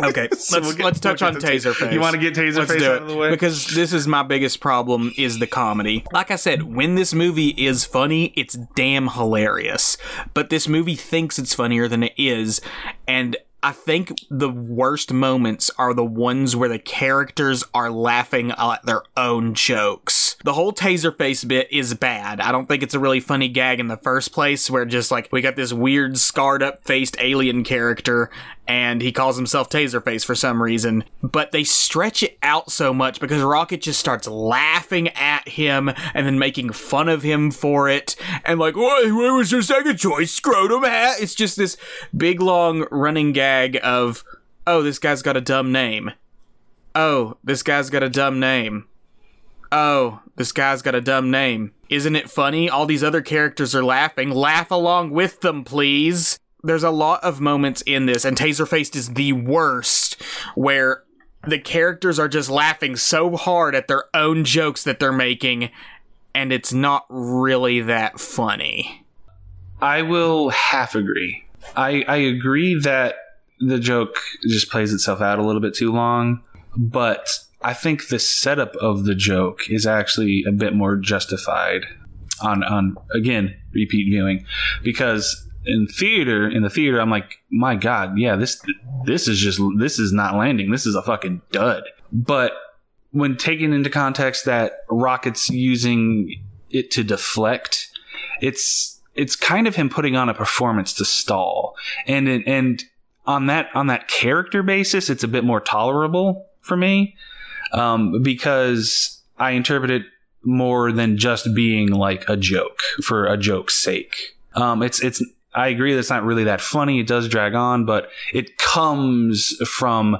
A: okay, so let's we'll get, let's touch we'll on Taser Face.
B: You want to get Taser let's Face out of the way
A: because this is my biggest problem is the comedy. Like I said, when this movie is funny, it's damn hilarious. But this movie thinks it's funnier than it is, and I think the worst moments are the ones where the characters are laughing at their own jokes. The whole taser face bit is bad. I don't think it's a really funny gag in the first place, where just like we got this weird, scarred up faced alien character and he calls himself Taserface for some reason. But they stretch it out so much because Rocket just starts laughing at him and then making fun of him for it. And like, what, what was your second choice? Scrotum hat? It's just this big long running gag of, oh, this guy's got a dumb name. Oh, this guy's got a dumb name. Oh, this guy's got a dumb name. Isn't it funny? All these other characters are laughing. Laugh along with them, please there's a lot of moments in this, and Taserface is the worst, where the characters are just laughing so hard at their own jokes that they're making, and it's not really that funny.
B: I will half agree. I, I agree that the joke just plays itself out a little bit too long, but I think the setup of the joke is actually a bit more justified on on again repeat viewing because in theater in the theater i'm like my god yeah this this is just this is not landing. This is a fucking dud. But when taken into context that rocket's using it to deflect it's it's kind of him putting on a performance to stall. And and on that on that character basis it's a bit more tolerable for me um, because i interpret it more than just being like a joke for a joke's sake. Um, it's it's I agree that's not really that funny. It does drag on, but it comes from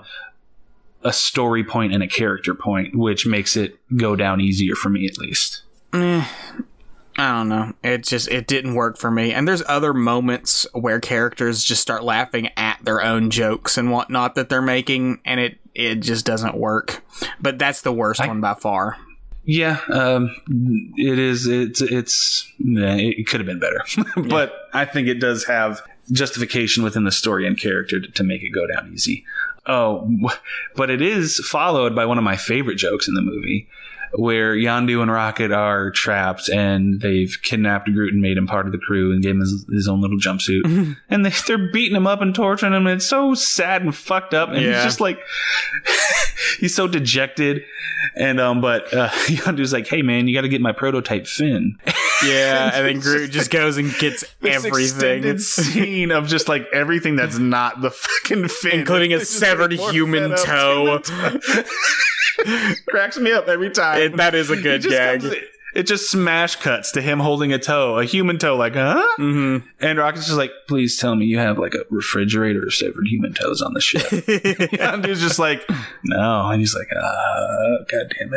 B: a story point and a character point, which makes it go down easier for me at least.
A: Eh, I don't know. It just it didn't work for me. And there's other moments where characters just start laughing at their own jokes and whatnot that they're making, and it it just doesn't work. But that's the worst I, one by far.
B: Yeah, um, it is. It's it's. it could have been better, but yeah. I think it does have justification within the story and character to, to make it go down easy. Oh, but it is followed by one of my favorite jokes in the movie, where Yondu and Rocket are trapped and they've kidnapped Groot and made him part of the crew and gave him his, his own little jumpsuit. Mm-hmm. And they, they're beating him up and torturing him. And it's so sad and fucked up. And yeah. he's just like, he's so dejected. And, um, but, uh, Yondu's like, hey man, you got to get my prototype fin.
A: Yeah. and then Groot just goes and gets everything.
B: It's scene of just like everything that's not the fucking fin,
A: including a severed human toe.
B: Cracks me up every time.
A: It, that is a good gag.
B: It just smash cuts to him holding a toe, a human toe, like, huh? Mm-hmm. And Rocket's just like, please tell me you have like a refrigerator of severed human toes on the ship. and he's just like, no. And he's like, ah, god damn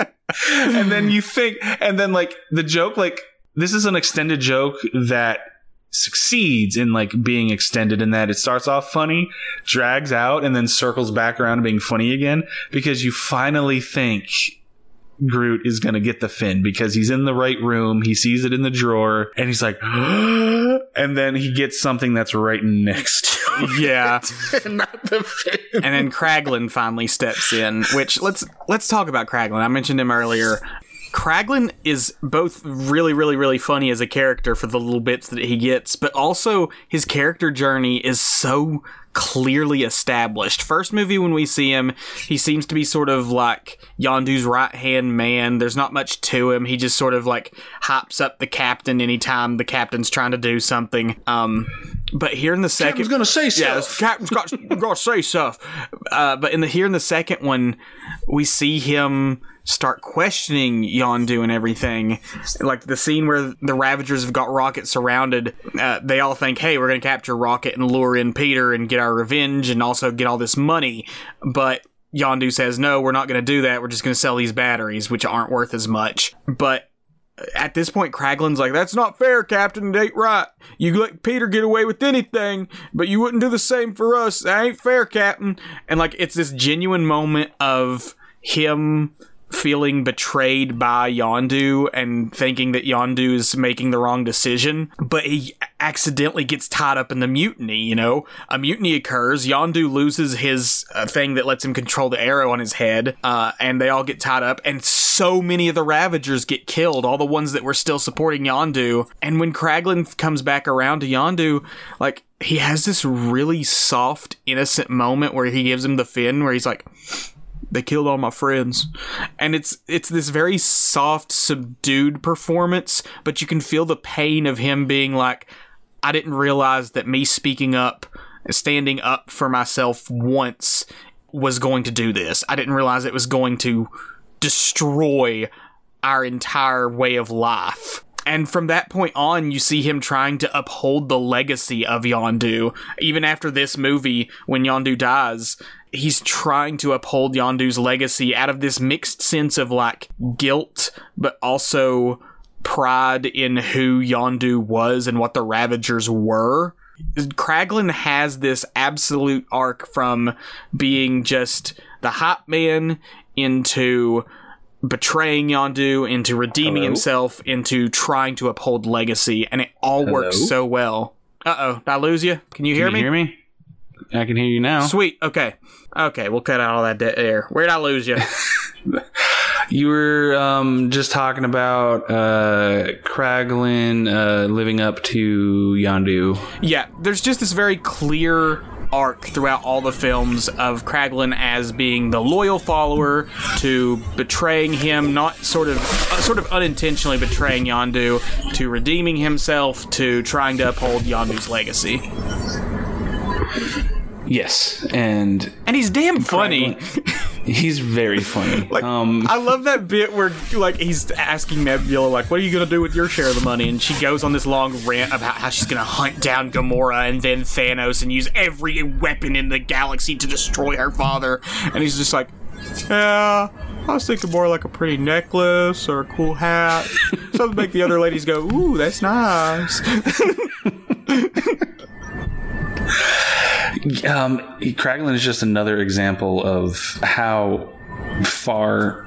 B: it. And then you think, and then like the joke, like, this is an extended joke that succeeds in like being extended in that it starts off funny, drags out, and then circles back around being funny again because you finally think Groot is going to get the fin because he's in the right room. He sees it in the drawer and he's like, and then he gets something that's right next to
A: Yeah. Not the fin. And then Kraglin finally steps in, which let's, let's talk about Kraglin. I mentioned him earlier. Kraglin is both really, really, really funny as a character for the little bits that he gets, but also his character journey is so clearly established. First movie when we see him, he seems to be sort of like Yondu's right hand man. There's not much to him. He just sort of like hops up the captain anytime the captain's trying to do something. Um, but here in the second,
B: captain's gonna say stuff.
A: Yeah, captain's got to say stuff. Uh, but in the here in the second one, we see him start questioning Yondu and everything. Like the scene where the Ravagers have got Rocket surrounded, uh, they all think, hey, we're going to capture Rocket and lure in Peter and get our revenge and also get all this money. But Yondu says, no, we're not going to do that. We're just going to sell these batteries, which aren't worth as much. But at this point, Kraglin's like, that's not fair, Captain. It ain't right. You let Peter get away with anything, but you wouldn't do the same for us. That ain't fair, Captain. And like, it's this genuine moment of him feeling betrayed by Yondu and thinking that Yondu is making the wrong decision, but he accidentally gets tied up in the mutiny, you know? A mutiny occurs, Yondu loses his uh, thing that lets him control the arrow on his head, uh, and they all get tied up, and so many of the Ravagers get killed, all the ones that were still supporting Yondu. And when Kraglin comes back around to Yondu, like, he has this really soft, innocent moment where he gives him the fin, where he's like, they killed all my friends and it's it's this very soft subdued performance but you can feel the pain of him being like i didn't realize that me speaking up standing up for myself once was going to do this i didn't realize it was going to destroy our entire way of life and from that point on, you see him trying to uphold the legacy of Yondu. Even after this movie, when Yondu dies, he's trying to uphold Yondu's legacy out of this mixed sense of like guilt, but also pride in who Yondu was and what the Ravagers were. Kraglin has this absolute arc from being just the hot man into betraying Yondu, into redeeming Hello? himself, into trying to uphold legacy, and it all Hello? works so well. Uh oh, did I lose you? Can you hear
B: Can you
A: me?
B: Hear me? I can hear you now.
A: Sweet. Okay. Okay, we'll cut out all that dead air. Where'd I lose you?
B: you were um, just talking about uh, Kraglin uh, living up to Yondu.
A: Yeah, there's just this very clear arc throughout all the films of Kraglin as being the loyal follower to betraying him, not sort of uh, sort of unintentionally betraying Yondu, to redeeming himself, to trying to uphold Yondu's legacy.
B: Yes, and
A: and he's damn funny.
B: He's very funny.
A: like, um, I love that bit where like he's asking Nebula like, "What are you gonna do with your share of the money?" And she goes on this long rant about how she's gonna hunt down Gamora and then Thanos and use every weapon in the galaxy to destroy her father. And he's just like, "Yeah." I was thinking more like a pretty necklace or a cool hat. Something to make the other ladies go, ooh, that's nice.
B: Um, Kraglin is just another example of how far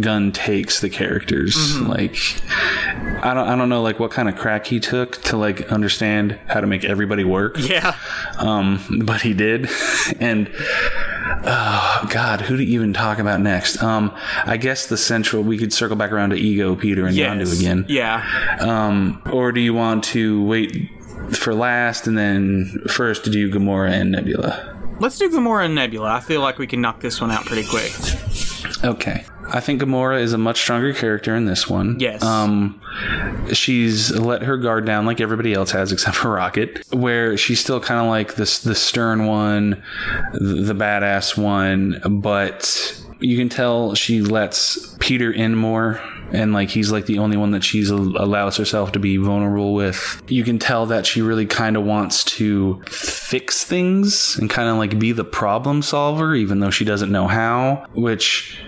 B: Gunn takes the characters. Mm-hmm. Like, I don't, I don't know, like what kind of crack he took to like understand how to make everybody work.
A: Yeah.
B: Um, but he did, and oh god who to even talk about next um i guess the central we could circle back around to ego peter and yes. Yondu again
A: yeah
B: um or do you want to wait for last and then first to do gamora and nebula.
A: Let's do gamora and nebula. I feel like we can knock this one out pretty quick.
B: Okay. I think Gamora is a much stronger character in this one.
A: Yes.
B: Um, she's let her guard down like everybody else has, except for Rocket, where she's still kind of like this the stern one, the, the badass one, but you can tell she lets Peter in more and like he's like the only one that she's allows herself to be vulnerable with. You can tell that she really kind of wants to fix things and kind of like be the problem solver even though she doesn't know how, which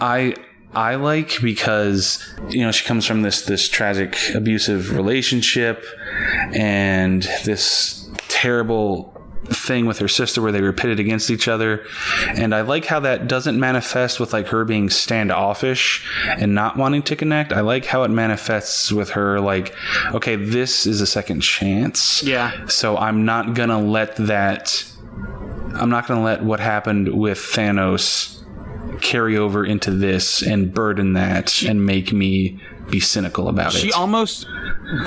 B: I I like because you know she comes from this this tragic abusive relationship and this terrible thing with her sister where they were pitted against each other. And i like how that doesn't manifest with like her being standoffish and not wanting to connect. I like how it manifests with her like okay this is a second chance.
A: Yeah.
B: So i'm not gonna let that i'm not gonna let what happened with thanos carry over into this and burden that and make me be cynical about
A: she
B: it.
A: She almost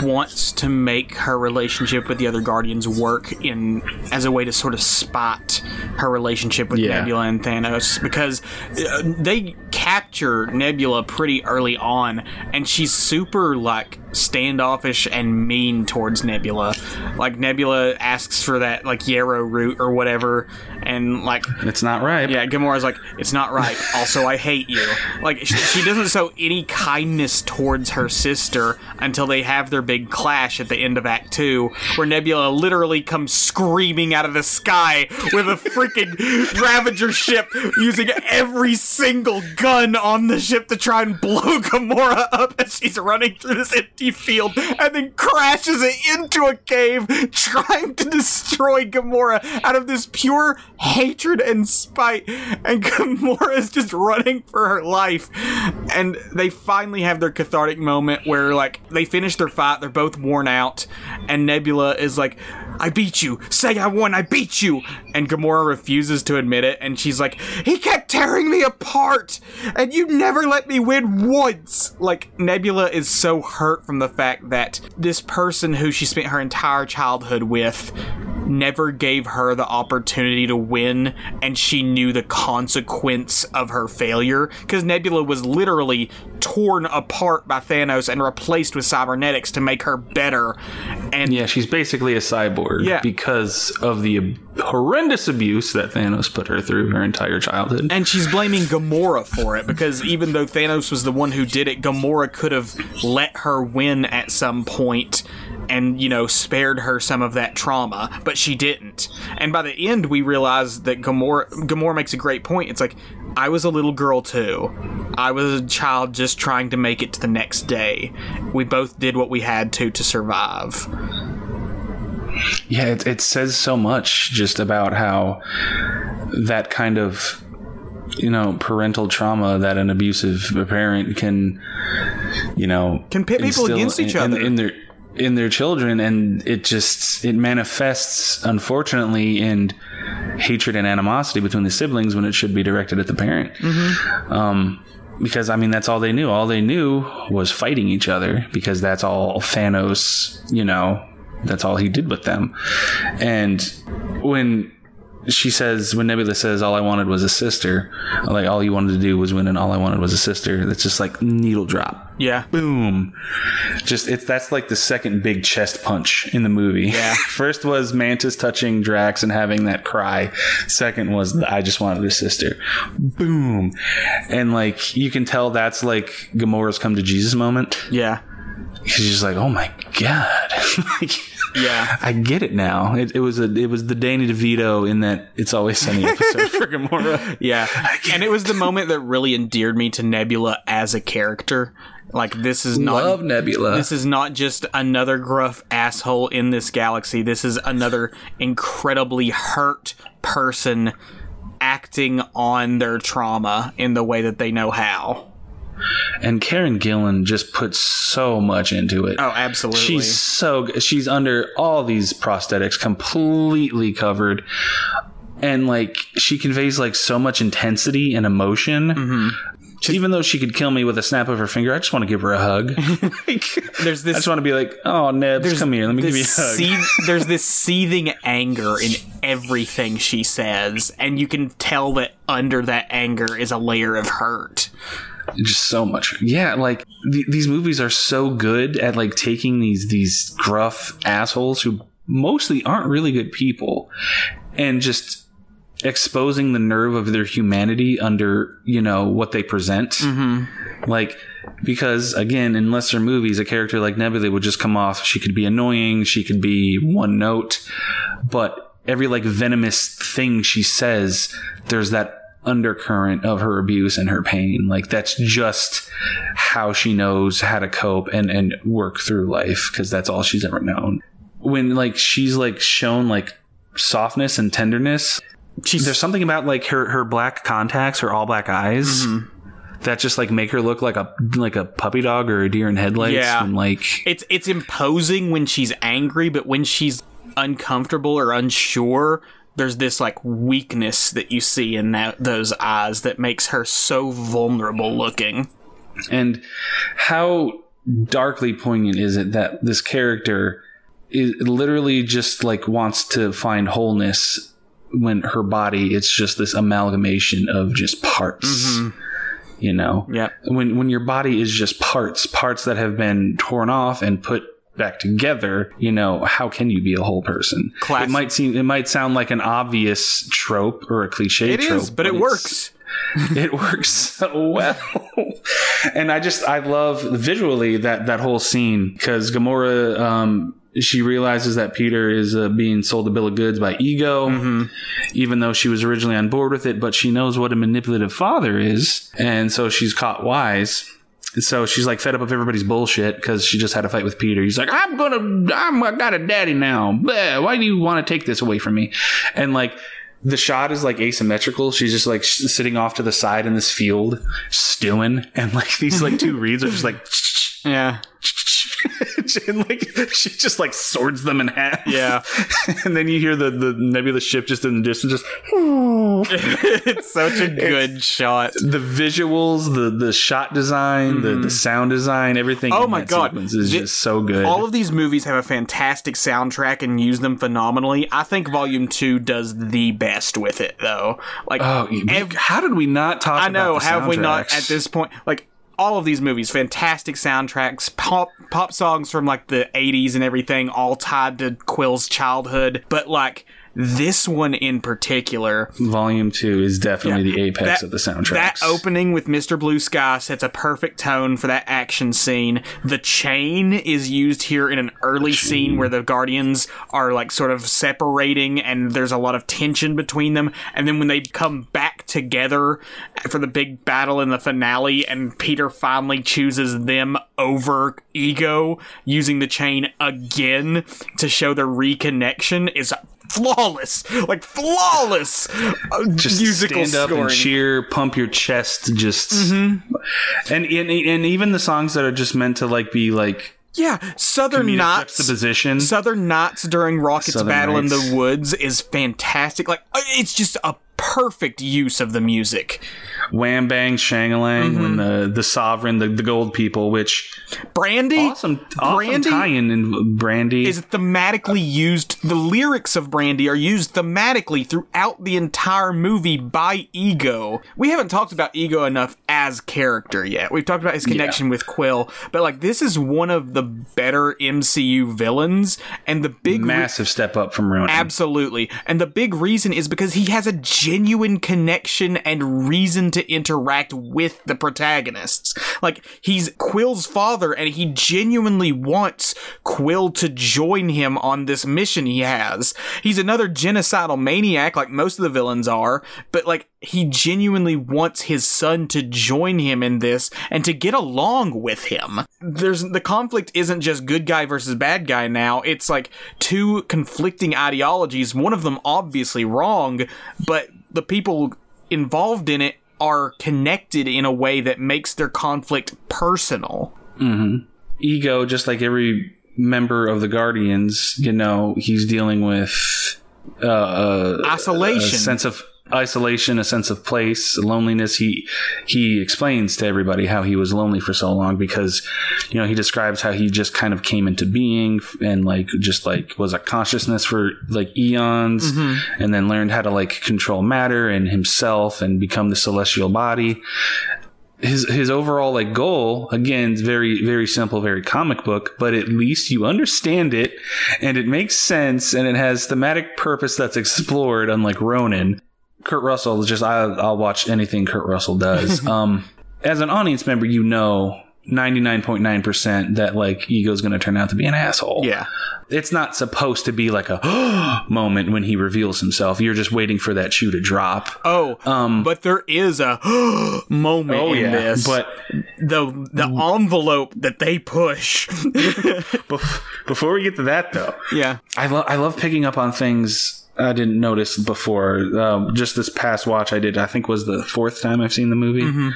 A: wants to make her relationship with the other Guardians work in as a way to sort of spot her relationship with yeah. Nebula and Thanos because uh, they capture Nebula pretty early on and she's super like standoffish and mean towards Nebula. Like Nebula asks for that like yarrow root or whatever and like
B: it's not right.
A: Yeah, Gamora's like it's not right. also, I hate you. Like she doesn't show any kindness towards her sister until they have their big clash at the end of Act Two, where Nebula literally comes screaming out of the sky with a freaking Ravager ship using every single gun on the ship to try and blow Gamora up as she's running through this empty field, and then crashes it into a cave, trying to destroy Gamora out of this pure hatred and spite, and Gamora is just running for her life. And they finally have their cathartic moment where, like, they finish their fight, they're both worn out, and Nebula is like, I beat you. Say I won. I beat you. And Gamora refuses to admit it. And she's like, he kept tearing me apart. And you never let me win once. Like, Nebula is so hurt from the fact that this person who she spent her entire childhood with never gave her the opportunity to win and she knew the consequence of her failure because Nebula was literally torn apart by Thanos and replaced with cybernetics to make her better and
B: yeah she's basically a cyborg yeah. because of the horrendous abuse that Thanos put her through her entire childhood
A: and she's blaming Gamora for it because even though Thanos was the one who did it Gamora could have let her win at some point and you know spared her some of that trauma, but she didn't. And by the end, we realize that Gamora Gamora makes a great point. It's like I was a little girl too. I was a child just trying to make it to the next day. We both did what we had to to survive.
B: Yeah, it, it says so much just about how that kind of you know parental trauma that an abusive parent can you know
A: can pit people against each other
B: in, in their in their children and it just it manifests unfortunately in hatred and animosity between the siblings when it should be directed at the parent. Mm-hmm. um, because i mean that's all they knew. All they knew was fighting each other because that's all thanos you know that's all he did with them and when she says when Nebula says all I wanted was a sister, like all you wanted to do was win and all I wanted was a sister. That's just like needle drop.
A: Yeah.
B: Boom. Just it's that's like the second big chest punch in the movie.
A: Yeah.
B: First was Mantis touching Drax and having that cry. Second was the, I just wanted a sister. Boom. And like you can tell that's like Gamora's come to Jesus moment.
A: Yeah.
B: She's just like, oh my god. like,
A: yeah,
B: I get it now. It, it, was a it was the Danny DeVito in that It's Always Sunny episode for Gamora.
A: Yeah, and it was the moment that really endeared me to Nebula as a character. Like this is not
B: love Nebula.
A: This is not just another gruff asshole in this galaxy. This is another incredibly hurt person acting on their trauma in the way that they know how.
B: And Karen Gillan just puts so much into it.
A: Oh, absolutely.
B: She's so she's under all these prosthetics completely covered. And like she conveys like so much intensity and emotion.
A: Mm-hmm.
B: Even though she could kill me with a snap of her finger, I just want to give her a hug. like,
A: there's this.
B: I just want to be like, "Oh, Nebs, come here. Let me give you a hug."
A: Seeth, there's this seething anger in everything she says, and you can tell that under that anger is a layer of hurt
B: just so much yeah like th- these movies are so good at like taking these these gruff assholes who mostly aren't really good people and just exposing the nerve of their humanity under you know what they present
A: mm-hmm.
B: like because again in lesser movies a character like nebula would just come off she could be annoying she could be one note but every like venomous thing she says there's that undercurrent of her abuse and her pain. Like that's just how she knows how to cope and and work through life because that's all she's ever known. When like she's like shown like softness and tenderness, she's, there's something about like her her black contacts, her all black eyes. Mm-hmm. That just like make her look like a like a puppy dog or a deer in headlights.
A: Yeah,
B: and, like
A: it's it's imposing when she's angry, but when she's uncomfortable or unsure, there's this like weakness that you see in that those eyes that makes her so vulnerable looking.
B: And how darkly poignant is it that this character is literally just like wants to find wholeness when her body it's just this amalgamation of just parts.
A: Mm-hmm.
B: You know,
A: yeah.
B: When when your body is just parts, parts that have been torn off and put back together, you know, how can you be a whole person?
A: Classic.
B: It might seem it might sound like an obvious trope or a cliche
A: it
B: trope.
A: Is, but, but it works.
B: it works so well. and I just I love visually that that whole scene cuz Gamora um she realizes that Peter is uh, being sold a bill of goods by ego,
A: mm-hmm.
B: even though she was originally on board with it. But she knows what a manipulative father is, and so she's caught wise so she's like fed up of everybody's bullshit because she just had a fight with Peter. He's like, I'm gonna, I'm, I got a daddy now. Why do you want to take this away from me? And like, the shot is like asymmetrical. She's just like sitting off to the side in this field, stewing, and like these like two reeds are just like,
A: yeah.
B: and like she just like swords them in half.
A: Yeah.
B: and then you hear the the nebula ship just in the distance just
A: it's such a good it's, shot.
B: The visuals, the the shot design, mm-hmm. the, the mm-hmm. sound design, everything.
A: Oh my god,
B: is just so good.
A: All of these movies have a fantastic soundtrack and use them phenomenally. I think Volume Two does the best with it, though. Like,
B: oh, ev- how did we not talk?
A: I know.
B: have
A: we not at this point? Like, all of these movies, fantastic soundtracks, pop pop songs from like the 80s and everything, all tied to Quill's childhood. But like this one in particular,
B: Volume Two, is definitely yeah, the apex
A: that,
B: of the soundtrack.
A: That opening with Mr. Blue Sky sets a perfect tone for that action scene. The chain is used here in an early scene where the Guardians are like sort of separating, and there's a lot of tension between them. And then when they come back together for the big battle in the finale, and Peter finally chooses them over Ego using the chain again to show the reconnection is flawless, like flawless uh, just musical stand up scoring. and
B: cheer, pump your chest, just
A: mm-hmm.
B: and, and and even the songs that are just meant to like be like
A: yeah, Southern Nights.
B: The position.
A: Southern Nights during Rocket's Southern battle Nights. in the woods is fantastic. Like uh, it's just a perfect use of the music.
B: wham bang shangalang mm-hmm. when the the sovereign the, the gold people which
A: brandy
B: awesome brandy awesome tie-in in brandy
A: is thematically used the lyrics of brandy are used thematically throughout the entire movie by ego we haven't talked about ego enough as character yet we've talked about his connection yeah. with quill but like this is one of the better mcu villains and the big
B: massive re- step up from Ronan.
A: absolutely and the big reason is because he has a genuine connection and reason to interact with the protagonists. Like, he's Quill's father, and he genuinely wants Quill to join him on this mission he has. He's another genocidal maniac, like most of the villains are, but like, he genuinely wants his son to join him in this and to get along with him. There's the conflict isn't just good guy versus bad guy now. It's like two conflicting ideologies, one of them obviously wrong, but the people involved in it are connected in a way that makes their conflict personal.
B: Mm-hmm. Ego, just like every member of the Guardians, you know, he's dealing with uh, uh
A: isolation,
B: a sense of isolation, a sense of place, loneliness. He he explains to everybody how he was lonely for so long because you know he describes how he just kind of came into being and like just like was a consciousness for like eons, mm-hmm. and then learned how to like control matter and himself and become the celestial body. His his overall like goal again is very very simple very comic book but at least you understand it and it makes sense and it has thematic purpose that's explored unlike Ronan Kurt Russell is just I, will watch anything Kurt Russell does. um, as an audience member, you know 99.9% that like Ego's going to turn out to be an asshole.
A: Yeah.
B: It's not supposed to be like a moment when he reveals himself. You're just waiting for that shoe to drop.
A: Oh, um, but there is a moment oh, in yeah, this.
B: But
A: the the envelope that they push.
B: Before we get to that, though,
A: yeah,
B: I love I love picking up on things I didn't notice before. Um, just this past watch I did, I think was the fourth time I've seen the movie. Mm-hmm.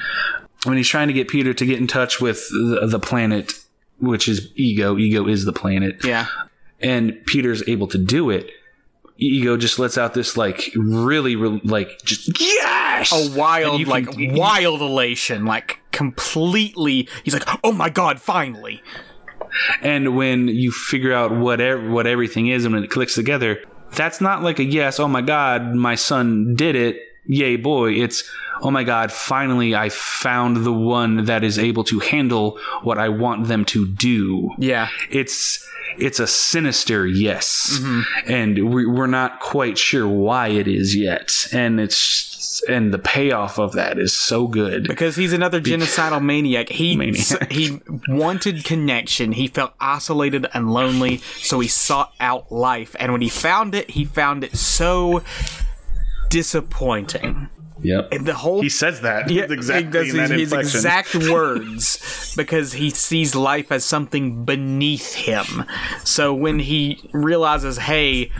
B: When he's trying to get Peter to get in touch with the, the, planet, which is Ego. Ego is the planet.
A: Yeah.
B: And Peter's able to do it. Ego just lets out this like really, really like just yes,
A: a wild can, like wild elation, like completely. He's like, oh my god, finally.
B: And when you figure out what what everything is and when it clicks together, that's not like a yes, oh my God, my son did it. Yay, boy. It's, oh my God, finally I found the one that is able to handle what I want them to do.
A: Yeah.
B: It's, it's a sinister yes. Mm-hmm. And we're not quite sure why it is yet. And it's and the payoff of that is so good
A: because he's another genocidal maniac. He maniac. he wanted connection. He felt isolated and lonely, so he sought out life. And when he found it, he found it so disappointing.
B: Yep.
A: And the whole
B: he says that yeah, exactly
A: in that his exact words because he sees life as something beneath him. So when he realizes, hey,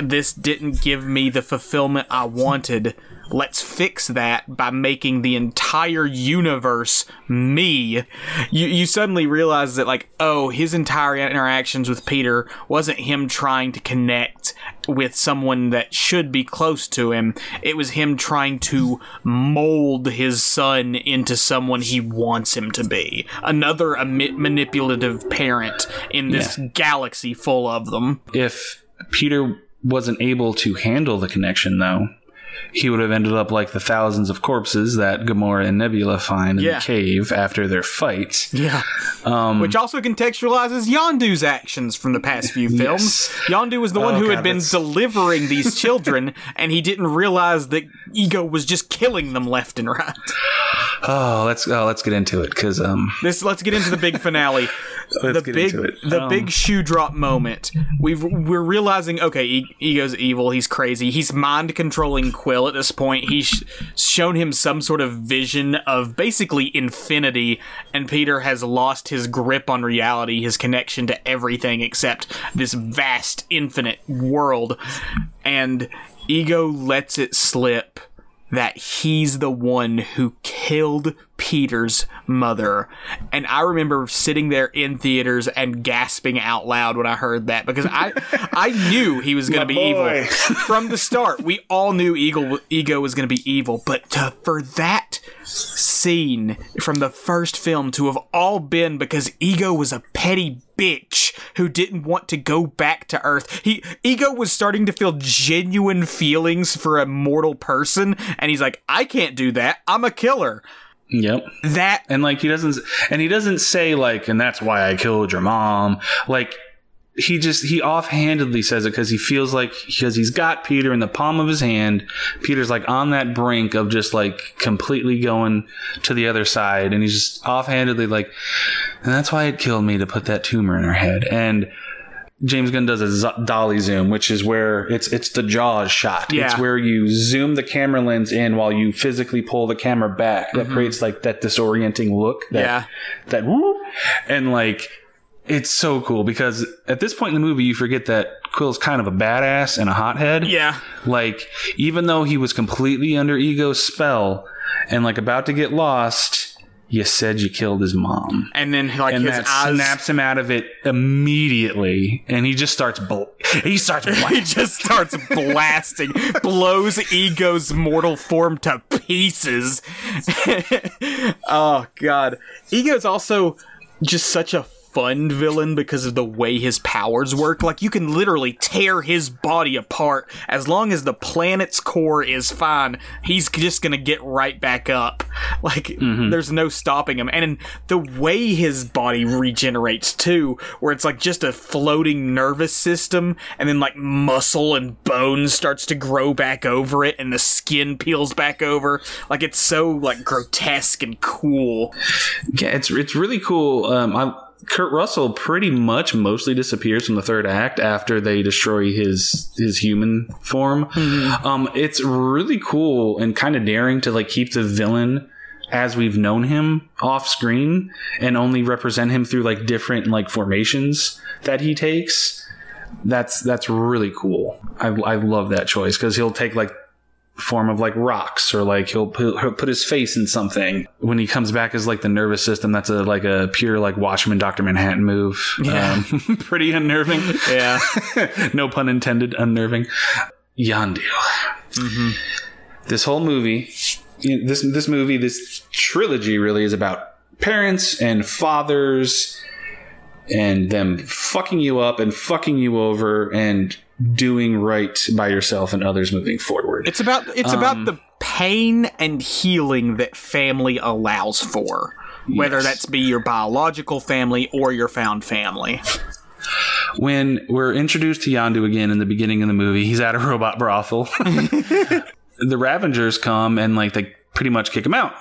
A: this didn't give me the fulfillment I wanted let's fix that by making the entire universe me. You you suddenly realize that like, oh, his entire interactions with Peter wasn't him trying to connect with someone that should be close to him. It was him trying to mold his son into someone he wants him to be. Another manipulative parent in this yeah. galaxy full of them.
B: If Peter wasn't able to handle the connection though, he would have ended up like the thousands of corpses that Gamora and Nebula find in yeah. the cave after their fight.
A: Yeah. Um, Which also contextualizes Yondu's actions from the past few films. Yes. Yondu was the one oh, who God, had been that's... delivering these children, and he didn't realize that Ego was just killing them left and right.
B: Oh, let's oh, let's get into it because um,
A: this let's get into the big finale. the big the um, big shoe drop moment. We've we're realizing okay, Ego's evil. He's crazy. He's mind controlling Quill at this point. He's shown him some sort of vision of basically infinity, and Peter has lost his grip on reality, his connection to everything except this vast infinite world, and Ego lets it slip that he's the one who killed Peter's mother. And I remember sitting there in theaters and gasping out loud when I heard that because I I knew he was going to be boy. evil from the start. We all knew Ego Ego was going to be evil, but to, for that scene from the first film to have all been because Ego was a petty bitch who didn't want to go back to Earth. He Ego was starting to feel genuine feelings for a mortal person, and he's like, I can't do that. I'm a killer.
B: Yep.
A: That
B: and like he doesn't and he doesn't say like and that's why I killed your mom. Like he just he offhandedly says it because he feels like because he's got Peter in the palm of his hand. Peter's like on that brink of just like completely going to the other side, and he's just offhandedly like, and that's why it killed me to put that tumor in her head. And James Gunn does a z- dolly zoom, which is where it's it's the Jaws shot. Yeah. It's where you zoom the camera lens in while you physically pull the camera back. That mm-hmm. creates like that disorienting look. That,
A: yeah.
B: That whoop, and like it's so cool because at this point in the movie, you forget that Quill's kind of a badass and a hothead.
A: Yeah.
B: Like, even though he was completely under Ego's spell and like about to get lost, you said you killed his mom.
A: And then like
B: and
A: his
B: that
A: eyes
B: snaps him out of it immediately, and he just starts bl- he starts
A: he just starts blasting, blows Ego's mortal form to pieces. oh god, Ego's also just such a fun villain because of the way his powers work. Like you can literally tear his body apart as long as the planet's core is fine. He's just gonna get right back up. Like mm-hmm. there's no stopping him. And the way his body regenerates too, where it's like just a floating nervous system, and then like muscle and bone starts to grow back over it, and the skin peels back over. Like it's so like grotesque and cool.
B: Yeah, it's it's really cool. Um, I Kurt Russell pretty much mostly disappears from the third act after they destroy his his human form. Mm-hmm. Um, it's really cool and kind of daring to like keep the villain as we've known him off screen and only represent him through like different like formations that he takes. That's that's really cool. I I love that choice because he'll take like form of like rocks or like he'll put, he'll put his face in something. When he comes back as like the nervous system that's a like a pure like Watchmen dr manhattan move.
A: Yeah.
B: Um, pretty unnerving.
A: Yeah.
B: No pun intended unnerving. Yondu. Mm-hmm. this whole movie this this movie this trilogy really is about parents and fathers and them fucking you up and fucking you over and doing right by yourself and others moving forward.
A: It's about it's um, about the pain and healing that family allows for, whether yes. that's be your biological family or your found family.
B: When we're introduced to Yondu again in the beginning of the movie, he's at a robot brothel. the Ravagers come and like they pretty much kick him out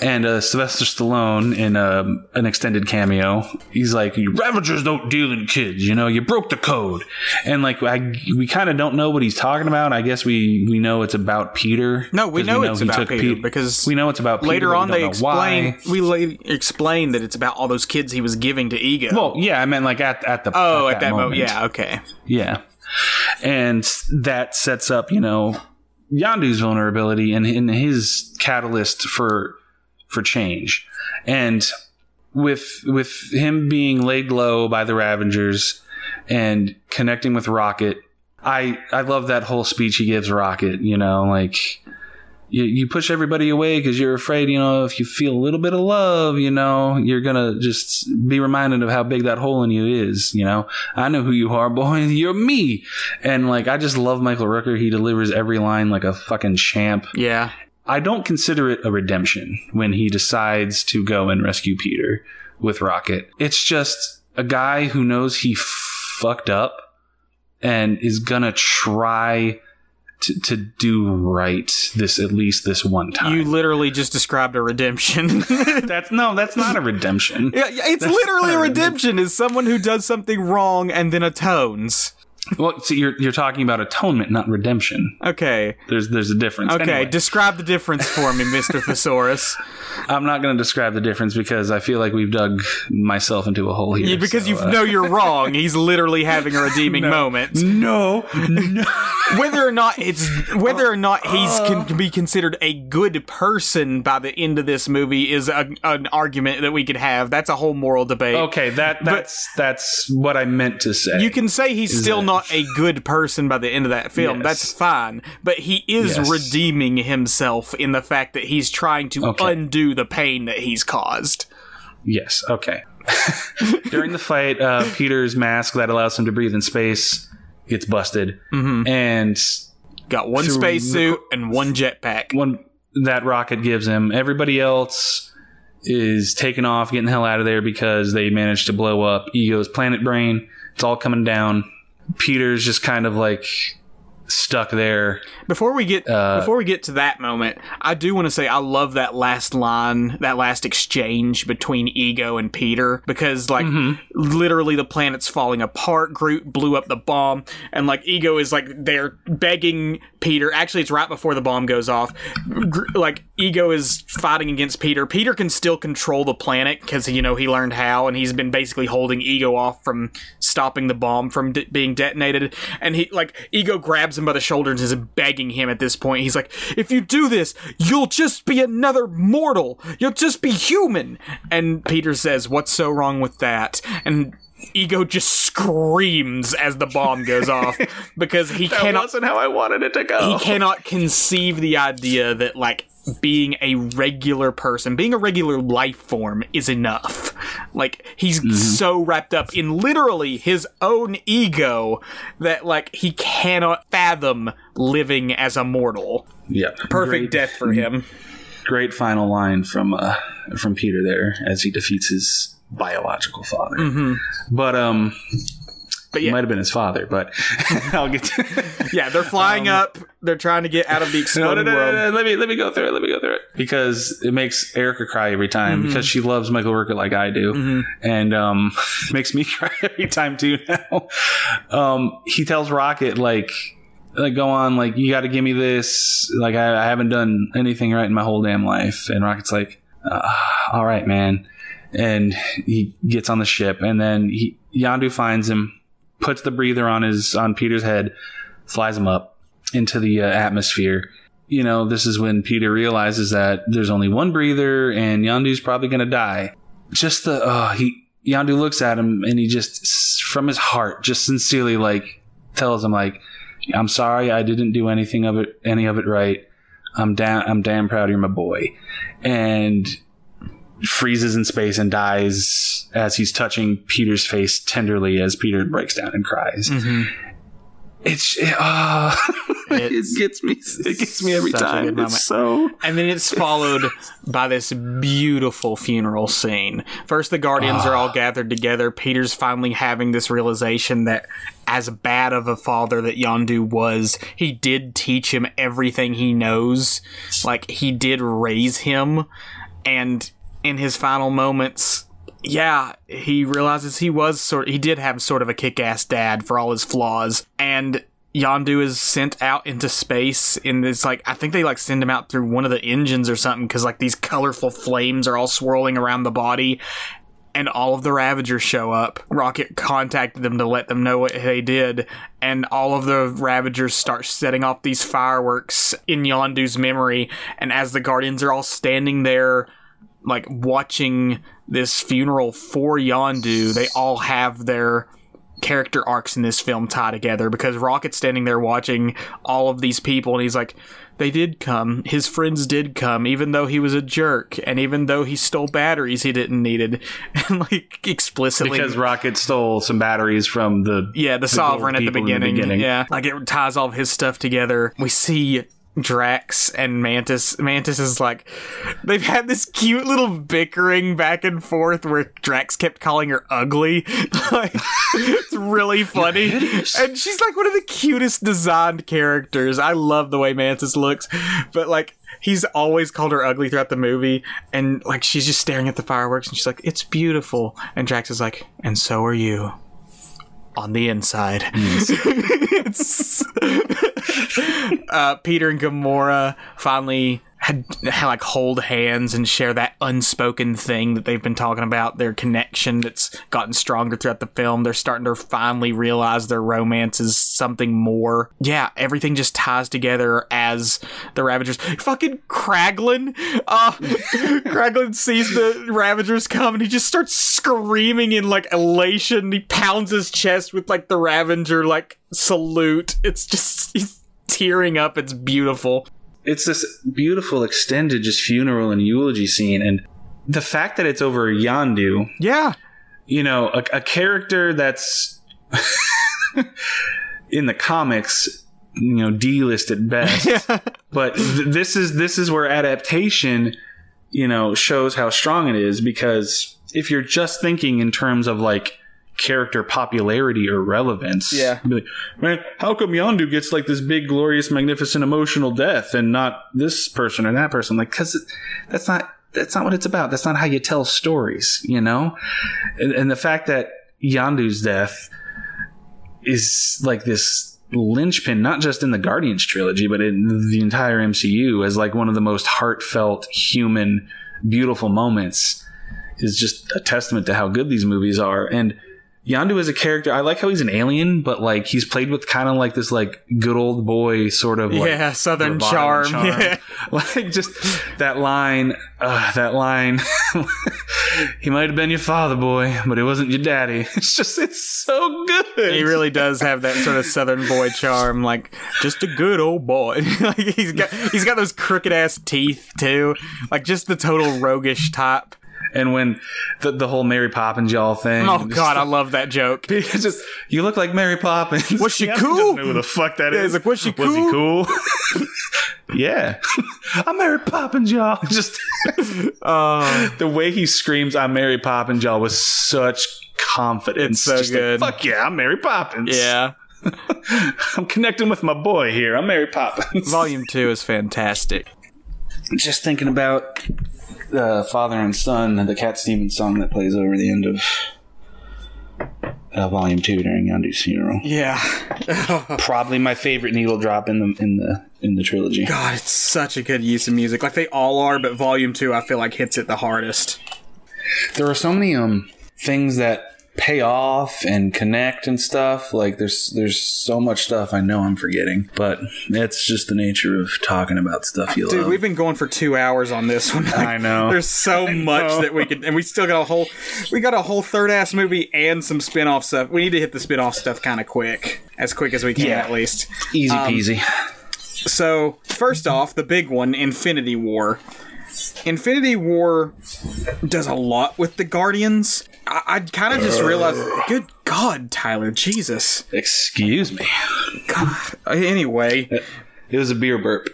B: and uh, Sylvester Stallone in um, an extended cameo. He's like, "You Ravagers don't deal in kids. You know, you broke the code." And like, I, we kind of don't know what he's talking about. I guess we we know it's about Peter.
A: No, we know, we know, it's about Peter, Peter, because
B: we know it's about
A: Peter,
B: later
A: on. They explain we la- explain that it's about all those kids he was giving to Ego.
B: Well, yeah, I meant like at at the
A: oh at, at that, that moment. moment. Yeah, okay,
B: yeah, and that sets up you know Yondu's vulnerability and, and his catalyst for for change. And with with him being laid low by the Ravagers and connecting with Rocket, I I love that whole speech he gives Rocket. You know, like you, you push everybody away because you're afraid. You know, if you feel a little bit of love, you know, you're gonna just be reminded of how big that hole in you is. You know, I know who you are, boy. You're me. And like, I just love Michael Rooker. He delivers every line like a fucking champ.
A: Yeah.
B: I don't consider it a redemption when he decides to go and rescue Peter with Rocket. It's just a guy who knows he fucked up and is gonna try to, to do right this at least this one time.
A: You literally just described a redemption.
B: that's no, that's not a redemption.
A: Yeah, it's that's literally a redemption. Is someone who does something wrong and then atones.
B: Well, see, you're you're talking about atonement, not redemption.
A: Okay.
B: There's there's a difference.
A: Okay,
B: Anyway,
A: describe the difference for me, Mister Thesaurus.
B: I'm not going to describe the difference because I feel like we've dug myself into a hole here.
A: Yeah, because
B: so,
A: you
B: uh,
A: know you're wrong. He's literally having a redeeming moment.
B: no, no.
A: Whether or not it's whether or not he's
B: Uh.
A: can be considered a good person by the end of this movie is a, an argument that we could have. That's a whole moral debate.
B: okay, that that's that's what I meant to say.
A: You can say he's still
B: that-
A: not a good person by the end of that film.
B: Yes.
A: That's fine. But he is
B: Yes.
A: redeeming himself in the fact that he's trying to
B: Okay.
A: undo the pain that he's caused.
B: Yes. Okay. During the fight, uh, Peter's mask that allows him to breathe in space gets busted,
A: Mm-hmm.
B: and
A: Got one spacesuit and one jetpack.
B: one that rocket gives him. Everybody else is taken off, getting the hell out of there because they managed to blow up Ego's planet brain. It's all coming down. Peter's just kind of like stuck there.
A: Before we get
B: Uh,
A: before we get to that moment, I do want to say I love that last line, that last exchange between Ego and Peter because like literally the planet's falling apart. Groot blew up the bomb, and like Ego is like they're begging Peter. Actually, it's right before the bomb goes off. Like Ego is fighting against Peter. Peter can still control the planet because you know he learned how, and he's been basically holding Ego off from stopping the bomb from being detonated. And he like Ego grabs him by the shoulders and is begging him at this point. He's like, "If you do this, you'll just be another mortal. You'll just be human." And Peter says, "What's so wrong with that?" And Ego just screams as the bomb goes off because he cannot
B: wasn't how I wanted it to go.
A: he cannot conceive the idea that like being a regular person, being a regular life form is enough. Like he's so wrapped up in literally his own ego that like he cannot fathom living as a mortal.
B: yeah,
A: Perfect
B: Great,
A: death for him.
B: great final line from uh, from Peter there as he defeats his biological father. But um,
A: But yeah,
B: might have been his father. But I'll get. To-
A: yeah, they're flying up. They're trying to get out of the exploding
B: no, no,
A: world.
B: no, no, Let me let me go through it. Let me go through it because it makes Erica cry every time
A: Mm-hmm.
B: because she loves Michael Rooker like I do, and um, makes me cry every time too. Now, um, he tells Rocket like. Like go on, like you got to give me this. Like I, I haven't done anything right in my whole damn life. And Rocket's like, uh, all right, man. And he gets on the ship, and then he, Yondu finds him, puts the breather on his on Peter's head, flies him up into the uh, atmosphere. You know, this is when Peter realizes that there's only one breather and Yondu's probably to die. Just the, uh, he, Yondu looks at him and he just, from his heart, just sincerely, like, tells him, like, I'm sorry, I didn't do anything of it, any of it right. I'm damn, I'm damn proud you're my boy. And freezes in space and dies as he's touching Peter's face tenderly as Peter breaks down and cries. It's it, uh,
A: It's
B: it gets me. It gets me every time. It's so
A: And then it's followed by this beautiful funeral scene. First, the Guardians are all gathered together. Peter's finally having this realization that, as bad of a father that Yondu was, he did teach him everything he knows. Like, he did raise him. And in his final moments, yeah, he realizes he was sort he did have sort of a kick-ass dad for all his flaws and Yondu is sent out into space and it's like I think they like send him out through one of the engines or something cuz like these colorful flames are all swirling around the body and all of the Ravagers show up. Rocket contacted them to let them know what they did, and all of the Ravagers start setting off these fireworks in Yondu's memory. And as the Guardians are all standing there, like watching this funeral for Yondu, they all have their character arcs in this film tie together because Rocket's standing there watching all of these people and he's like, they did come. His friends did come, even though he was a jerk and even though he stole batteries he didn't needed. And like explicitly
B: because Rocket stole some batteries from the
A: yeah, the,
B: gold
A: sovereign at the
B: in the
A: beginning.
B: beginning.
A: Yeah, like it ties all of his stuff together. We see Drax and Mantis. Mantis is like, they've had this cute little bickering back and forth where Drax kept calling her ugly. like, it's really funny. And she's like one of the cutest designed characters. I love the way Mantis looks, but like. He's always called her ugly throughout the movie, and like she's just staring at the fireworks, and she's like, "It's beautiful." And Drax is like, "And so are you." On the inside. uh, Peter and Gamora finally had, like hold hands and share that unspoken thing that they've been talking about their connection that's gotten stronger throughout the film. They're starting to finally realize their romance is something more. Yeah everything just ties together as the ravagers. Fucking kraglin! Uh kraglin sees the ravagers come and he just starts screaming in like elation. He pounds his chest with like the ravager like salute. It's just he's tearing up. It's beautiful
B: it's this beautiful extended just funeral and eulogy scene and the fact that it's over Yondu.
A: Yeah.
B: You know, a, a character that's in the comics, you know, D-list at best. yeah. But th- this is this is where adaptation, you know, shows how strong it is because if you're just thinking in terms of like character popularity or relevance.
A: Yeah.
B: Like, man, how come Yondu gets like this big, glorious, magnificent, emotional death and not this person or that person? Like, cause that's not, that's not what it's about. That's not how you tell stories, you know? And, and the fact that Yondu's death is like this linchpin, not just in the Guardians trilogy, but in the entire MCU as like one of the most heartfelt, human, beautiful moments is just a testament to how good these movies are. And Yondu is a character. I like how he's an alien, but like he's played with kind of like this like good old boy sort of like
A: yeah southern charm. charm. Yeah.
B: like just that line, uh, that line. he might have been your father, boy, but he wasn't your daddy. It's just it's so good.
A: He really does have that sort of southern boy charm, like just a good old boy. like he's got he's got those crooked ass teeth too, like just the total roguish type
B: and when the, the whole Mary Poppins y'all thing.
A: Oh God, I love that joke.
B: It's just you look like Mary Poppins.
A: Was she cool?
B: Know who the fuck that
A: yeah,
B: is?
A: Like, was she cool?
B: Was he cool? yeah, I'm Mary Poppins, y'all. Just uh, the way he screams, "I'm Mary Poppins, y'all," was such confidence.
A: It's so just good.
B: Like, Fuck yeah, I'm Mary Poppins.
A: Yeah.
B: I'm connecting with my boy here. I'm Mary Poppins.
A: Volume two is fantastic.
B: Just thinking about the father and son, the Cat Stevens song that plays over the end of uh, Volume Two during Yondu's funeral.
A: Yeah,
B: probably my favorite needle drop in the in the in the trilogy.
A: God, it's such a good use of music. Like they all are, but Volume Two, I feel like hits it the hardest.
B: There are so many um things that pay off and connect and stuff. Like there's there's so much stuff I know I'm forgetting, but it's just the nature of talking about stuff you
A: Dude,
B: love.
A: we've been going for two hours on this one. Like,
B: I know.
A: There's so much that we could, and we still got a whole we got a whole third ass movie and some spin off stuff. We need to hit the spin off stuff kind of quick, as quick as we can yeah. at least.
B: Easy um, peasy.
A: So first off, the big one, Infinity War. Infinity War does a lot with the Guardians. I, I kind of just realized. Good God, Tyler, Jesus!
B: Excuse me.
A: God. Anyway,
B: it was a beer burp.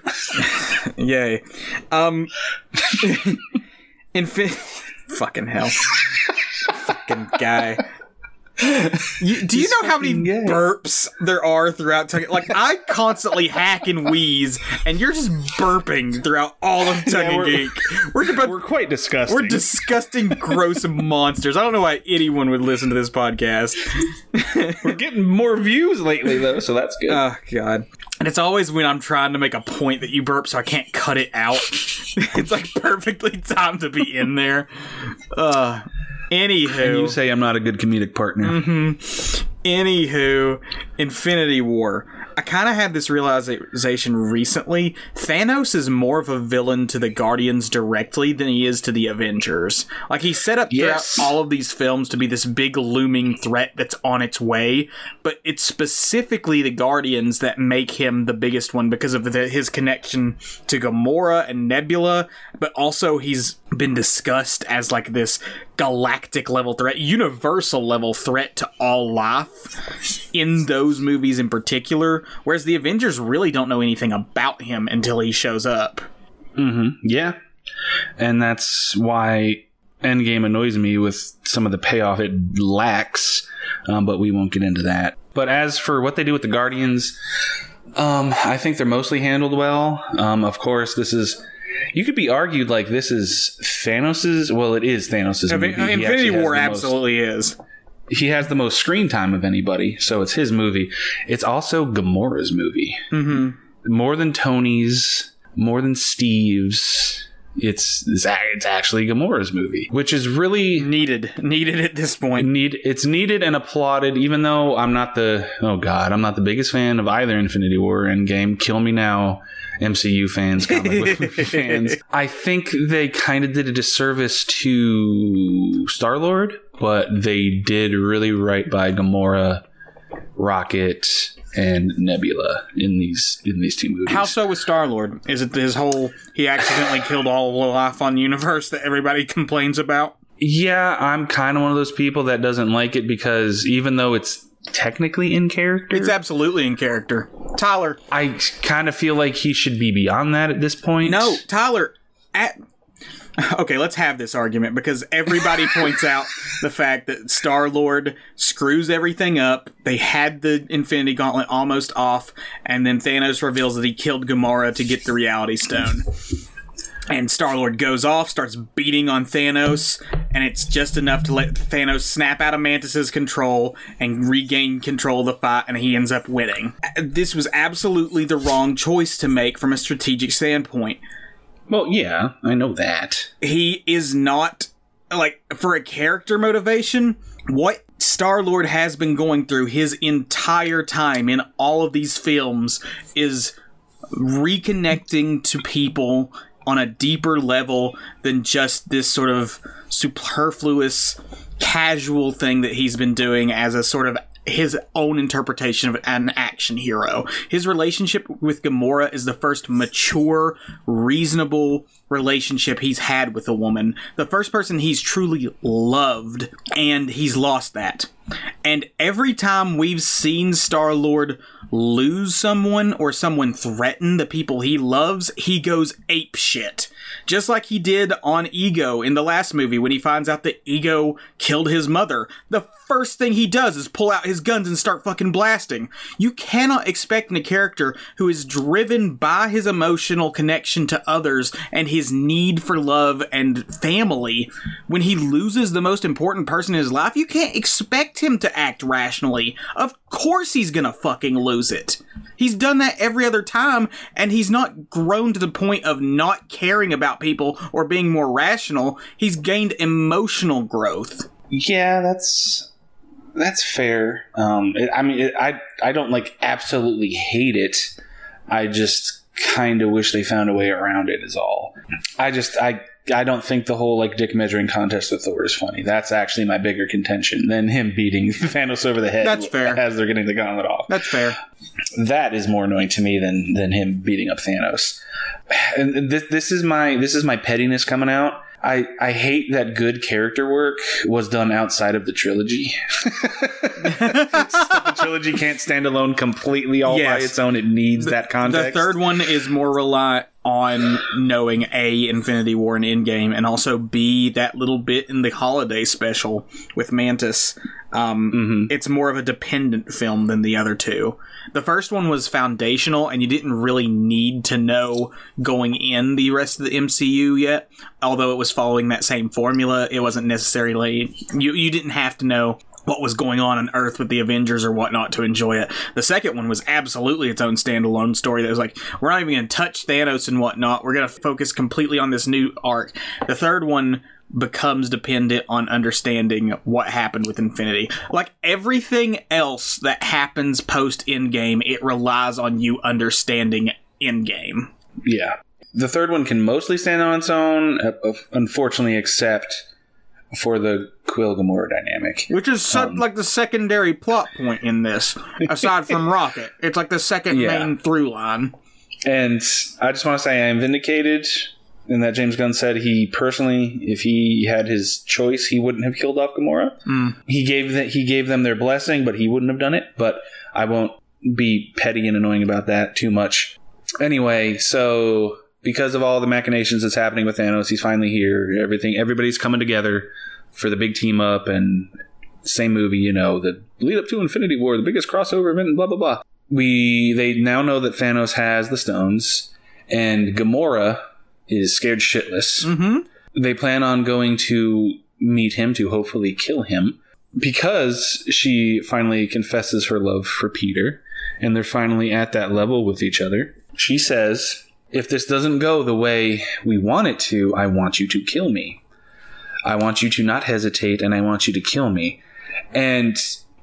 A: Yay. Um. Infin. Fucking hell. Fucking guy. You, do you know how many burps there are throughout Tug? Like I constantly hack and wheeze, and you're just burping throughout all of Tug yeah, and Geek.
B: We're, we're, we're quite disgusting.
A: We're disgusting, gross monsters. I don't know why anyone would listen to this podcast.
B: we're getting more views lately, though, so that's good.
A: Oh God! And it's always when I'm trying to make a point that you burp, so I can't cut it out. it's like perfectly timed to be in there. Uh, Anywho,
B: and you say I'm not a good comedic partner.
A: Mm-hmm. Anywho, Infinity War. I kind of had this realization recently. Thanos is more of a villain to the Guardians directly than he is to the Avengers. Like he set up yes. throughout all of these films to be this big looming threat that's on its way, but it's specifically the Guardians that make him the biggest one because of the, his connection to Gamora and Nebula, but also he's been discussed as like this galactic level threat, universal level threat to all life in those movies in particular, whereas the Avengers really don't know anything about him until he shows up.
B: Mm-hmm. Yeah. And that's why Endgame annoys me with some of the payoff it lacks, um, but we won't get into that. But as for what they do with the Guardians, um, I think they're mostly handled well. Um, of course, this is you could be argued like this is Thanos's. Well, it is Thanos's.
A: movie. Infinity War absolutely most, is.
B: He has the most screen time of anybody, so it's his movie. It's also Gamora's movie.
A: Mm-hmm.
B: More than Tony's, more than Steve's. It's it's actually Gamora's movie, which is really
A: needed needed at this point.
B: Need it's needed and applauded. Even though I'm not the oh god, I'm not the biggest fan of either Infinity War Endgame. Kill me now, MCU fans, comic book fans. I think they kind of did a disservice to Star Lord, but they did really right by Gamora, Rocket, and Nebula in these in these two movies.
A: How so with Star Lord? Is it his whole he accidentally killed all the life on universe that everybody complains about?
B: Yeah, I'm kind of one of those people that doesn't like it because even though it's technically in character,
A: it's absolutely in character. Tyler,
B: I kind of feel like he should be beyond that at this point.
A: No, Tyler, at okay, let's have this argument because everybody points out the fact that Star Lord screws everything up. They had the Infinity Gauntlet almost off, and then Thanos reveals that he killed Gamora to get the Reality Stone. And Star Lord goes off, starts beating on Thanos, and it's just enough to let Thanos snap out of Mantis's control and regain control of the fight, and he ends up winning. This was absolutely the wrong choice to make from a strategic standpoint
B: well, yeah, I know that.
A: He is not like for a character motivation, what Star Lord has been going through his entire time in all of these films is reconnecting to people on a deeper level than just this sort of superfluous casual thing that he's been doing as a sort of his own interpretation of an action hero. His relationship with Gamora is the first mature, reasonable relationship he's had with a woman. The first person he's truly loved, and he's lost that. And every time we've seen Star Lord lose someone or someone threaten the people he loves, he goes ape shit. Just like he did on Ego in the last movie when he finds out that Ego killed his mother. The first thing he does is pull out his guns and start fucking blasting. You cannot expect in a character who is driven by his emotional connection to others and his need for love and family when he loses the most important person in his life, you can't expect him to act rationally. Of course he's gonna fucking lose it. He's done that every other time, and he's not grown to the point of not caring about people or being more rational. He's gained emotional growth.
B: Yeah, that's that's fair. Um, it, I mean, it, I I don't like absolutely hate it. I just kind of wish they found a way around it. Is all. I just I I don't think the whole like dick measuring contest with Thor is funny. That's actually my bigger contention than him beating Thanos over the head.
A: That's fair.
B: As they're getting the gauntlet off.
A: That's fair.
B: That is more annoying to me than than him beating up Thanos. And this this is my this is my pettiness coming out. I, I hate that good character work was done outside of the trilogy. the trilogy can't stand alone completely all yes. by its own. It needs the, that context.
A: The third one is more reliant on knowing A, Infinity War and Endgame, and also B, that little bit in the holiday special with Mantis. Um, mm-hmm. It's more of a dependent film than the other two. The first one was foundational, and you didn't really need to know going in the rest of the MCU yet. Although it was following that same formula, it wasn't necessarily you. You didn't have to know what was going on on Earth with the Avengers or whatnot to enjoy it. The second one was absolutely its own standalone story that was like, we're not even going to touch Thanos and whatnot. We're going to focus completely on this new arc. The third one becomes dependent on understanding what happened with Infinity. Like everything else that happens post Endgame, it relies on you understanding Endgame.
B: Yeah. The third one can mostly stand on its own, uh, unfortunately, except for the Quill Gamora dynamic,
A: which is um, like the secondary plot point in this, aside from Rocket. It's like the second yeah. main through line.
B: And I just want to say I am vindicated and that James Gunn said he personally, if he had his choice, he wouldn't have killed off Gamora.
A: Mm.
B: He gave that he gave them their blessing, but he wouldn't have done it. But I won't be petty and annoying about that too much. Anyway, so because of all the machinations that's happening with Thanos, he's finally here. Everything, everybody's coming together for the big team up and same movie, you know, the lead up to Infinity War, the biggest crossover event, and blah blah blah. We they now know that Thanos has the stones, and Gamora is scared shitless.
A: Mm-hmm.
B: They plan on going to meet him to hopefully kill him. because she finally confesses her love for Peter, and they're finally at that level with each other, she says, If this doesn't go the way we want it to, I want you to kill me. I want you to not hesitate, and I want you to kill me. And,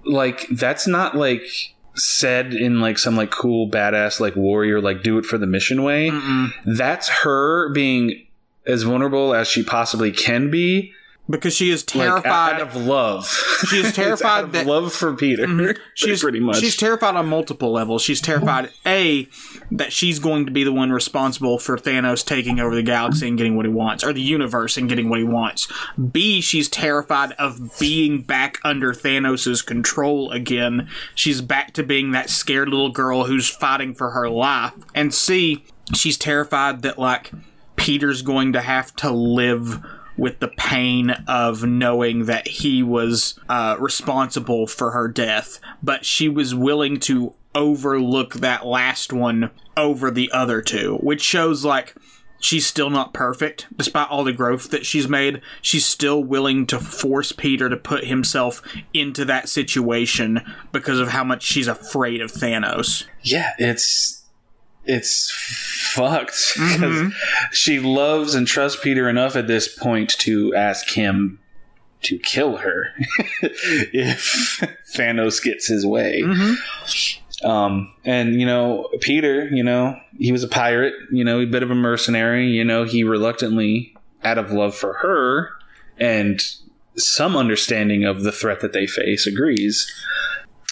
B: like, that's not like said in like some like cool badass like warrior like do it for the mission way Mm-mm. that's her being as vulnerable as she possibly can be
A: because she is terrified like,
B: out of love.
A: She is terrified that
B: love for Peter. Mm-hmm.
A: She's pretty much. She's terrified on multiple levels. She's terrified a that she's going to be the one responsible for Thanos taking over the galaxy and getting what he wants, or the universe and getting what he wants. B, she's terrified of being back under Thanos's control again. She's back to being that scared little girl who's fighting for her life. And C, she's terrified that like Peter's going to have to live with the pain of knowing that he was uh, responsible for her death, but she was willing to overlook that last one over the other two, which shows like she's still not perfect. Despite all the growth that she's made she's still willing to force peter to put himself into that situation because of how much she's afraid of thanos.
B: Yeah it's it's fucked because mm-hmm. she loves and trusts Peter enough at this point to ask him to kill her if Thanos gets his way. Mm-hmm. Um, and you know, Peter, you know, he was a pirate, you know, a bit of a mercenary, you know, he reluctantly, out of love for her and some understanding of the threat that they face, agrees.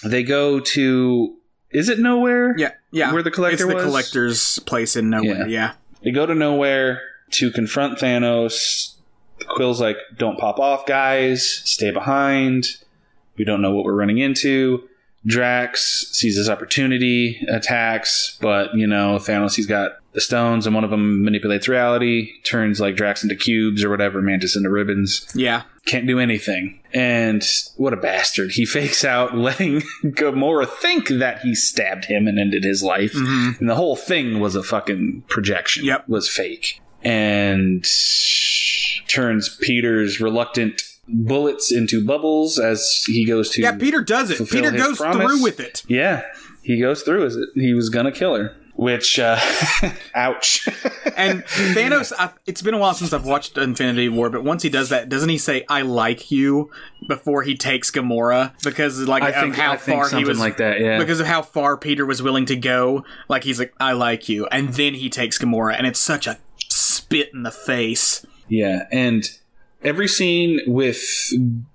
B: They go to is it Knowhere?
A: Yeah, yeah.
B: Where the collector
A: it's
B: the
A: was? collector's place in Knowhere. Yeah. yeah.
B: They go to Knowhere to confront Thanos. Quill's like, "Don't pop off, guys. Stay behind. We don't know what we're running into." Drax sees this opportunity, attacks, but you know Thanos he's got the stones, and one of them manipulates reality, turns like Drax into cubes or whatever, Mantis into ribbons.
A: Yeah,
B: can't do anything. And what a bastard! He fakes out, letting Gamora think that he stabbed him and ended his life, mm-hmm. and the whole thing was a fucking projection.
A: Yep,
B: was fake, and turns Peter's reluctant bullets into bubbles as he goes to.
A: Yeah, Peter does it. Peter goes promise. through with it.
B: Yeah, he goes through with it. He was gonna kill her. Which, uh, ouch.
A: and Thanos, I, it's been a while since I've watched Infinity War, but once he does that, doesn't he say "I like you" before he takes Gamora? Because like I think, how I far he was
B: like that, yeah.
A: Because of how far Peter was willing to go, like he's like, "I like you," and then he takes Gamora, and it's such a spit in the face.
B: Yeah, and every scene with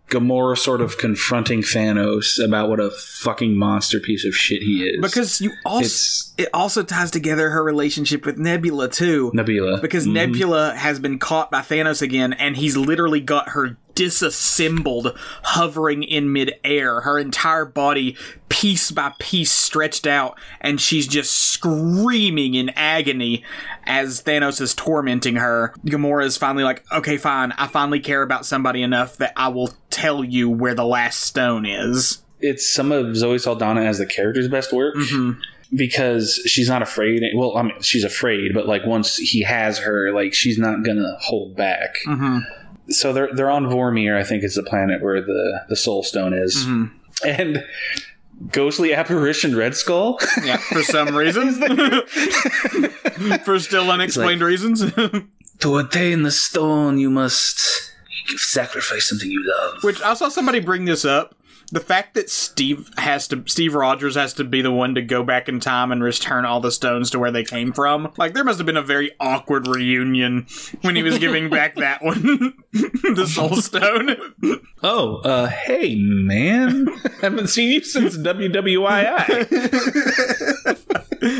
B: Gamora sort of confronting Thanos about what a fucking monster piece of shit he is.
A: Because you also it's, it also ties together her relationship with Nebula too.
B: Nebula.
A: Because mm-hmm. Nebula has been caught by Thanos again and he's literally got her disassembled, hovering in midair, her entire body piece by piece stretched out, and she's just screaming in agony as Thanos is tormenting her. Gamora is finally like, okay, fine, I finally care about somebody enough that I will tell you where the last stone is.
B: It's some of Zoe Saldana as the character's best work. Mm-hmm because she's not afraid. Well, I mean, she's afraid, but like once he has her, like she's not gonna hold back. Mm-hmm so they're they're on Vormir, I think is the planet where the the Soul Stone is, mm-hmm. and ghostly apparition Red Skull.
A: Yeah, for some reason, for still unexplained like, reasons.
B: to attain the stone, you must sacrifice something you love.
A: Which I saw somebody bring this up the fact that Steve has to Steve Rogers has to be the one to go back in time and return all the stones to where they came from. Like there must have been a very awkward reunion when he was giving back that one, the Soul Stone.
B: Oh, uh, hey man, haven't seen you since WWII.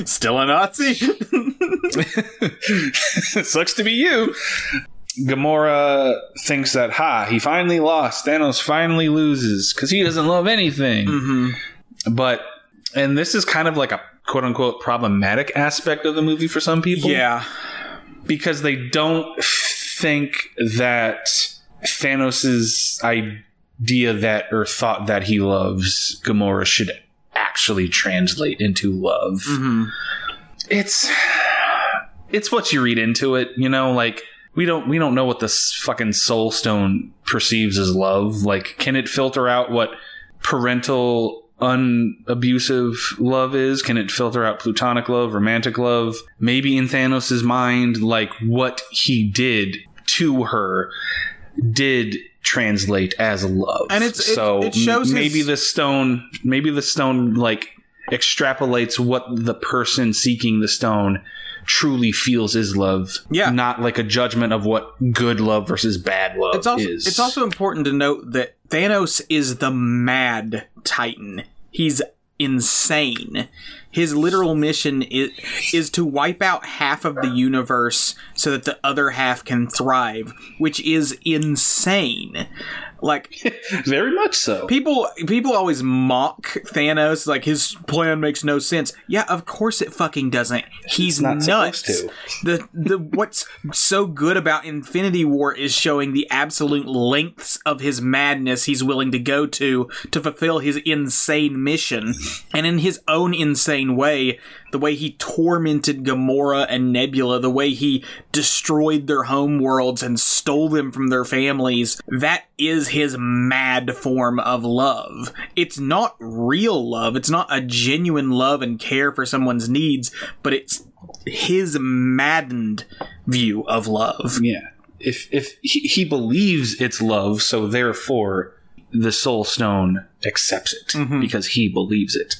A: Still a Nazi.
B: Sucks to be you. Gamora thinks that ha, he finally lost. Thanos finally loses because he doesn't love anything. Mm-hmm. But and this is kind of like a quote unquote problematic aspect of the movie for some people.
A: Yeah,
B: because they don't think that Thanos's idea that or thought that he loves Gamora should actually translate into love. Mm-hmm. It's it's what you read into it, you know, like we don't we don't know what this fucking soul stone perceives as love. Like, can it filter out what parental unabusive love is? Can it filter out platonic love, romantic love? Maybe in Thanos' mind, like what he did to her did translate as love.
A: And it's so it, it shows
B: maybe
A: his...
B: the stone maybe the stone like extrapolates what the person seeking the stone truly feels is love.
A: Yeah.
B: Not like a judgment of what good love versus bad love
A: it's also,
B: is.
A: It's also important to note that Thanos is the mad Titan. He's insane. His literal mission is, is to wipe out half of the universe so that the other half can thrive, which is insane. Like
B: very much so.
A: People people always mock Thanos like his plan makes no sense. Yeah, of course it fucking doesn't. He's nuts. The the what's so good about Infinity War is showing the absolute lengths of his madness he's willing to go to to fulfill his insane mission. And in his own insane way, the way he tormented Gamora and Nebula, the way he destroyed their home worlds and stole them from their families, that is his mad form of love. It's not real love. It's not a genuine love and care for someone's needs, but it's his maddened view of love.
B: Yeah. If if he, he believes it's love, so therefore the soul stone accepts it mm-hmm. because he believes it.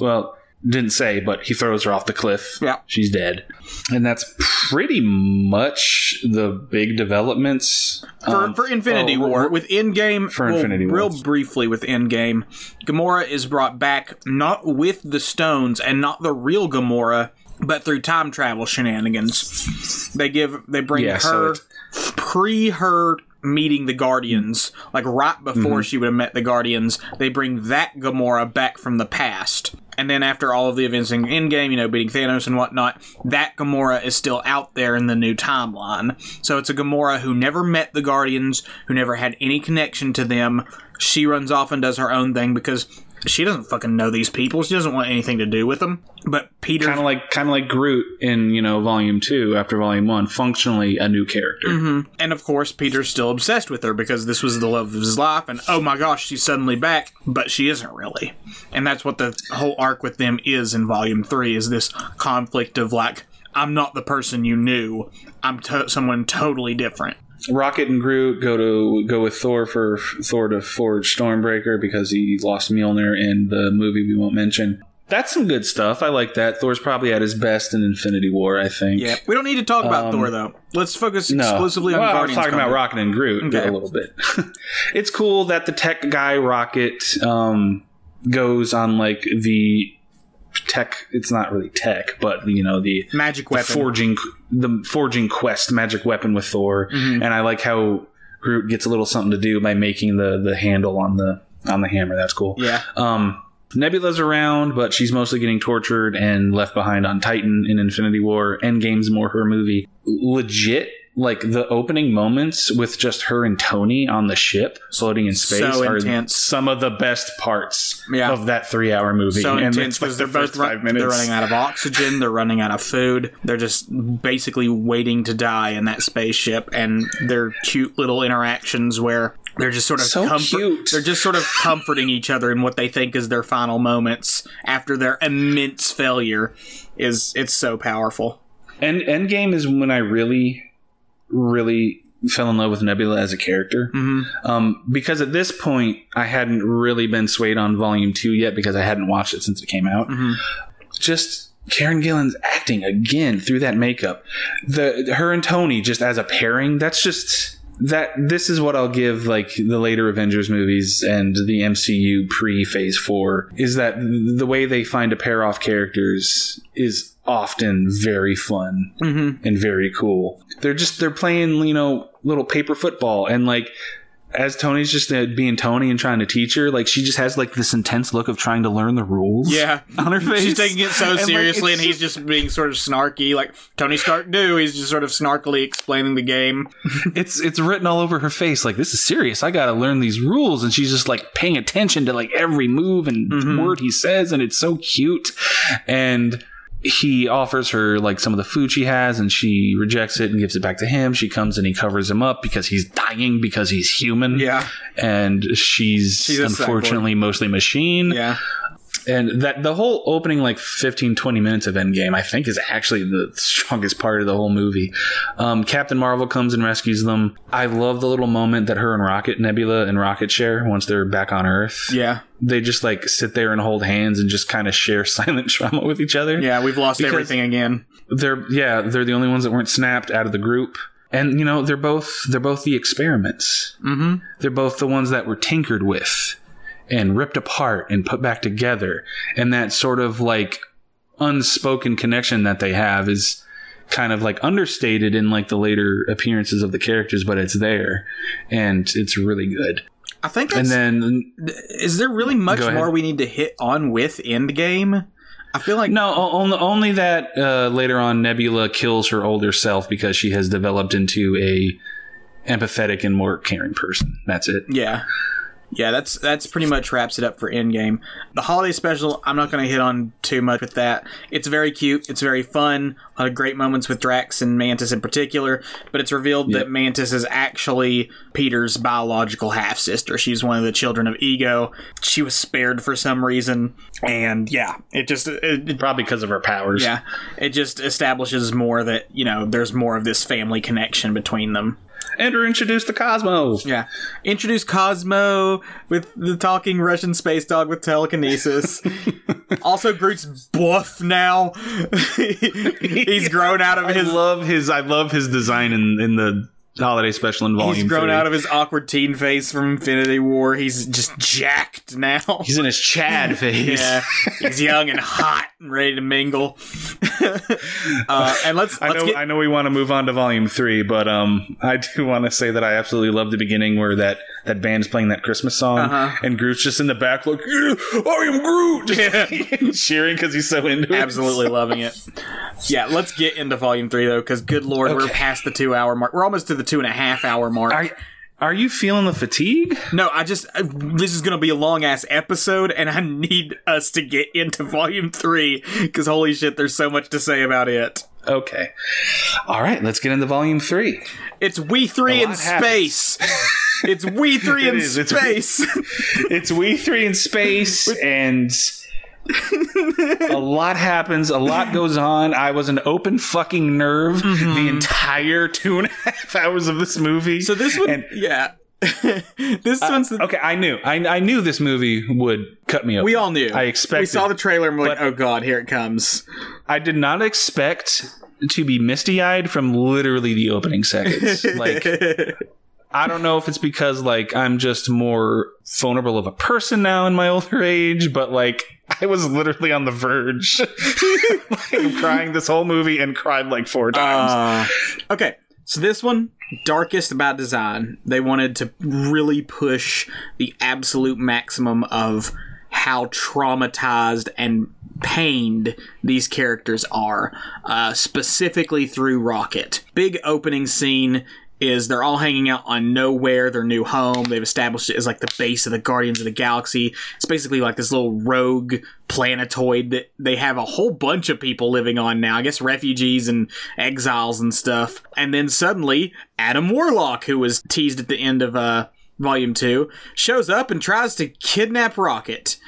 B: Well, didn't say, but he throws her off the cliff.
A: Yeah.
B: She's dead. And that's pretty much the big developments.
A: For, um, for Infinity oh, War. With Endgame,
B: for well, Infinity
A: War. Real briefly with Endgame, Gamora is brought back not with the stones and not the real Gamora, but through time travel shenanigans. They give, they bring yeah, her, so pre her meeting the Guardians, like right before mm-hmm. she would have met the Guardians, they bring that Gamora back from the past. And then after all of the events in Endgame, you know, beating Thanos and whatnot, that Gamora is still out there in the new timeline. So it's a Gamora who never met the Guardians, who never had any connection to them. She runs off and does her own thing because she doesn't fucking know these people. She doesn't want anything to do with them. But Peter,
B: kind of like kind of like Groot in you know Volume Two after Volume One, functionally a new character.
A: Mm-hmm. And of course, Peter's still obsessed with her because this was the love of his life. And oh my gosh, she's suddenly back, but she isn't really. And that's what the whole arc with them is in Volume Three: is this conflict of like, I'm not the person you knew. I'm to- someone totally different.
B: Rocket and Groot go to go with Thor for Thor to forge Stormbreaker because he lost Mjolnir in the movie we won't mention. That's some good stuff. I like that. Thor's probably at his best in Infinity War. I think.
A: Yeah, we don't need to talk about um, Thor though. Let's focus no. exclusively on
B: well,
A: Guardians.
B: I was talking about Rocket and Groot okay. a little bit. it's cool that the tech guy Rocket um, goes on like the tech. It's not really tech, but you know the
A: magic weapon,
B: the forging, the forging quest, magic weapon with Thor, mm-hmm. and I like how Groot gets a little something to do by making the the handle on the on the hammer. That's cool.
A: Yeah.
B: Um, Nebula's around, but she's mostly getting tortured and left behind on Titan in Infinity War. Endgame's more her movie. Legit like the opening moments with just her and Tony on the ship floating in space so are intense. some of the best parts yeah. of that three hour movie.
A: So and intense because like they're both run, they're running out of oxygen, they're running out of food, they're just basically waiting to die in that spaceship, and their cute little interactions where they're just sort of
B: so cute.
A: They're just sort of comforting each other in what they think is their final moments after their immense failure. Is it's so powerful.
B: And Endgame is when I really really fell in love with Nebula as a character.
A: Mm-hmm.
B: Um, because at this point, I hadn't really been swayed on Volume 2 yet because I hadn't watched it since it came out.
A: Mm-hmm.
B: Just Karen Gillan's acting again through that makeup. The her and Tony just as a pairing, that's just that this is what I'll give like the later Avengers movies and the MCU pre phase 4 is that the way they find to pair off characters is often very fun
A: mm-hmm.
B: and very cool. They're just they're playing you know little paper football and like as Tony's just uh, being Tony and trying to teach her, like she just has like this intense look of trying to learn the rules.
A: Yeah,
B: on her face.
A: She's taking it so and seriously, like, and he's just being sort of snarky, like Tony Stark do. He's just sort of snarkily explaining the game.
B: it's it's written all over her face, like this is serious. I got to learn these rules, and she's just like paying attention to like every move and mm-hmm. word he says, and it's so cute. And he offers her like some of the food she has and she rejects it and gives it back to him. She comes and he covers him up because he's dying because he's human.
A: Yeah.
B: And she's, she's unfortunately mostly machine.
A: Yeah
B: and that the whole opening like 15 20 minutes of endgame i think is actually the strongest part of the whole movie. Um, captain marvel comes and rescues them. I love the little moment that her and rocket nebula and rocket share once they're back on earth.
A: Yeah.
B: They just like sit there and hold hands and just kind of share silent trauma with each other.
A: Yeah we've lost everything again.
B: they're yeah they're the only ones that weren't snapped out of the group. And you know they're both they're both the experiments.
A: Mm-hmm.
B: they're both the ones that were tinkered with and ripped apart and put back together. And that sort of like unspoken connection that they have is kind of like understated in like the later appearances of the characters, but it's there and it's really good.
A: I think
B: and then
A: is there really much more we need to hit on with Endgame? I feel like
B: no, only only that uh, later on Nebula kills her older self because she has developed into a empathetic and more caring person. That's it.
A: Yeah. Yeah, that's that's pretty much wraps it up for Endgame. The holiday special, I'm not going to hit on too much with that. It's very cute. It's very fun. A lot of great moments with Drax and Mantis in particular. But it's revealed yep. that Mantis is actually Peter's biological half sister. She's one of the children of Ego. She was spared for some reason, and yeah, it just it,
B: it, probably because of her powers.
A: Yeah, it just establishes more that you know there's more of this family connection between them.
B: Andrew introduced the Cosmo.
A: Yeah. Introduce Cosmo with the talking Russian space dog with telekinesis. also, Groot's buff now. He's grown out of his.
B: I love his. I love his design in in the holiday special in volume.
A: He's grown
B: three.
A: out of his awkward teen face from Infinity War. He's just jacked now.
B: He's in his Chad phase.
A: yeah, he's young and hot and ready to mingle. uh, and let's,
B: I
A: let's
B: know
A: get-
B: I know we want to move on to volume three, but um, I do want to say that I absolutely love the beginning where that that band's playing that Christmas song,
A: uh-huh.
B: and Groot's just in the back like, "I am Groot," yeah. cheering because he's so into
A: it. Absolutely loving it. Yeah, let's get into volume three though, because good lord, okay. we're past the two hour mark. We're almost to the two and a half hour mark.
B: Are, are you feeling the fatigue?
A: No, I just uh, this is going to be a long ass episode, and I need us to get into volume three because holy shit, there's so much to say about it.
B: Okay, all right, let's get into volume three.
A: It's we three in space. it's we three in is. space.
B: It's, it's we three in space, and a lot happens. A lot goes on. I was an open fucking nerve mm-hmm. the entire two and a half hours of this movie.
A: So this one, and, yeah. this uh, one's the,
B: okay. I knew. I, I knew this movie would cut me open.
A: We all knew.
B: I expected. We
A: saw the trailer and we're like, "Oh God, here it comes."
B: I did not expect to be misty eyed from literally the opening seconds. Like, I don't know if it's because like I'm just more vulnerable of a person now in my older age, but like I was literally on the verge like, crying this whole movie and cried like four times.
A: Uh, okay, so this one, darkest about design. They wanted to really push the absolute maximum of how traumatized and pained these characters are, uh, specifically through Rocket. Big opening scene is they're all hanging out on Knowhere their new home. They've established it as like the base of the Guardians of the Galaxy. It's basically like this little rogue planetoid that they have a whole bunch of people living on now. I guess refugees and exiles and stuff. And then suddenly, Adam Warlock, who was teased at the end of uh, Volume 2, shows up and tries to kidnap Rocket.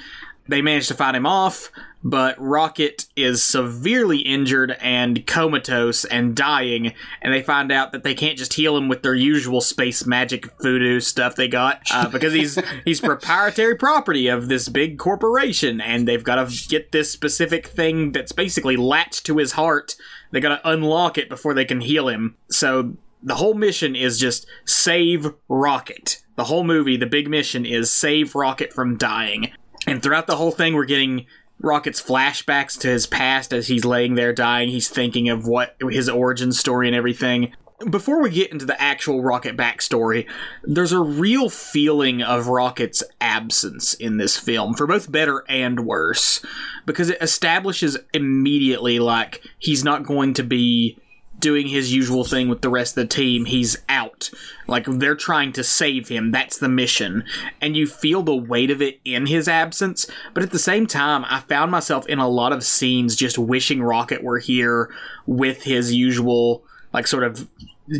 A: They manage to fight him off but Rocket is severely injured and comatose and dying, and they find out that they can't just heal him with their usual space magic voodoo stuff they got uh, because he's he's proprietary property of this big corporation, and they've got to get this specific thing that's basically latched to his heart. They got to unlock it before they can heal him. So the whole mission is just save Rocket. The whole movie, the big mission is save Rocket from dying. And throughout the whole thing, we're getting Rocket's flashbacks to his past as he's laying there dying. He's thinking of what his origin story and everything. Before we get into the actual Rocket backstory, there's a real feeling of Rocket's absence in this film, for both better and worse, because it establishes immediately like he's not going to be doing his usual thing with the rest of the team. He's out. Like they're trying to save him. That's the mission. And you feel the weight of it in his absence. But at the same time, I found myself in a lot of scenes just wishing Rocket were here with his usual, like, sort of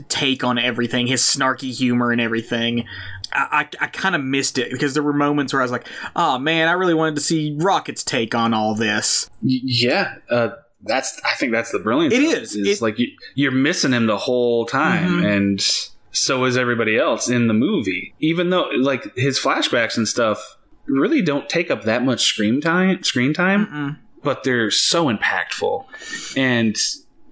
A: take on everything, his snarky humor and everything. I, I, I kind of missed it because there were moments where I was like, oh man, I really wanted to see Rocket's take on all this.
B: Yeah. Uh, that's, I think that's the brilliance.
A: It is.
B: It's like you, you're missing him the whole time. Mm-hmm. And so is everybody else in the movie. Even though, like, his flashbacks and stuff really don't take up that much screen time, screen time, Mm-mm. but they're so impactful. And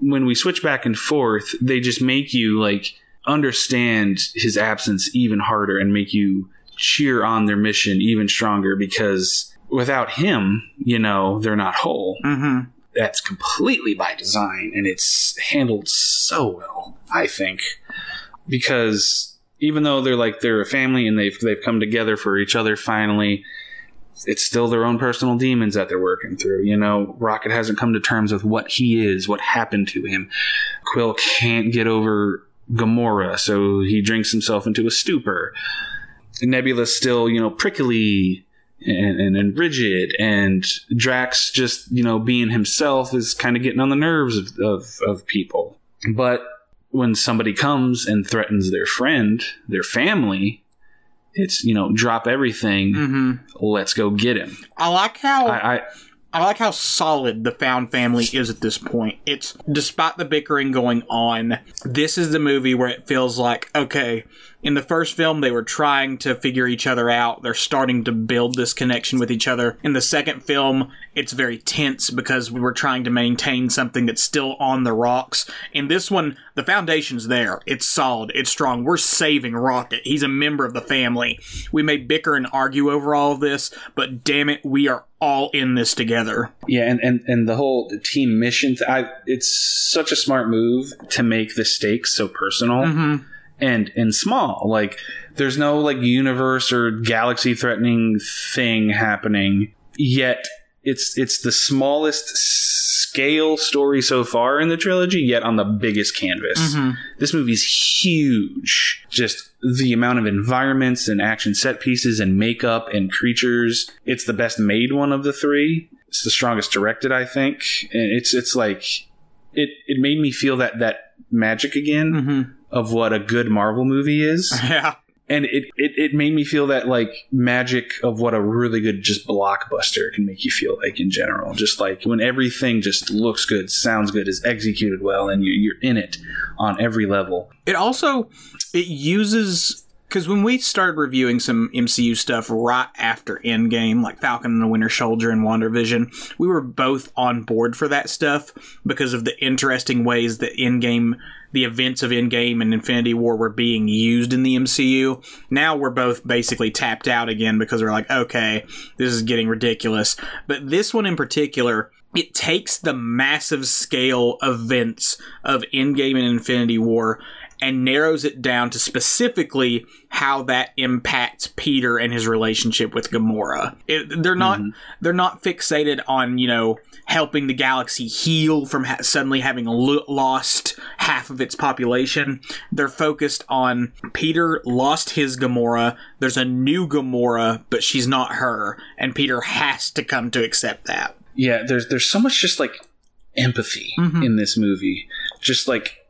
B: when we switch back and forth, they just make you, like, understand his absence even harder and make you cheer on their mission even stronger because without him, you know, they're not whole.
A: Mm-hmm.
B: That's completely by design and it's handled so well, I think. Because even though they're like they're a family and they've they've come together for each other finally, it's still their own personal demons that they're working through. You know, Rocket hasn't come to terms with what he is, what happened to him. Quill can't get over Gamora, so he drinks himself into a stupor. Nebula's still, you know, prickly and, and, and, rigid, and Drax just, you know, being himself is kind of getting on the nerves of, of, of people. But when somebody comes and threatens their friend, their family, it's, you know, drop everything,
A: mm-hmm.
B: let's go get him.
A: I like how.
B: I, I
A: I like how solid the found family is at this point. It's despite the bickering going on, this is the movie where it feels like, okay, in the first film, they were trying to figure each other out. They're starting to build this connection with each other. In the second film, it's very tense because we were trying to maintain something that's still on the rocks. In this one, the foundation's there. It's solid. It's strong. We're saving Rocket. He's a member of the family. We may bicker and argue over all of this, but damn it, we are all in this together.
B: Yeah, and, and, and the whole team mission, th- I, it's such a smart move to make the stakes so personal.
A: Mm-hmm
B: and and small. Like there's no like universe or galaxy threatening thing happening yet. It's it's the smallest scale story so far in the trilogy, yet on the biggest canvas.
A: Mm-hmm.
B: This movie's huge. Just the amount of environments and action set pieces and makeup and creatures. It's the best made one of the three. It's the strongest directed, I think. And it's it's like it it made me feel that that magic again
A: mm-hmm
B: of what a good Marvel movie is.
A: Yeah.
B: And it, it, it made me feel that like magic of what a really good just blockbuster can make you feel like in general. Just like when everything just looks good, sounds good, is executed well, and you, you're in it on every level.
A: It also it uses because when we started reviewing some MCU stuff right after Endgame, like Falcon and the Winter Soldier and WandaVision, we were both on board for that stuff because of the interesting ways that Endgame the events of Endgame and Infinity War were being used in the MCU. Now we're both basically tapped out again because we're like, okay, this is getting ridiculous. But this one in particular, it takes the massive scale events of Endgame and Infinity War and narrows it down to specifically how that impacts Peter and his relationship with Gamora. It, they're not mm-hmm. they're not fixated on you know helping the galaxy heal from ha- suddenly having lo- lost half of its population. They're focused on Peter lost his Gamora. There's a new Gamora, but she's not her, and Peter has to come to accept that.
B: Yeah, there's there's so much just like empathy mm-hmm. in this movie. Just like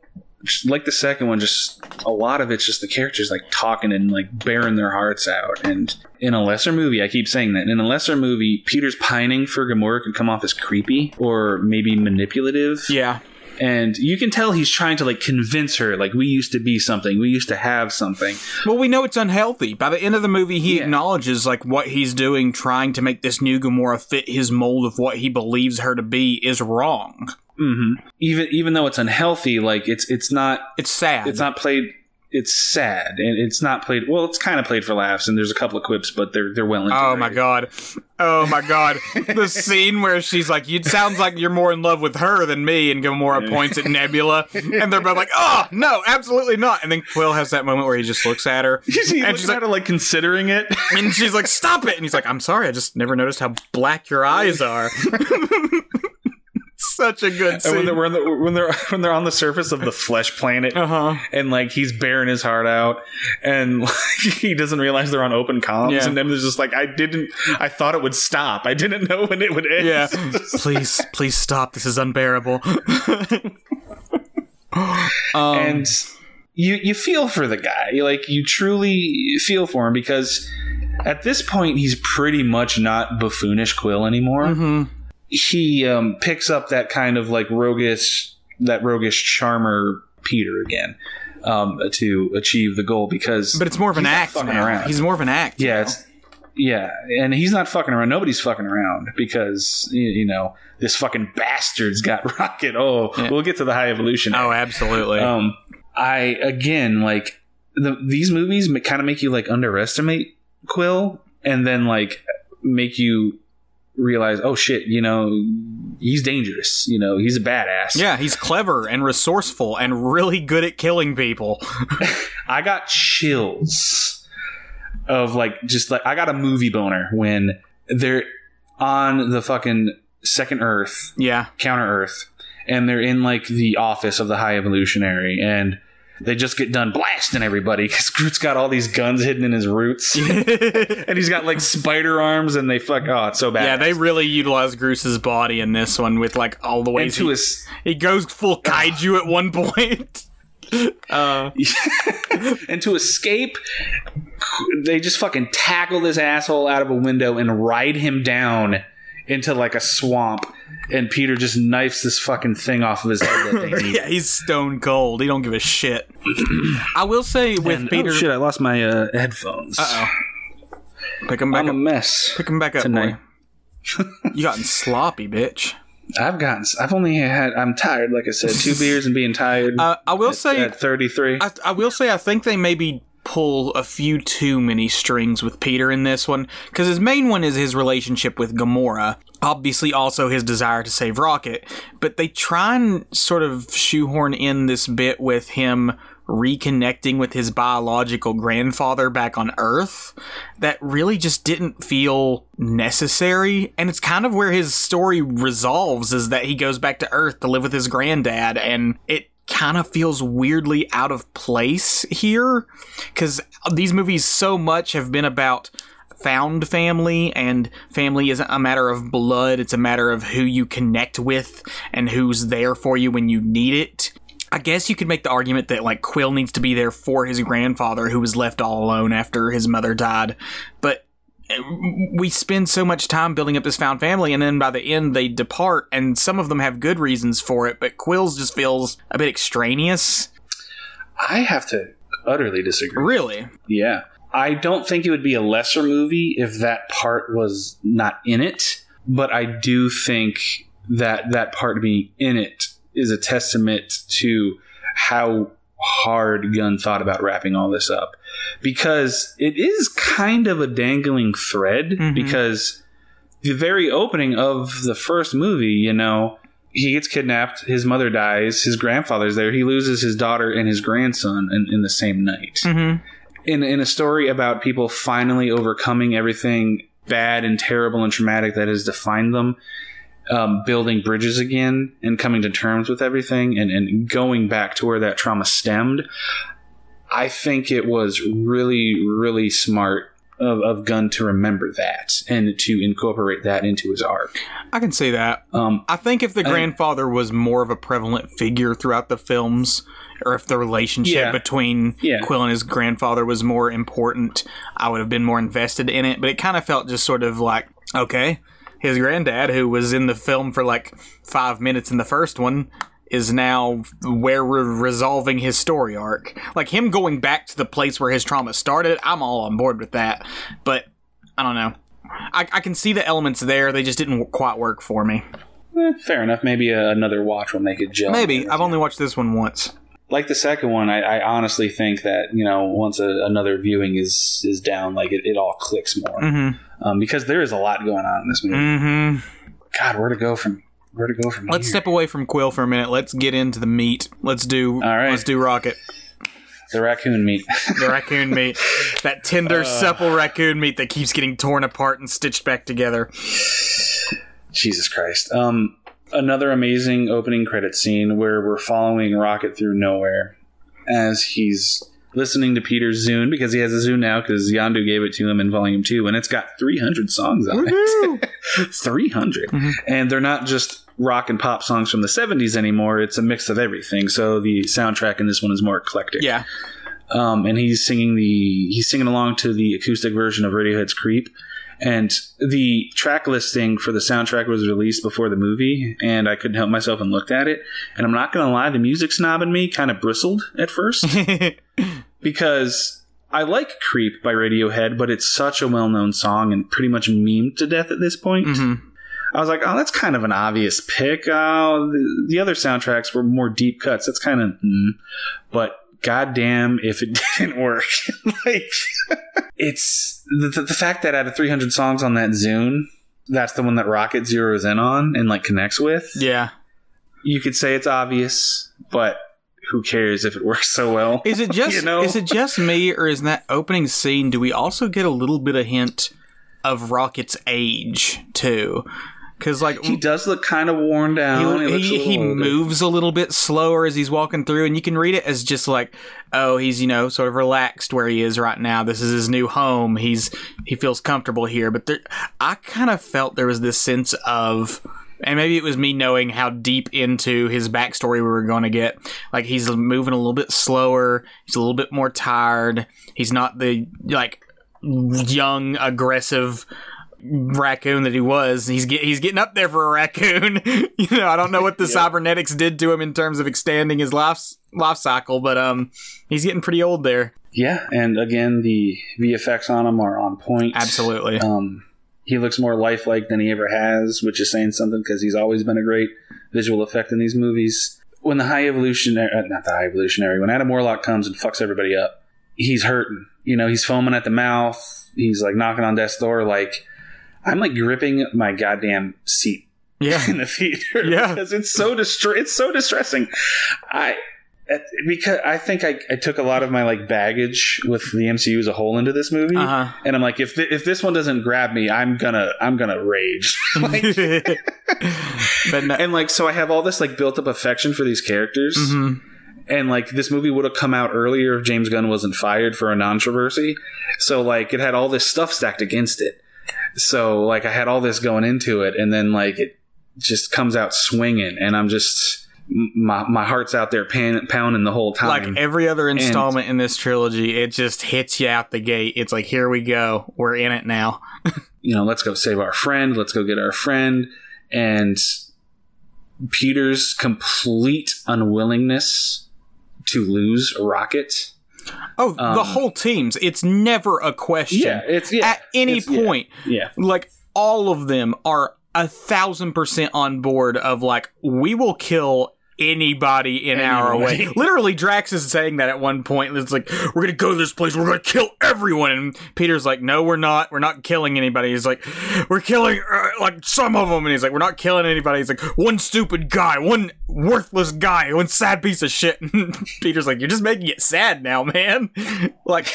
B: like the second one, just a lot of it's just the characters like talking and like bearing their hearts out. And in a lesser movie, I keep saying that in a lesser movie, Peter's pining for Gamora could come off as creepy or maybe manipulative.
A: Yeah.
B: And you can tell he's trying to like convince her, like we used to be something, we used to have something.
A: Well, we know it's unhealthy. By the end of the movie, he yeah. acknowledges like what he's doing, trying to make this new Gamora fit his mold of what he believes her to be, is wrong.
B: Mm-hmm. Even even though it's unhealthy, like it's it's not
A: it's sad.
B: It's not played. It's sad, and it's not played. Well, it's kind of played for laughs, and there's a couple of quips, but they're they're well.
A: Oh my god! Oh my god! the scene where she's like, "It sounds like you're more in love with her than me," and Gamora points at Nebula, and they're both like, "Oh no, absolutely not!" And then Quill has that moment where he just looks at her,
B: he and she's like, her, like considering it,
A: and she's like, "Stop it!" And he's like, "I'm sorry, I just never noticed how black your eyes are." Such a good scene.
B: when they're, when they're when they're when they're on the surface of the flesh planet,
A: uh-huh.
B: and like he's bearing his heart out, and like, he doesn't realize they're on open comms,
A: Yeah.
B: and then there's just like I didn't, I thought it would stop, I didn't know when it would end.
A: Yeah. please, please stop. This is unbearable. um,
B: and you you feel for the guy, like you truly feel for him because at this point he's pretty much not buffoonish Quill anymore.
A: mhm.
B: He um, picks up that kind of like roguish that roguish charmer Peter again um, to achieve the goal because
A: but it's more of an act
B: fucking
A: now.
B: around.
A: He's more of an act.
B: yeah it's yeah and he's not fucking around nobody's fucking around because you, you know this fucking bastard's got rocket oh
A: Yeah.
B: we'll get to the high evolution
A: Oh, absolutely.
B: um i again like the, these movies kind of make you like underestimate quill and then like make you realize oh shit you know he's dangerous you know he's a badass
A: yeah, he's clever and resourceful and really good at killing people.
B: i got chills of like just like i got a movie boner when they're on the fucking second earth
A: Yeah.
B: counter earth and they're in like the office of the high evolutionary and they just get done blasting everybody because Groot's got all these guns hidden in his roots. And he's got like spider arms and they fuck oh it's so bad.
A: Yeah, they really utilize Groose's body in this one with like all the ways he,
B: his
A: he goes full kaiju at one point. Uh,
B: and to escape. They just fucking tackle this asshole out of a window and ride him down into like a swamp and peter just knifes this fucking thing off of his head that they need
A: yeah, he's stone cold. He don't give a shit. I will say with
B: And-
A: Peter.
B: oh shit i lost my uh, headphones
A: Uh-oh. Pick him back
B: i'm a
A: up.
B: mess
A: Pick him back up,
B: tonight.
A: You gotten sloppy, bitch.
B: I've gotten. I've only had. I'm tired. Like I said, two beers and being tired.
A: Uh, I will say,
B: at 33.
A: I, I will say, I think they maybe pull a few too many strings with Peter in this one because his main one is his relationship with Gamora. Obviously, also his desire to save Rocket, but they try and sort of shoehorn in this bit with him reconnecting with his biological grandfather back on Earth that really just didn't feel necessary. And it's kind of where his story resolves is that he goes back to Earth to live with his granddad, and it kind of feels weirdly out of place here because these movies so much have been about found family and family isn't a matter of blood it's a matter of who you connect with and who's there for you when you need it I guess you could make the argument that like Quill needs to be there for his grandfather who was left all alone after his mother died. But uh, we spend so much time building up this found family and then by the end they depart and some of them have good reasons for it, but Quill's just feels a bit extraneous.
B: I have to utterly disagree.
A: Really?
B: Yeah. I don't think it would be a lesser movie if that part was not in it, but I do think that that part being in it is a testament to how hard Gunn thought about wrapping all this up. Because it is kind of a dangling thread,
A: Mhm.
B: because the very opening of the first movie, you know, he gets kidnapped, his mother dies, his grandfather's there, he loses his daughter and his grandson in, in the same night
A: Mm-hmm.
B: In in a story about people finally overcoming everything bad and terrible and traumatic that has defined them, um, building bridges again and coming to terms with everything and, and going back to where that trauma stemmed. I think it was really, really smart of, of Gunn to remember that and to incorporate that into his arc.
A: I can see that.
B: Um,
A: I think if the
B: think-
A: grandfather was more of a prevalent figure throughout the films, or if the relationship
B: Yeah.
A: between
B: Yeah.
A: Quill and his grandfather was more important, I would have been more invested in it. But it kind of felt just sort of like, okay, his granddad, who was in the film for like five minutes in the first one, is now where we're resolving his story arc. Like him going back to the place where his trauma started, I'm all on board with that. But I don't know. I, I can see the elements there. They just didn't quite work for me.
B: eh, fair enough. Maybe uh, another watch will make it gel.
A: Maybe I've only watched this one once.
B: like the second one, I, I honestly think that you know once a, another viewing is is down, like it, it all clicks more
A: Mm-hmm.
B: um, because there is a lot going on in this movie.
A: Mm-hmm.
B: God, where to go from where to go from
A: Let's
B: here?
A: step away from Quill for a minute. Let's get into the meat. Let's do.
B: All right.
A: Let's do Rocket.
B: the raccoon meat.
A: The raccoon meat. That tender, supple raccoon meat that keeps getting torn apart and stitched back together.
B: Jesus Christ. Um, Another amazing opening credit scene where we're following Rocket through Knowhere as he's listening to Peter's Zune because he has a Zune now because Yondu gave it to him in Volume 2 and it's got 300 songs on it. 300. Mm-hmm. And they're not just rock and pop songs from the 70s anymore. It's a mix of everything. So the soundtrack in this one is more eclectic.
A: Yeah.
B: Um, and he's singing the he's singing along to the acoustic version of Radiohead's "Creep," and the track listing for the soundtrack was released before the movie, and I couldn't help myself and looked at it. And I'm not gonna lie, the music snob in me kind of bristled at first because I like "Creep" by Radiohead, but it's such a well-known song and pretty much memed to death at this point. Mm-hmm. I was like, oh, that's kind of an obvious pick. Oh, the, the other soundtracks were more deep cuts. That's kind of, mm. but goddamn if it didn't work. like, it's the, the fact that out of 300 songs on that Zune, that's the one that Rocket zeroes in on and like connects with.
A: Yeah.
B: You could say it's obvious, but who cares if it works so well?
A: Is it just you know? is it just me or is that opening scene do we also get a little bit of hint of Rocket's age too? Because like
B: he does look kind of worn down.
A: He, he, he moves a little bit slower as he's walking through, and you can read it as just like, oh, he's you know sort of relaxed where he is right now. This is his new home. He's he feels comfortable here. But there, I kind of felt there was this sense of. And maybe it was me knowing how deep into his backstory we were going to get. Like he's moving a little bit slower. He's a little bit more tired. He's not the like young, aggressive raccoon that he was. He's get, he's getting up there for a raccoon. you know, I don't know what the yep. cybernetics did to him in terms of extending his life life cycle, but um, he's getting pretty old there.
B: Yeah, and again, the VFX on him are on point.
A: Absolutely.
B: Um, he looks more lifelike than he ever has, which is saying something because he's always been a great visual effect in these movies. When the High Evolutionary, uh, not the High Evolutionary, when Adam Warlock comes and fucks everybody up, he's hurting. You know, he's foaming at the mouth. He's like knocking on death's door, like I'm like gripping my goddamn seat
A: yeah.
B: in the theater
A: yeah.
B: because it's so distre- it's so distressing. I because I think I, I, took a lot of my like baggage with the MCU as a whole into this movie, uh-huh. and I'm like, if th- if this one doesn't grab me, I'm gonna I'm gonna rage. like, but no- and like, so I have all this like built up affection for these characters. Mm-hmm. And like this movie would have come out earlier if James Gunn wasn't fired for a non-controversy. So like it had all this stuff stacked against it. So like I had all this going into it, and then like it just comes out swinging, and I'm just my my heart's out there pan, pounding the whole time.
A: Like every other installment and, in this trilogy, it just hits you out the gate. It's like here we go, we're in it now.
B: you know, let's go save our friend. Let's go get our friend, and Peter's complete unwillingness to lose Rocket
A: Oh, um, the whole teams. It's never a question.
B: Yeah, it's yeah,
A: at any point.
B: Yeah,
A: yeah, like all of them are a thousand percent on board of like we will kill anybody in our way. Literally, Drax is saying that at one point. It's like, we're going to go to this place, we're going to kill everyone. And Peter's like, no, we're not. We're not killing anybody. He's like, we're killing, uh, like, some of them. And he's like, we're not killing anybody. He's like, one stupid guy, one worthless guy, one sad piece of shit. And Peter's like, you're just making it sad now, man. like,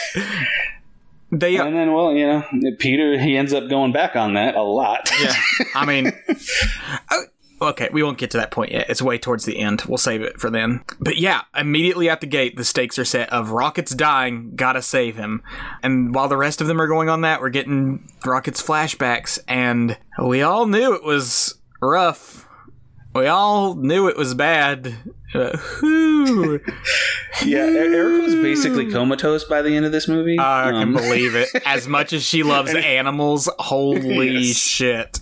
B: they, and then, well, you know, Peter he ends up going back on that a lot.
A: yeah, I mean, uh, okay, we won't get to that point yet. It's way towards the end. We'll save it for then. But yeah, immediately at the gate, the stakes are set of Rocket's dying, gotta save him. And while the rest of them are going on that, we're getting Rocket's flashbacks, and we all knew it was rough. We all knew it was bad. Uh,
B: yeah, Eric was basically comatose by the end of this movie.
A: I um. can believe it. As much as she loves animals, holy yes. shit.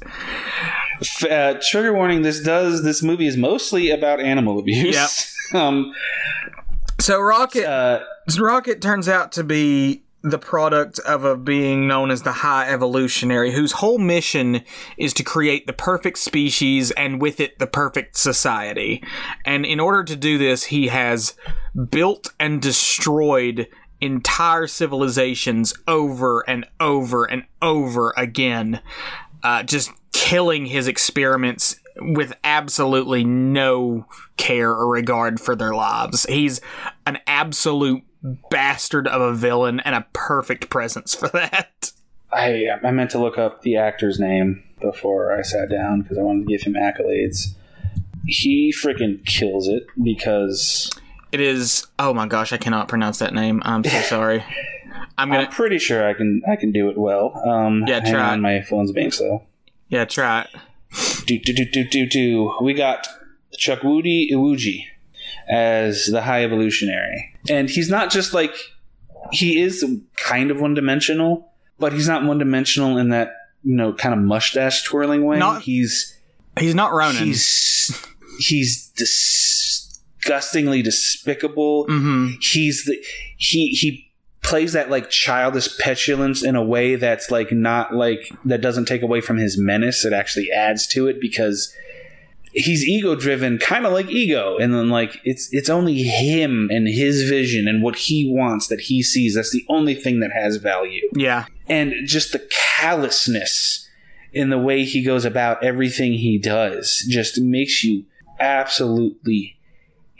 B: Uh, trigger warning: This does this movie is mostly about animal abuse.
A: Yep. um, so Rocket, uh, Rocket turns out to be the product of a being known as the High Evolutionary, whose whole mission is to create the perfect species and with it the perfect society. And in order to do this, he has built and destroyed entire civilizations over and over and over again. Uh, just killing his experiments with absolutely no care or regard for their lives. He's an absolute bastard of a villain and a perfect presence for that.
B: I I meant to look up the actor's name before I sat down because I wanted to give him accolades. he freaking kills it because
A: it is. Oh my gosh, I cannot pronounce that name. I'm so sorry.
B: I'm gonna. I'm pretty sure I can. I can do it well. Um,
A: yeah, try.
B: On, my phone's being slow.
A: Yeah, try it.
B: Do do do do do do. We got Chuck Chukwudi Iwuji as the High Evolutionary, and he's not just like he is kind of one dimensional, but he's not one dimensional in that you know kind of mustache twirling way. Not, he's
A: he's not Ronan.
B: He's he's disgustingly despicable.
A: Mm-hmm.
B: He's the he he plays that like childish petulance in a way that's like not like that doesn't take away from his menace. It actually adds to it because he's ego driven, kind of like ego, and then like it's it's only him and his vision and what he wants that he sees. That's the only thing that has value.
A: Yeah,
B: and just the callousness in the way he goes about everything he does just makes you absolutely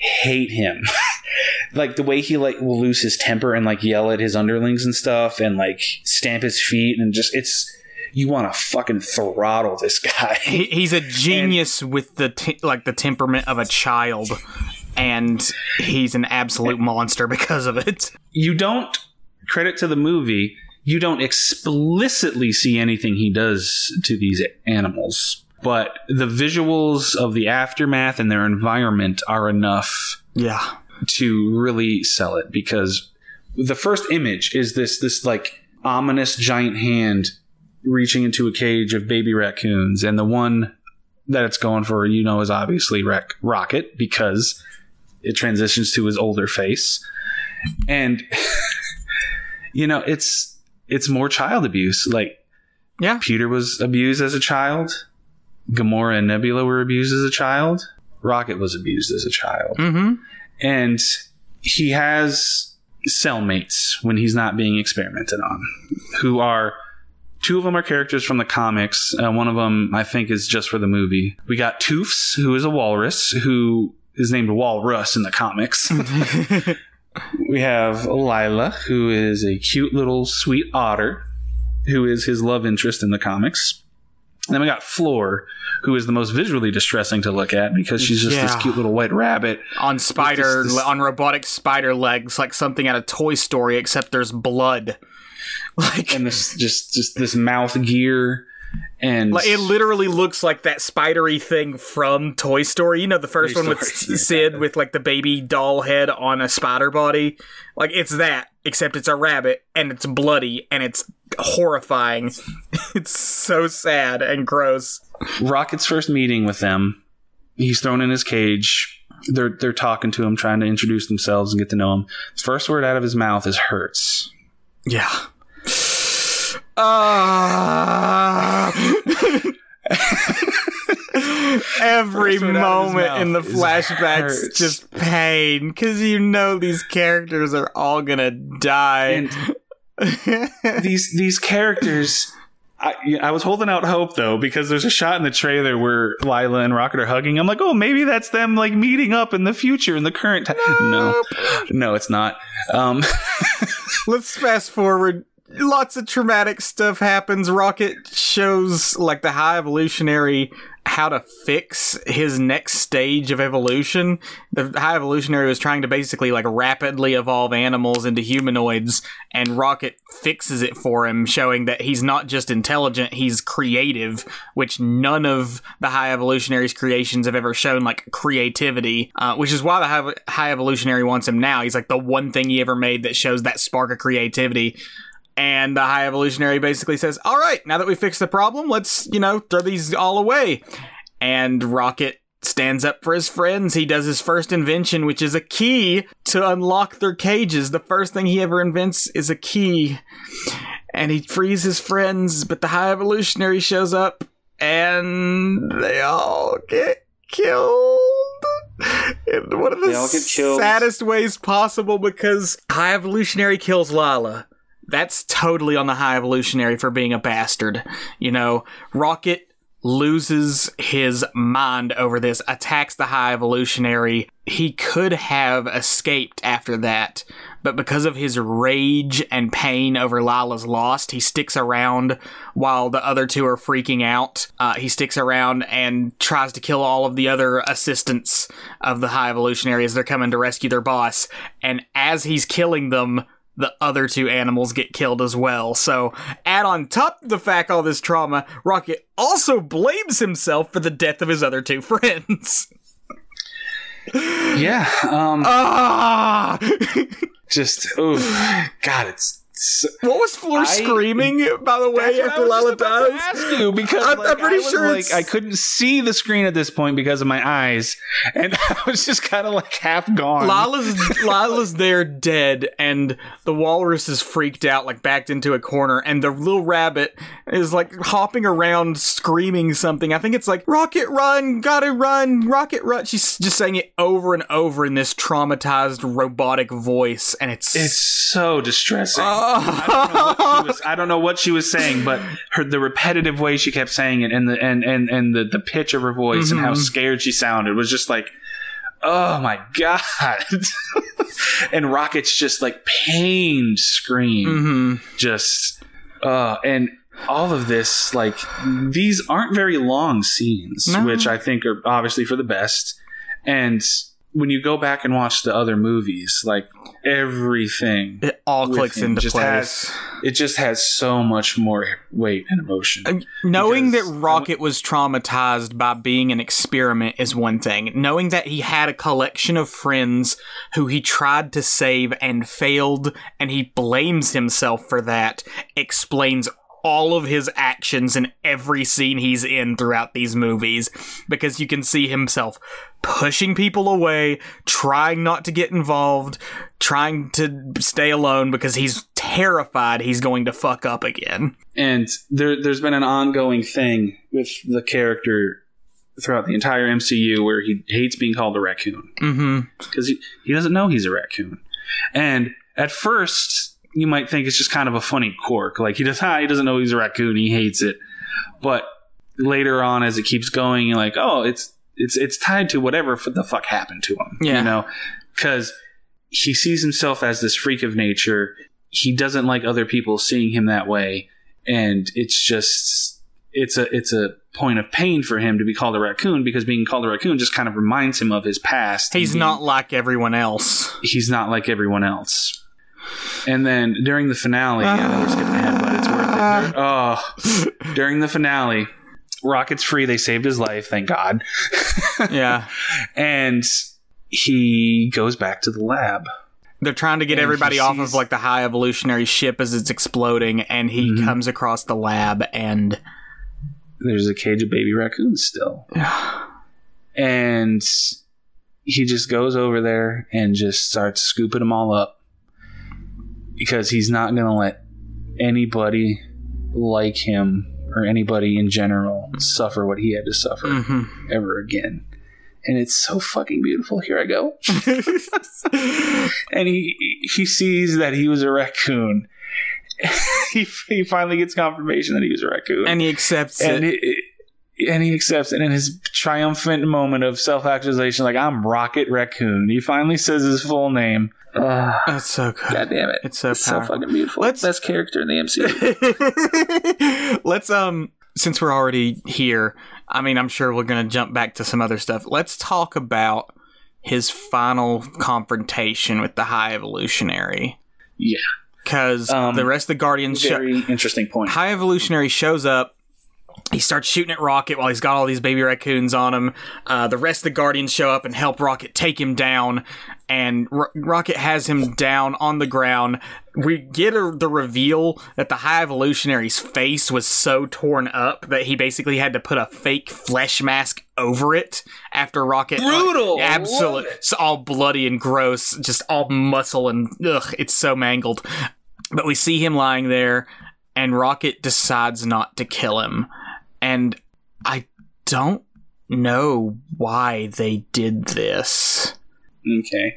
B: hate him. like the way he like will lose his temper and like yell at his underlings and stuff and like stamp his feet and just it's you want to fucking throttle this guy.
A: He, he's a genius and, with the te- like the temperament of a child, and he's an absolute monster because of it.
B: You don't credit to the movie. You don't explicitly see anything he does to these animals, but the visuals of the aftermath and their environment are enough.
A: Yeah.
B: To really sell it because the first image is this this like ominous giant hand reaching into a cage of baby raccoons, and the one that it's going for, you know, is obviously Rec- Rocket because it transitions to his older face, and you know, it's it's more child abuse. Like,
A: yeah,
B: Peter was abused as a child. Gamora and Nebula were abused as a child. Rocket was abused as a child,
A: mm-hmm.
B: and he has cellmates when he's not being experimented on, who are Two of them are characters from the comics. Uh, one of them, I think, is just for the movie. We got Toofs, who is a walrus, who is named Walrus in the comics. we have Lylla, who is a cute little sweet otter, who is his love interest in the comics. And then we got Floor, who is the most visually distressing to look at because she's just yeah. this cute little white rabbit
A: on spider this, this, on robotic spider legs, like something out of Toy Story, except there's blood.
B: Like and this just just this mouth gear and
A: like, it literally looks like that spidery thing from Toy Story. You know the first Toy one with Story, Sid yeah. with like the baby doll head on a spider body. Like it's that, except it's a rabbit and it's bloody and it's horrifying. it's so sad and gross.
B: Rocket's first meeting with them, he's thrown in his cage. They're they're talking to him, trying to introduce themselves and get to know him. The first word out of his mouth is hurts.
A: Yeah. Uh, every moment in the flashbacks just pain because you know these characters are all gonna die.
B: And these these characters. I, I was holding out hope though because there's a shot in the trailer where Lylla and Rocket are hugging. I'm like, oh, maybe that's them like meeting up in the future in the current time. Nope. No, no, it's not. Um,
A: Let's fast forward lots of traumatic stuff happens. Rocket shows like the high evolutionary how to fix his next stage of evolution. The high evolutionary was trying to basically like rapidly evolve animals into humanoids, and Rocket fixes it for him, showing that he's not just intelligent, he's creative, which none of the high evolutionary's creations have ever shown like creativity, uh, which is why the high, high evolutionary wants him now. He's like the one thing he ever made that shows that spark of creativity. And the High Evolutionary basically says, All right, now that we fixed the problem, let's, you know, throw these all away. And Rocket stands up for his friends. He does his first invention, which is a key to unlock their cages. The first thing he ever invents is a key. And he frees his friends, but the High Evolutionary shows up and they all get killed in one of the saddest ways possible because High Evolutionary kills Lylla that's totally on the high evolutionary for being a bastard. You know, Rocket loses his mind over this, attacks the High Evolutionary. He could have escaped after that, but because of his rage and pain over Lylla's loss, he sticks around while the other two are freaking out. Uh, he sticks around and tries to kill all of the other assistants of the High Evolutionary as they're coming to rescue their boss. And as he's killing them, the other two animals get killed as well. So, add on top of the fact all this trauma, Rocket also blames himself for the death of his other two friends.
B: yeah. Um, ah! just, oh, God, it's
A: what was Floor I, screaming? By the way, after Lylla dies,
B: ask you because I'm, like, I'm pretty sure like I couldn't see the screen at this point because of my eyes, and I was just kind of like half gone.
A: Lylla's Lylla's there dead, and the walrus is freaked out, like backed into a corner, and the little rabbit is like hopping around, screaming something. I think it's like "Rocket Run, gotta run, Rocket Run." She's just saying it over and over in this traumatized robotic voice, and it's
B: it's so distressing. Uh, I, don't was, I don't know what she was saying, but her the repetitive way she kept saying it, and the and and and the, the pitch of her voice, mm-hmm. and how mm-hmm. scared she sounded was just like, oh my god. and Rocket's just like pained scream, mm-hmm. just uh, and all of this like these aren't very long scenes, no. which I think are obviously for the best, and when you go back and watch the other movies, like everything,
A: it all clicks into
B: just
A: place.
B: Has, it just has so much more weight and emotion. Uh,
A: knowing that Rocket was traumatized by being an experiment is one thing. Knowing that he had a collection of friends who he tried to save and failed, and he blames himself for that, explains all of his actions in every scene he's in throughout these movies because you can see himself pushing people away, trying not to get involved, trying to stay alone because he's terrified he's going to fuck up again.
B: And there, there's been an ongoing thing with the character throughout the entire MCU where he hates being called a raccoon because mm-hmm. he, he doesn't know he's a raccoon. And at first, you might think it's just kind of a funny quirk. Like he does, ah, he doesn't know he's a raccoon. He hates it. But later on, as it keeps going, you're like, oh, it's it's it's tied to whatever the fuck happened to him. Yeah. You know, because he sees himself as this freak of nature. He doesn't like other people seeing him that way, and it's just it's a it's a point of pain for him to be called a raccoon because being called a raccoon just kind of reminds him of his past.
A: He's being, not like everyone else.
B: He's not like everyone else. And then during the finale, uh, yeah, we're skipping ahead, but it's worth it. oh, during the finale, Rocket's free. They saved his life, thank God.
A: yeah.
B: And he goes back to the lab.
A: They're trying to get and everybody off of like the high evolutionary ship as it's exploding, and he mm-hmm. comes across the lab and
B: there's a cage of baby raccoons still. and he just goes over there and just starts scooping them all up because he's not going to let anybody like him or anybody in general suffer what he had to suffer mm-hmm. ever again. And it's so fucking beautiful. Here I go. and he he sees that he was a raccoon. he, he finally gets confirmation that he was a raccoon,
A: and he accepts and it. it
B: and he accepts it in his triumphant moment of self-actualization like i'm rocket raccoon he finally says his full name
A: uh, That's so good.
B: God damn it.
A: It's so
B: it's so fucking beautiful. Let's, Best character in the
A: MCU. Let's um since we're already here, I mean I'm sure we're gonna jump back to some other stuff. Let's talk about his final confrontation with the High Evolutionary.
B: Yeah.
A: Because um, the rest of the Guardians
B: very interesting point.
A: High Evolutionary shows up he starts shooting at Rocket while he's got all these baby raccoons on him. Uh, the rest of the Guardians show up and help Rocket take him down, and R- Rocket has him down on the ground. We get a, the reveal that the High Evolutionary's face was so torn up that he basically had to put a fake flesh mask over it after Rocket.
B: Brutal!
A: Uh, absolutely. It's all bloody and gross, just all muscle and ugh, it's so mangled. But we see him lying there, and Rocket decides not to kill him and I don't know why they did this.
B: Okay.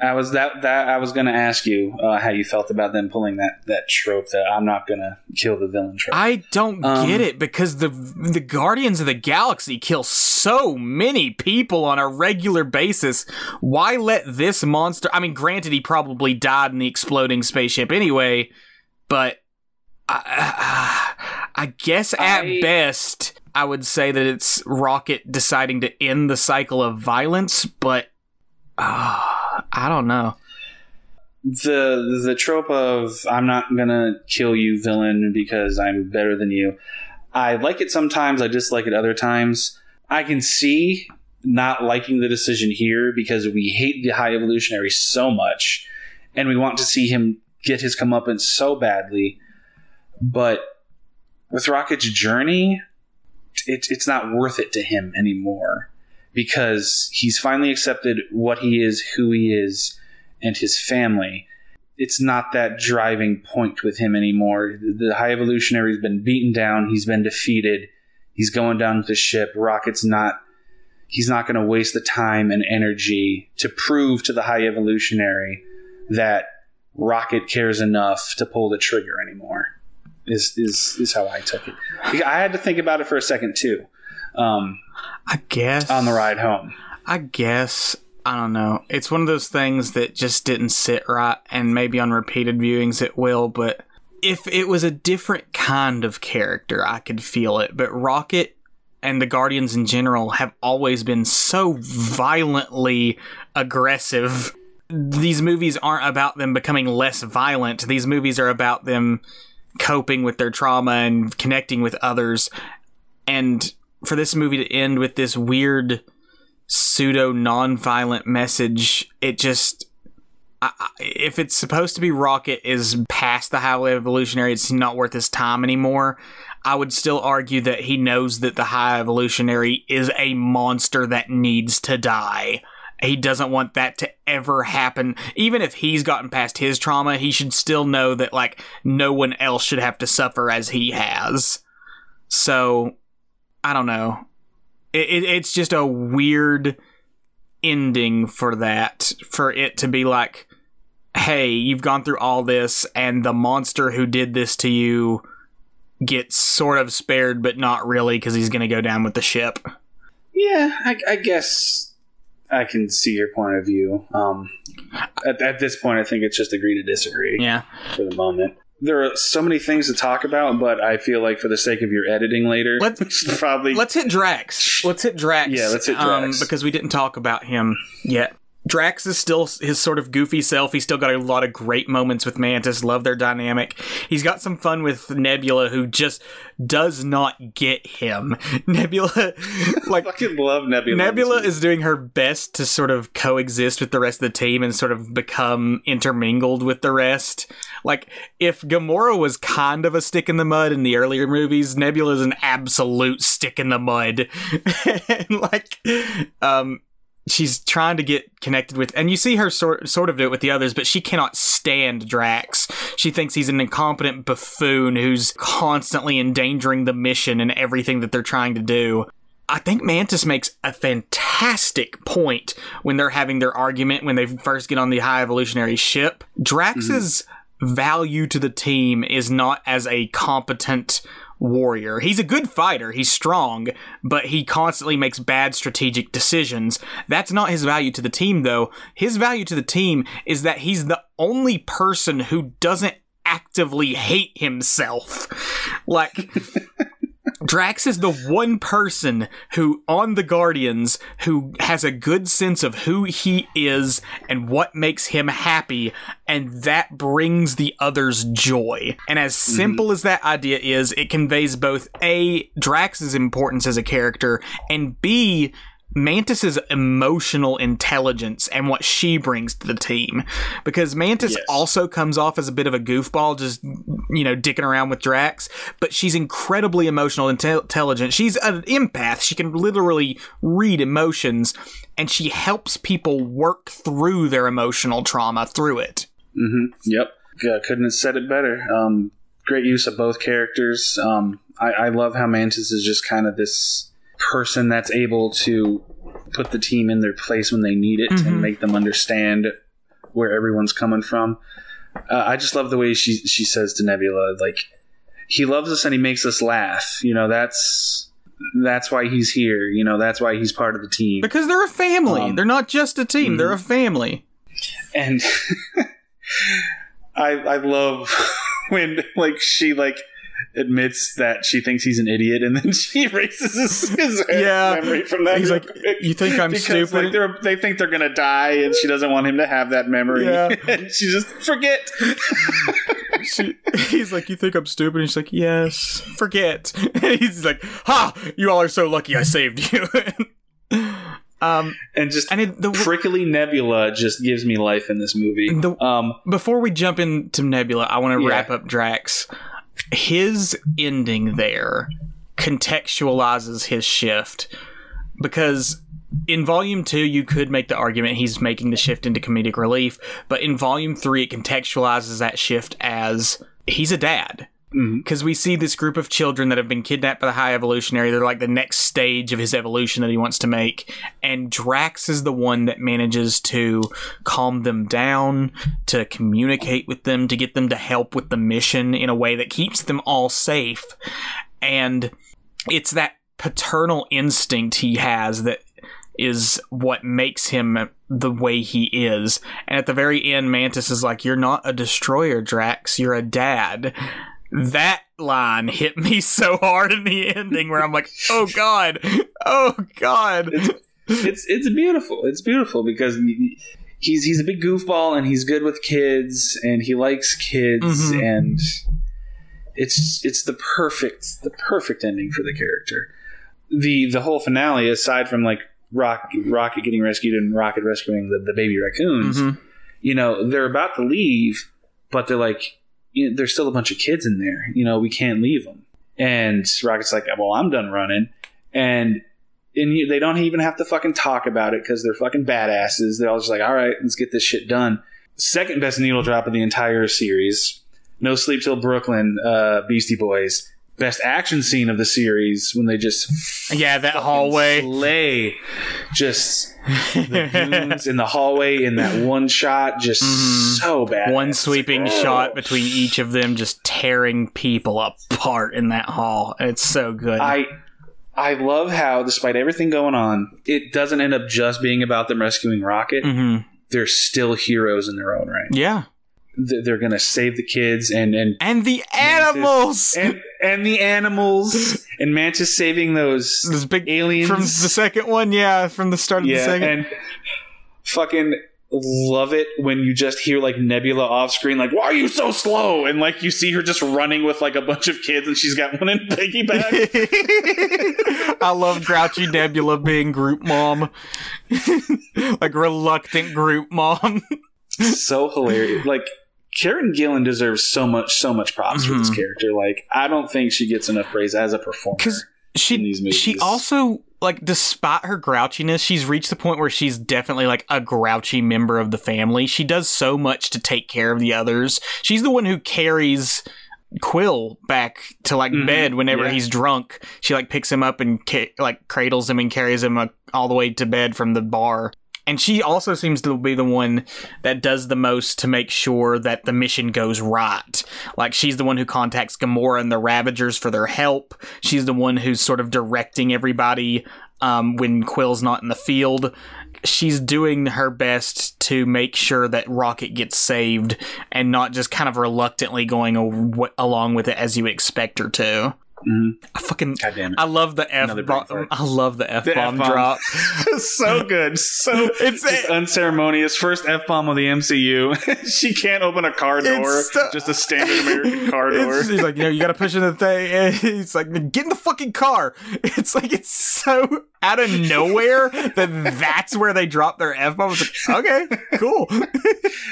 B: I was that that I was going to ask you uh, how you felt about them pulling that that trope that I'm not going to kill the villain trope.
A: I don't um, get it because the the Guardians of the Galaxy kill so many people on a regular basis. Why let this monster? I mean, granted, he probably died in the exploding spaceship anyway, but I, I guess at I, best I would say that it's Rocket deciding to end the cycle of violence, but. Uh, I don't know.
B: The the trope of I'm not gonna kill you, villain, because I'm better than you. I like it sometimes. I dislike it other times. I can see not liking the decision here because we hate the High Evolutionary so much, and we want to see him get his comeuppance so badly. But with Rocket's journey, it, it's not worth it to him anymore because he's finally accepted what he is, who he is, and his family. It's not that driving point with him anymore. The High Evolutionary's been beaten down, he's been defeated, he's going down with the ship. Rocket's not he's not going to waste the time and energy to prove to the High Evolutionary that Rocket cares enough to pull the trigger anymore. Is is is how I took it. I had to think about it for a second too. Um,
A: I guess
B: on the ride home.
A: I guess I don't know. It's one of those things that just didn't sit right, and maybe on repeated viewings it will. But if it was a different kind of character, I could feel it. But Rocket and the Guardians in general have always been so violently aggressive. These movies aren't about them becoming less violent. These movies are about them coping with their trauma and connecting with others. And for this movie to end with this weird pseudo non-violent message, it just I, if it's supposed to be Rocket is past the High Evolutionary, it's not worth his time anymore. I would still argue that he knows that the High Evolutionary is a monster that needs to die. He doesn't want that to ever happen. Even if he's gotten past his trauma, he should still know that like no one else should have to suffer as he has. So I don't know. It, it, it's just a weird ending for that, for it to be like, hey, you've gone through all this, and the monster who did this to you gets sort of spared, but not really because he's going to go down with the ship.
B: Yeah, I, I, guess I can see your point of view. Um, at, at, this point, I think it's just agree to disagree.
A: Yeah,
B: for the moment there are so many things to talk about, but I feel like for the sake of your editing later,
A: let's probably let's hit Drax. Let's hit Drax.
B: Yeah, let's hit Drax
A: um, because we didn't talk about him yet. Drax is still his sort of goofy self. He's still got a lot of great moments with Mantis. Love their dynamic. He's got some fun with Nebula, who just does not get him. Nebula, like,
B: I fucking love Nebula.
A: Nebula is doing her best to sort of coexist with the rest of the team and sort of become intermingled with the rest. Like, if Gamora was kind of a stick in the mud in the earlier movies, Nebula is an absolute stick in the mud. and like, um, she's trying to get connected with and you see her sort sort of do it with the others but she cannot stand Drax. She thinks he's an incompetent buffoon who's constantly endangering the mission and everything that they're trying to do. I think Mantis makes a fantastic point when they're having their argument when they first get on the high evolutionary ship. Drax's mm-hmm. value to the team is not as a competent warrior. He's a good fighter, he's strong, but he constantly makes bad strategic decisions. That's not his value to the team, though. His value to the team is that he's the only person who doesn't actively hate himself. Like, Drax is the one person who, on the Guardians, who has a good sense of who he is and what makes him happy, and that brings the others joy. And as mm-hmm. simple mm-hmm. as that idea is, it conveys both A, Drax's importance as a character, and B, Mantis's emotional intelligence and what she brings to the team. Because Mantis yes. also comes off as a bit of a goofball, just, you know, dicking around with Drax, but she's incredibly emotional and intelligent. She's an empath. She can literally read emotions and she helps people work through their emotional trauma through it.
B: Mm-hmm. Yep. Yeah, couldn't have said it better. Um, great use of both characters. Um, I, I love how Mantis is just kind of this person that's able to put the team in their place when they need it mm-hmm. and make them understand where everyone's coming from. Uh, I just love the way she she says to Nebula, like he loves us and he makes us laugh. You know, that's that's why he's here. You know, that's why he's part of the team.
A: Because they're a family. Um, they're not just a team. Mm-hmm. They're a family.
B: And I I love when like she like admits that she thinks he's an idiot, and then she erases his, his yeah. memory from that.
A: He's like, "You think I'm because, stupid?"
B: Like, they think they're gonna die, and she doesn't want him to have that memory. Yeah. and she just forget.
A: she, he's like, "You think I'm stupid?" And she's like, "Yes, forget." And he's like, "Ha! You all are so lucky I saved you."
B: Um, and just and it, the prickly Nebula just gives me life in this movie. The, um,
A: before we jump into Nebula, I want to yeah. wrap up Drax his ending there contextualizes his shift because in volume two, you could make the argument he's making the shift into comedic relief, but in volume three, it contextualizes that shift as he's a dad because mm-hmm. we see this group of children that have been kidnapped by the high evolutionary they're like the next stage of his evolution that he wants to make and drax is the one that manages to calm them down to communicate with them to get them to help with the mission in a way that keeps them all safe and it's that paternal instinct he has that is what makes him the way he is. And at the very end, Mantis is like, You're not a destroyer, Drax. You're a dad that line hit me so hard in the ending where I'm like, oh god, oh god.
B: It's it's, it's beautiful. It's beautiful because he's he's a big goofball and he's good with kids and he likes kids mm-hmm. and it's it's the perfect the perfect ending for the character. The the whole finale, aside from like Rock, Rocket getting rescued and Rocket rescuing the, the baby raccoons, mm-hmm. you know, they're about to leave, but they're like, you know, there's still a bunch of kids in there. You know, we can't leave them. And Rocket's like, well, I'm done running. And and you, they don't even have to fucking talk about it because they're fucking badasses. They're all just like, all right, let's get this shit done. Second best needle drop of the entire series. No Sleep Till Brooklyn, uh, Beastie Boys best action scene of the series when they just
A: yeah that hallway
B: lay just the dudes in the hallway in that one shot just mm-hmm. So bad
A: one sweeping oh. shot between each of them just tearing people apart in that hall. It's so good.
B: I i love how despite everything going on it doesn't end up just being about them rescuing rocket. Mm-hmm. they're still heroes in their own right.
A: Yeah.
B: They're going to save the kids and and
A: and the animals!
B: and and the animals! And Mantis saving those those big aliens.
A: from the second one, yeah, from the start of yeah, the second.
B: And fucking love it when you just hear like Nebula off screen, like, why are you so slow? And like you see her just running with like a bunch of kids and she's got one in piggyback.
A: I love grouchy Nebula being group mom. like reluctant group mom.
B: so hilarious. Like Karen Gillan deserves so much, so much props mm-hmm. for this mm-hmm. character. Like, I don't think she gets enough praise as a performer. Because
A: she, she also like, despite her grouchiness, she's reached the point where she's definitely like a grouchy member of the family. She does so much to take care of the others. She's the one who carries Quill back to like mm-hmm. bed whenever yeah. he's drunk. She like picks him up and ca- like cradles him and carries him uh, all the way to bed from the bar and she also seems to be the one that does the most to make sure that the mission goes right. Like she's the one who contacts Gamora and the Ravagers for their help. She's the one who's sort of directing everybody um, when Quill's not in the field. She's doing her best to make sure that Rocket gets saved and not just kind of reluctantly going along with it as you expect her to. Mm-hmm. I fucking God damn it. I love the F bomb. I love the F bomb drop.
B: so good. So it's just a- unceremonious. First F bomb of the MCU. she can't open a car door. So- just a standard American car door.
A: he's like, you know, you got to push in the thing. And he's like, get in the fucking car. It's like it's so out of nowhere that that's where they drop their f bomb. Like, okay, cool.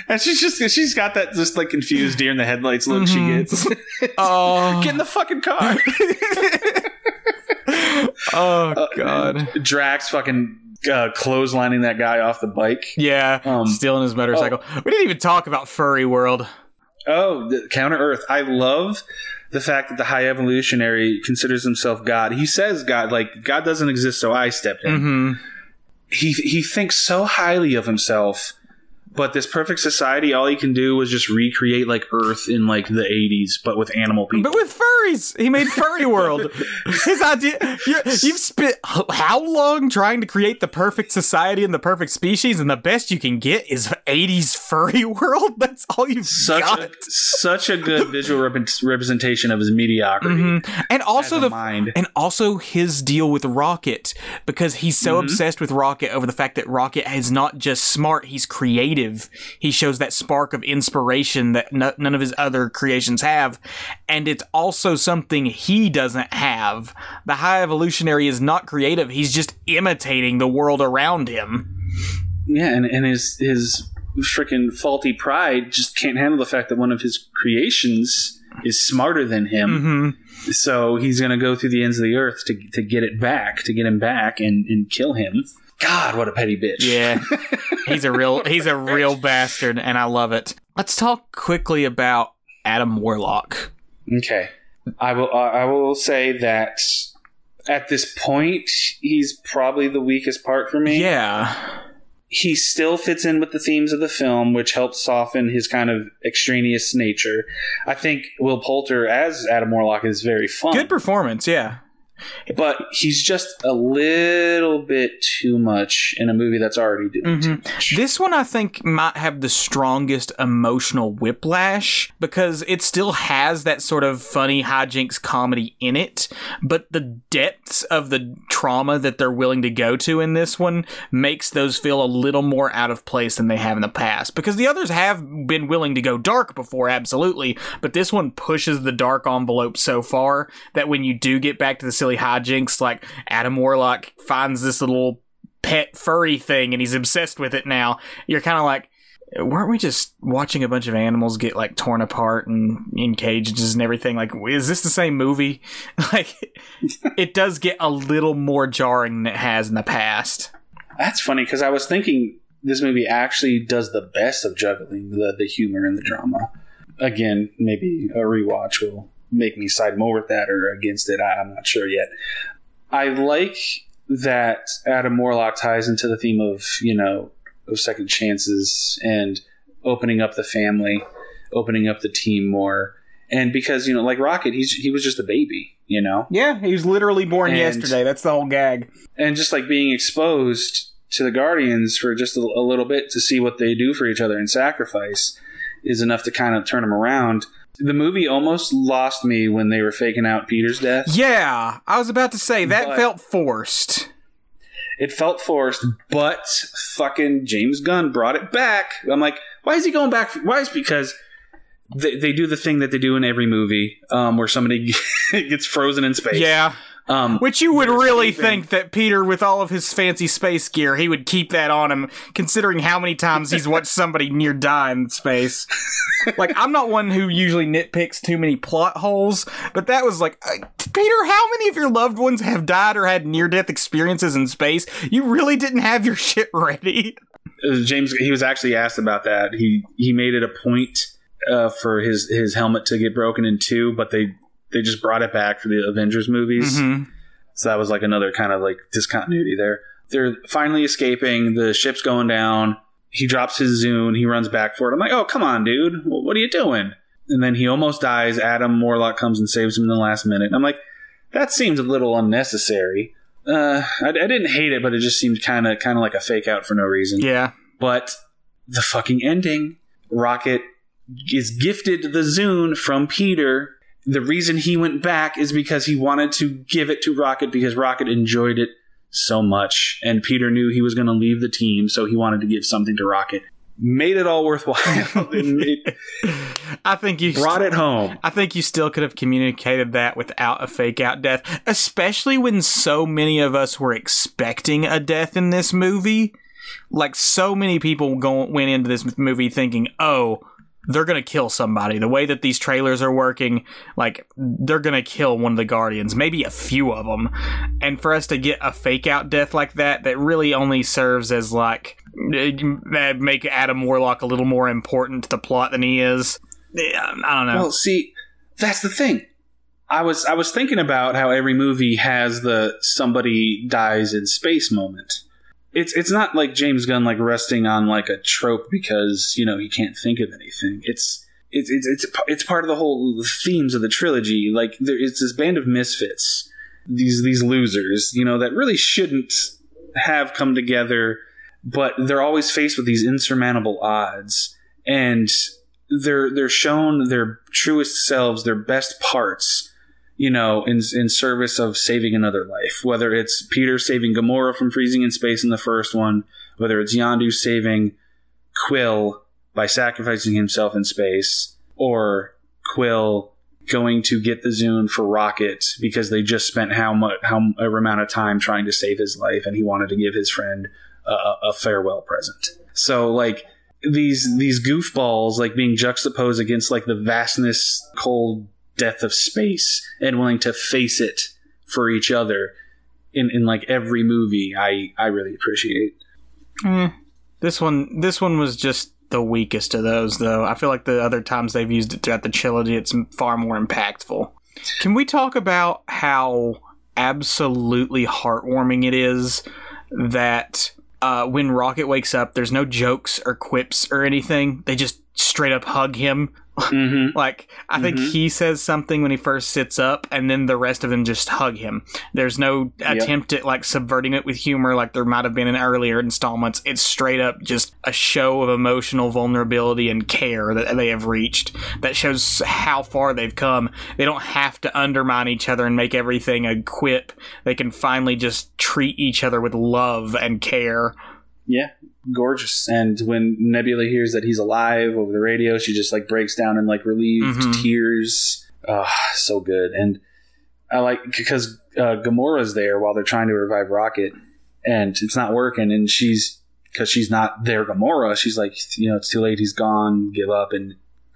B: and she's just she's got that just like confused deer in the headlights look mm-hmm. she gets. Oh, get in the fucking car.
A: oh god,
B: uh, Drax fucking uh, clotheslining that guy off the bike.
A: Yeah, um, stealing his motorcycle. Oh. We didn't even talk about furry world.
B: Oh, Counter Earth. I love the fact that the high evolutionary considers himself God. He says God, like God doesn't exist, so I stepped in. Mm-hmm. He he thinks so highly of himself but this perfect society, all he can do was just recreate like Earth in like the '80s, but with animal people.
A: But with furries, he made Furry World. His idea. You, have spent how long trying to create the perfect society and the perfect species, and the best you can get is '80s Furry World. That's all you've
B: such
A: got.
B: A, such a good visual rep- representation of his mediocrity,
A: mm-hmm. and also the mind, and also his deal with Rocket because he's so mm-hmm. obsessed with Rocket over the fact that Rocket is not just smart; he's creative creative. He shows that spark of inspiration that n- none of his other creations have. And it's also something he doesn't have. The High Evolutionary is not creative, he's just imitating the world around him.
B: Yeah, and, and his, his freaking faulty pride just can't handle the fact that one of his creations is smarter than him. Mm-hmm. So he's going to go through the ends of the earth to, to get it back, to get him back and, and kill him. God, what a petty bitch.
A: Yeah. he's a real he's a real bastard and I love it. Let's talk quickly about Adam Warlock.
B: Okay. I will uh, I will say that at this point he's probably the weakest part for me.
A: Yeah.
B: He still fits in with the themes of the film, which helps soften his kind of extraneous nature. I think Will Poulter as Adam Warlock is very fun.
A: Good performance, yeah
B: but he's just a little bit too much in a movie that's already doing mm-hmm.
A: This one I think might have the strongest emotional whiplash because it still has that sort of funny hijinks comedy in it, but the depths of the trauma that they're willing to go to in this one makes those feel a little more out of place than they have in the past. Because the others have been willing to go dark before absolutely, but this one pushes the dark envelope so far that when you do get back to the silly hijinks. Like Adam Warlock finds this little pet furry thing and he's obsessed with it now. You're kind of like, weren't we just watching a bunch of animals get like torn apart and in cages and everything? Like, is this the same movie? like, it does get a little more jarring than it has in the past.
B: That's funny because I was thinking this movie actually does the best of juggling the, the humor and the drama. Again, maybe a rewatch will make me side more with that or against it. I, am not sure yet. I like that Adam Warlock ties into the theme of you know of second chances and opening up the family, opening up the team more. And because you know, like Rocket, he's he was just a baby, you know.
A: Yeah, he was literally born and, yesterday. That's the whole gag.
B: And just like being exposed to the Guardians for just a, a little bit to see what they do for each other and sacrifice is enough to kind of turn him around. The movie almost lost me when they were faking out Peter's death.
A: Yeah, I was about to say that but felt forced.
B: It felt forced, but fucking James Gunn brought it back. I'm like, why is he going back? Why is because they, they do the thing that they do in every movie, um, where somebody gets frozen in space.
A: Yeah, um, Which you would really think that Peter, with all of his fancy space gear, he would keep that on him, considering how many times he's watched somebody near die in space. like, I'm not one who usually nitpicks too many plot holes, but that was like, uh, Peter, how many of your loved ones have died or had near death experiences in space? You really didn't have your shit ready.
B: Uh, James, he was actually asked about that. He he made it a point uh, for his his helmet to get broken in two, but they they just brought it back for the Avengers movies. Mm-hmm. So that was like another kind of like discontinuity there. They're finally escaping. The ship's going down. He drops his Zune. He runs back for it. I'm like, oh, come on, dude. What are you doing? And then he almost dies. Adam Warlock comes and saves him in the last minute. I'm like, that seems a little unnecessary. Uh, I, I didn't hate it, but it just seemed kind of kind of like a fake out for no reason.
A: Yeah.
B: But the fucking ending, Rocket is gifted the Zune from Peter the reason he went back is because he wanted to give it to Rocket because Rocket enjoyed it so much. And Peter knew he was going to leave the team, so he wanted to give something to Rocket. Made it all worthwhile. it
A: I think you
B: brought st- it home.
A: I think you still could have communicated that without a fake out death, especially when so many of us were expecting a death in this movie. Like so many people go- went into this movie thinking, "Oh, they're gonna kill somebody. The way that these trailers are working, like they're gonna kill one of the guardians, maybe a few of them. And for us to get a fake out death like that, that really only serves as like make Adam Warlock a little more important to the plot than he is. Um, I don't know.
B: Well, see, that's the thing. I was I was thinking about how every movie has the somebody dies in space moment it's it's not like James Gunn like resting on like a trope because you know he can't think of anything. It's it's it's it's, it's part of the whole themes of the trilogy. Like there, it's this band of misfits, these these losers, you know, that really shouldn't have come together, but they're always faced with these insurmountable odds, and they're they're shown their truest selves, their best parts you know, in in service of saving another life. Whether it's Peter saving Gamora from freezing in space in the first one, whether it's Yondu saving Quill by sacrificing himself in space, or Quill going to get the Zune for Rocket because they just spent how much how amount of time trying to save his life, and he wanted to give his friend a, a farewell present. So like these these goofballs like being juxtaposed against like the vastness, cold death of space and willing to face it for each other in, in like every movie I, I really appreciate.
A: Mm, this one this one was just the weakest of those though. I feel like the other times they've used it throughout the trilogy it's far more impactful. Can we talk about how absolutely heartwarming it is that uh, when Rocket wakes up, there's no jokes or quips or anything. They just straight up hug him Mm-hmm. like I think mm-hmm. he says something when he first sits up, and then the rest of them just hug him. There's no yep. attempt at like subverting it with humor, like there might have been in earlier installments. It's straight up just a show of emotional vulnerability and care that they have reached. That shows how far they've come. They don't have to undermine each other and make everything a quip. They can finally just treat each other with love and care.
B: Yeah, gorgeous. And when Nebula hears that he's alive over the radio, she just like breaks down in like relieved mm-hmm. tears. Oh, so good. And I like because uh, Gamora's there while they're trying to revive Rocket, and it's not working. And she's because she's not there, Gamora. She's like, you know, it's too late. He's gone. Give up. And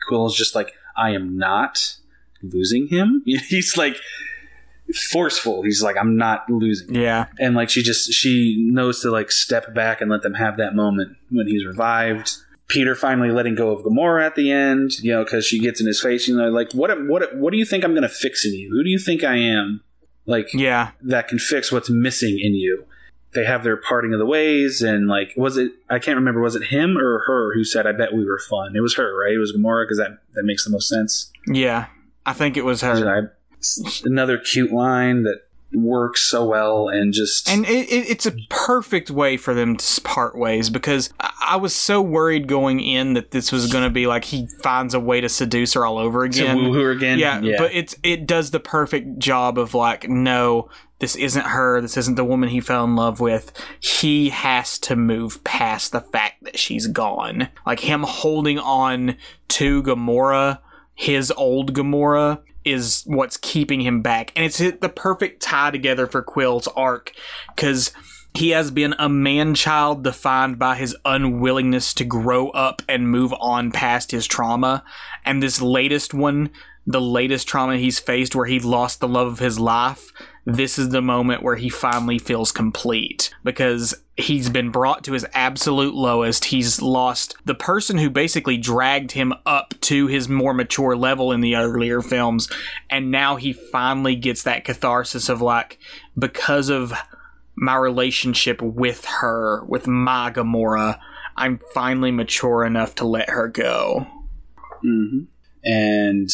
B: Quill's just like, I am not losing him. He's like forceful. He's like, I'm not losing.
A: Yeah.
B: And like she just she knows to like step back and let them have that moment when he's revived. Peter finally letting go of Gamora at the end, you know, because she gets in his face. You know, like what what what do you think I'm going to fix in you? Who do you think I am? Like,
A: yeah,
B: that can fix what's missing in you. They have their parting of the ways, and like, was it? I can't remember. Was it him or her who said, "I bet we were fun"? It was her, right? It was Gamora because that that makes the most sense.
A: Yeah, I think it was her
B: another cute line that works so well and just
A: and it, it, it's a perfect way for them to part ways because I was so worried going in that this was going to be like he finds a way to seduce her all over again,
B: to woo her again.
A: Yeah, yeah, but it's it does the perfect job of like no, this isn't her. This isn't the woman he fell in love with. He has to move past the fact that she's gone. Like him holding on to Gamora, his old Gamora is what's keeping him back. And it's the perfect tie together for Quill's arc because he has been a man child defined by his unwillingness to grow up and move on past his trauma. And this latest one, the latest trauma he's faced where he lost the love of his life, this is the moment where he finally feels complete because he's been brought to his absolute lowest. He's lost the person who basically dragged him up to his more mature level in the earlier films. And now he finally gets that catharsis of like, because of my relationship with her, with my Gamora, I'm finally mature enough to let her go.
B: Mm-hmm. And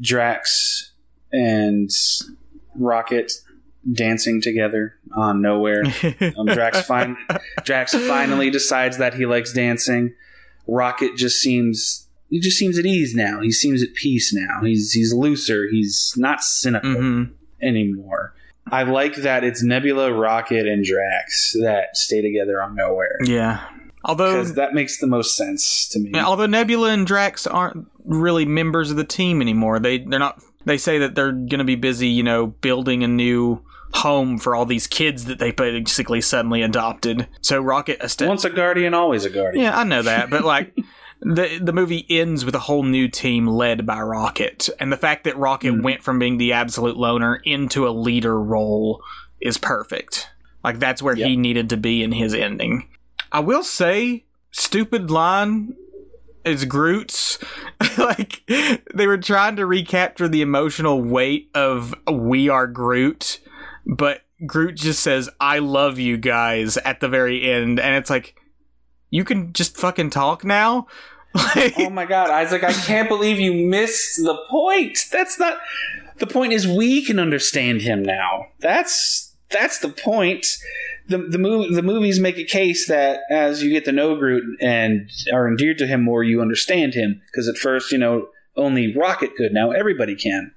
B: Drax and Rocket dancing together on Knowhere. Um, Drax, fin- Drax finally decides that he likes dancing. Rocket just seems he just seems at ease now. He seems at peace now. He's he's looser. He's not cynical mm-hmm. anymore. I like that it's Nebula, Rocket, and Drax that stay together on Knowhere.
A: Yeah. Although
B: that makes the most sense to me.
A: Although Nebula and Drax aren't really members of the team anymore. They they're not they say that they're going to be busy, you know, building a new home for all these kids that they basically suddenly adopted. So Rocket
B: once a guardian, always a guardian.
A: Yeah, I know that, but like the the movie ends with a whole new team led by Rocket, and the fact that Rocket mm. went from being the absolute loner into a leader role is perfect. Like that's where yep. he needed to be in his ending. I will say, stupid line is Groot's. like they were trying to recapture the emotional weight of "We Are Groot," but Groot just says, I love you guys at the very end. And it's like, you can just fucking talk now?
B: oh my god, Isaac, I can't believe you missed the point. That's not. The point is we can understand him now. That's that's the point. The the movie the movies make a case that as you get to know Groot and are endeared to him more, you understand him. Because at first, you know, only Rocket could. Now everybody can.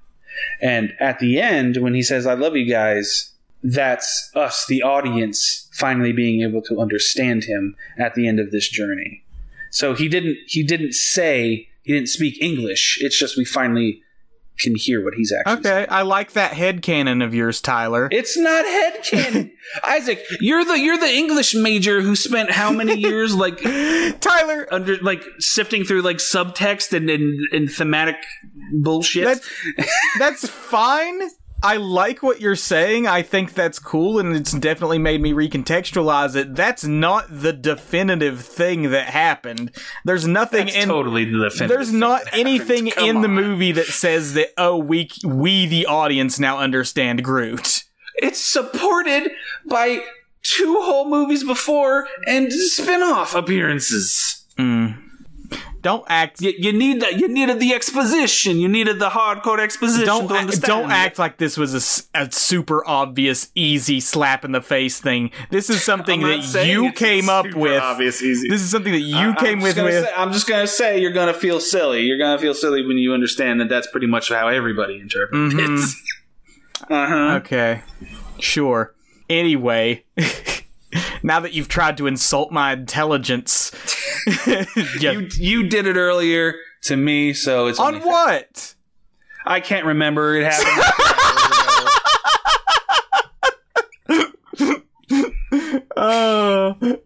B: And at the end, when he says, "I love you guys," that's us, the audience, finally being able to understand him at the end of this journey. So he didn't he didn't say he didn't speak English. It's just we finally can hear what he's actually
A: Okay, saying. I like that head canon of yours, Tyler.
B: It's not head canon. Isaac, you're the you're the English major who spent how many years like
A: Tyler
B: under like sifting through like subtext and and, and thematic bullshit.
A: That's, that's fine. I like what you're saying. I think that's cool, and it's definitely made me recontextualize it. That's not the definitive thing that happened. There's nothing
B: that's
A: in
B: totally the definitive.
A: There's not anything in on. the movie that says that oh we we the audience now understand Groot.
B: It's supported by two whole movies before and spin-off appearances.
A: Mm. Don't act.
B: You, you, need that. You needed the exposition. You needed the hardcore exposition.
A: Don't
B: act,
A: don't act like this was a, a, super obvious, easy slap in the face thing. This is something that you came up with.
B: Obvious, easy.
A: This is something that you I, came with. with.
B: Say, I'm just gonna say you're gonna feel silly. You're gonna feel silly when you understand that that's pretty much how everybody interprets mm-hmm. it.
A: uh huh. Okay. Sure. Anyway. now that you've tried to insult my intelligence.
B: you you did it earlier to me, so it's
A: on what?
B: I can't remember. It happened.
A: Oh.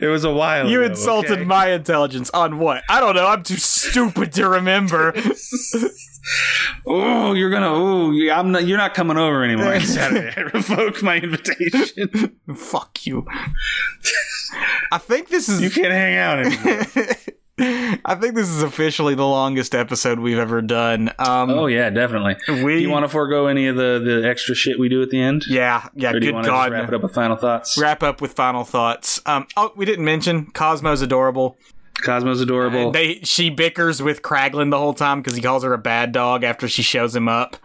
B: it was a while. Ago.
A: You
B: ago,
A: insulted
B: okay?
A: my intelligence on what? I don't know. I'm too stupid to remember.
B: Oh, you're gonna. Oh, yeah, I'm not. You're not coming over anymore on Saturday. I revoke my invitation.
A: Fuck you. I think this is.
B: You can't hang out anymore.
A: I think this is officially the longest episode we've ever done. Um,
B: oh yeah, definitely. We, do you want to forego any of the, the extra shit we do at the end?
A: Yeah, yeah. Or good God,
B: wrap it up with final thoughts?
A: Wrap up with final thoughts. Um, oh, we didn't mention Cosmo's adorable.
B: Cosmo's adorable.
A: Uh, they she bickers with Kraglin the whole time because he calls her a bad dog after she shows him up.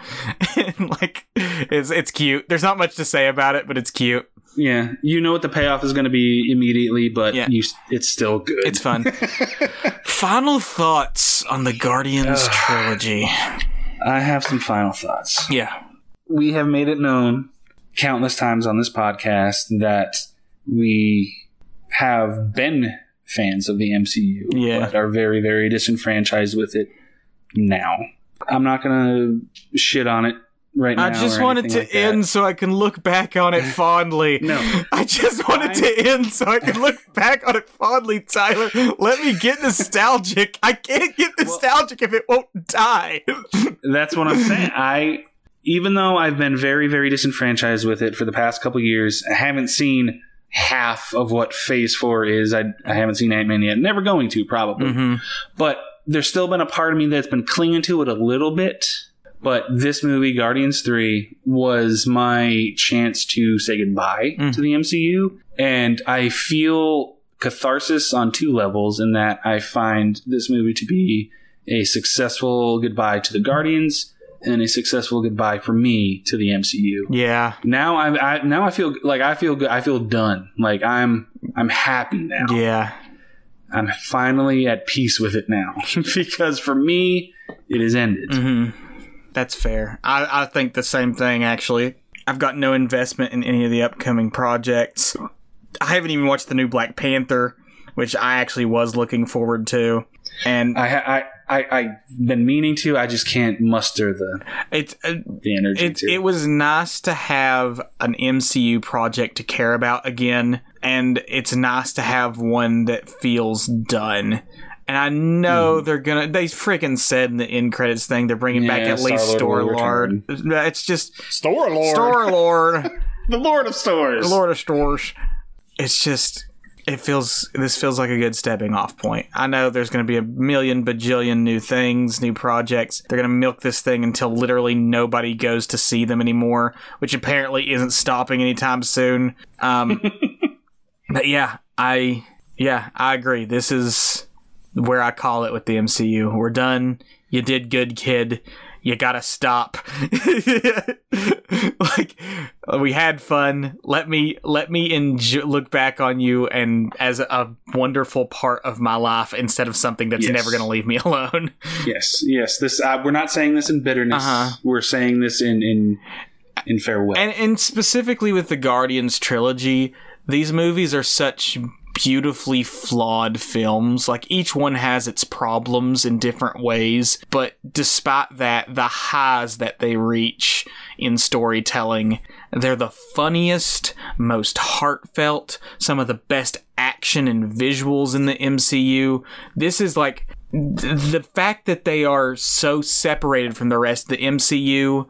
A: like it's it's cute. There's not much to say about it, but it's cute.
B: Yeah, you know what the payoff is going to be immediately, but yeah. you, it's still good.
A: It's fun. final thoughts on the Guardians trilogy.
B: I have some final thoughts.
A: Yeah.
B: We have made it known countless times on this podcast that we have been fans of the MCU,
A: yeah.
B: but are very, very disenfranchised with it now. I'm not going to shit on it right now.
A: I just wanted to
B: like
A: end so I can look back on it fondly.
B: no.
A: I just wanted to end so I can look back on it fondly, Tyler. Let me get nostalgic. I can't get nostalgic well, if it won't die.
B: that's what I'm saying. I even though I've been very, very disenfranchised with it for the past couple years, I haven't seen half of what Phase Four is. I, I haven't seen Ant Man yet. Never going to, probably.
A: Mm-hmm.
B: But there's still been a part of me that's been clinging to it a little bit but this movie, Guardians 3, was my chance to say goodbye mm. to the MCU. And I feel catharsis on two levels in that I find this movie to be a successful goodbye to the Guardians and a successful goodbye for me to the MCU.
A: Yeah.
B: Now I, I now I feel like I feel good. I feel done. Like I'm I'm happy now.
A: Yeah.
B: I'm finally at peace with it now because for me it is ended.
A: Mm-hmm. That's fair. I, I think the same thing, actually. I've got no investment in any of the upcoming projects. I haven't even watched the new Black Panther, which I actually was looking forward to. And
B: I, I, I, I've been meaning to. I just can't muster the
A: it's uh,
B: the energy.
A: It, it was nice to have an MCU project to care about again, and it's nice to have one that feels done. And I know mm. they're gonna. They freaking said in the end credits thing they're bringing yeah, back at least Store Lord. It's just
B: Store Lord.
A: Store Lord.
B: the Lord of Stores.
A: The Lord of Stores. It's just it feels this feels like a good stepping off point. I know there's going to be a million bajillion new things, new projects. They're going to milk this thing until literally nobody goes to see them anymore, which apparently isn't stopping anytime soon. Um, but yeah, I yeah, I agree. This is where I call it with the MCU. We're done. You did good, kid you gotta stop. like we had fun. Let me let me enjoy, look back on you and as a wonderful part of my life instead of something that's yes. never gonna leave me alone.
B: yes, yes. This uh, we're not saying this in bitterness. Uh-huh. We're saying this in in in farewell.
A: And and specifically with the Guardians trilogy, these movies are such beautifully flawed films. Like each one has its problems in different ways, but despite that, the highs that they reach in storytelling, they're the funniest, most heartfelt, some of the best action and visuals in the MCU. This is like the fact that they are so separated from the rest of the MCU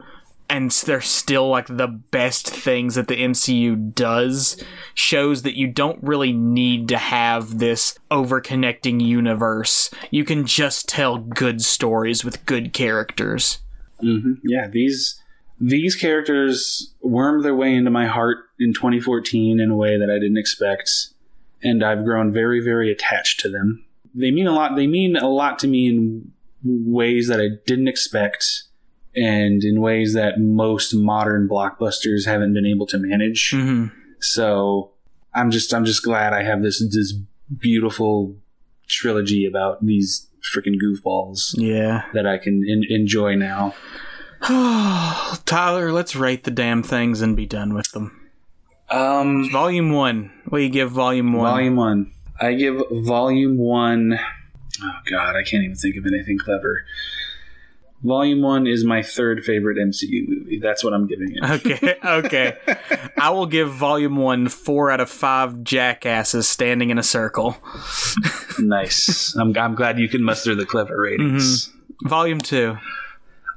A: and they're still like the best things that the MCU does shows that you don't really need to have this over-connecting universe. You can just tell good stories with good characters.
B: Mm-hmm. Yeah, these these characters wormed their way into my heart in 2014 in a way that I didn't expect, and I've grown very, very attached to them. They mean a lot. They mean a lot to me in ways that I didn't expect and in ways that most modern blockbusters haven't been able to manage. Mm-hmm. So I'm just I'm just glad I have this this beautiful trilogy about these freaking goofballs.
A: Yeah,
B: that I can in, enjoy now.
A: Tyler, let's rate the damn things and be done with them.
B: Um,
A: volume one. What do you give volume one?
B: Volume one. I give volume one. Oh God, I can't even think of anything clever. Volume one is my third favorite MCU movie. That's what I'm giving it.
A: Okay, okay. I will give Volume one four out of five jackasses standing in a circle.
B: nice. I'm, I'm glad you can muster the clever ratings.
A: Mm-hmm. Volume two.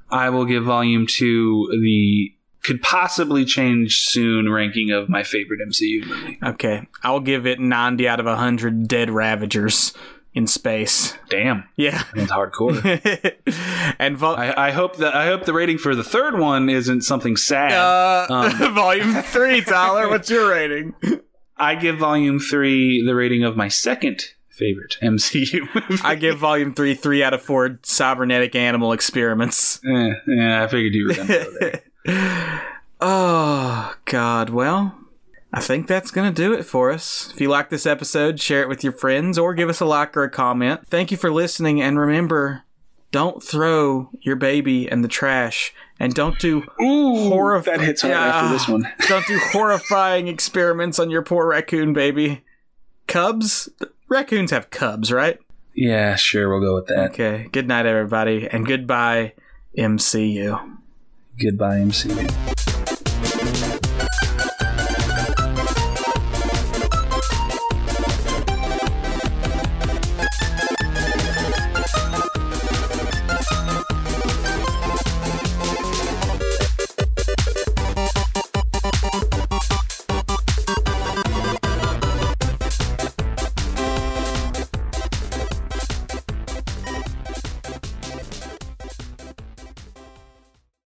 B: I will give Volume two the could possibly change soon ranking of my favorite MCU movie.
A: Okay, I'll give it 90 out of 100 Dead Ravagers in space.
B: Damn.
A: Yeah.
B: It's hardcore. and vol- I, I, hope that I hope the rating for the third one isn't something sad.
A: Uh, um, volume three, Tyler. what's your rating?
B: I give volume three the rating of my second favorite MCU movie.
A: I give volume three three out of four cybernetic animal experiments.
B: Yeah, yeah I figured you were gonna go there.
A: oh God. Well, I think that's going to do it for us. If you like this episode, share it with your friends or give us a like or a comment. Thank you for listening, and remember don't throw your baby in the trash and don't do
B: horror that hits hard after this one.
A: don't do horrifying experiments on your poor raccoon baby. Cubs? Raccoons have cubs, right?
B: Yeah, sure, we'll go with that.
A: Okay. Good night, everybody, and goodbye, MCU.
B: Goodbye, MCU.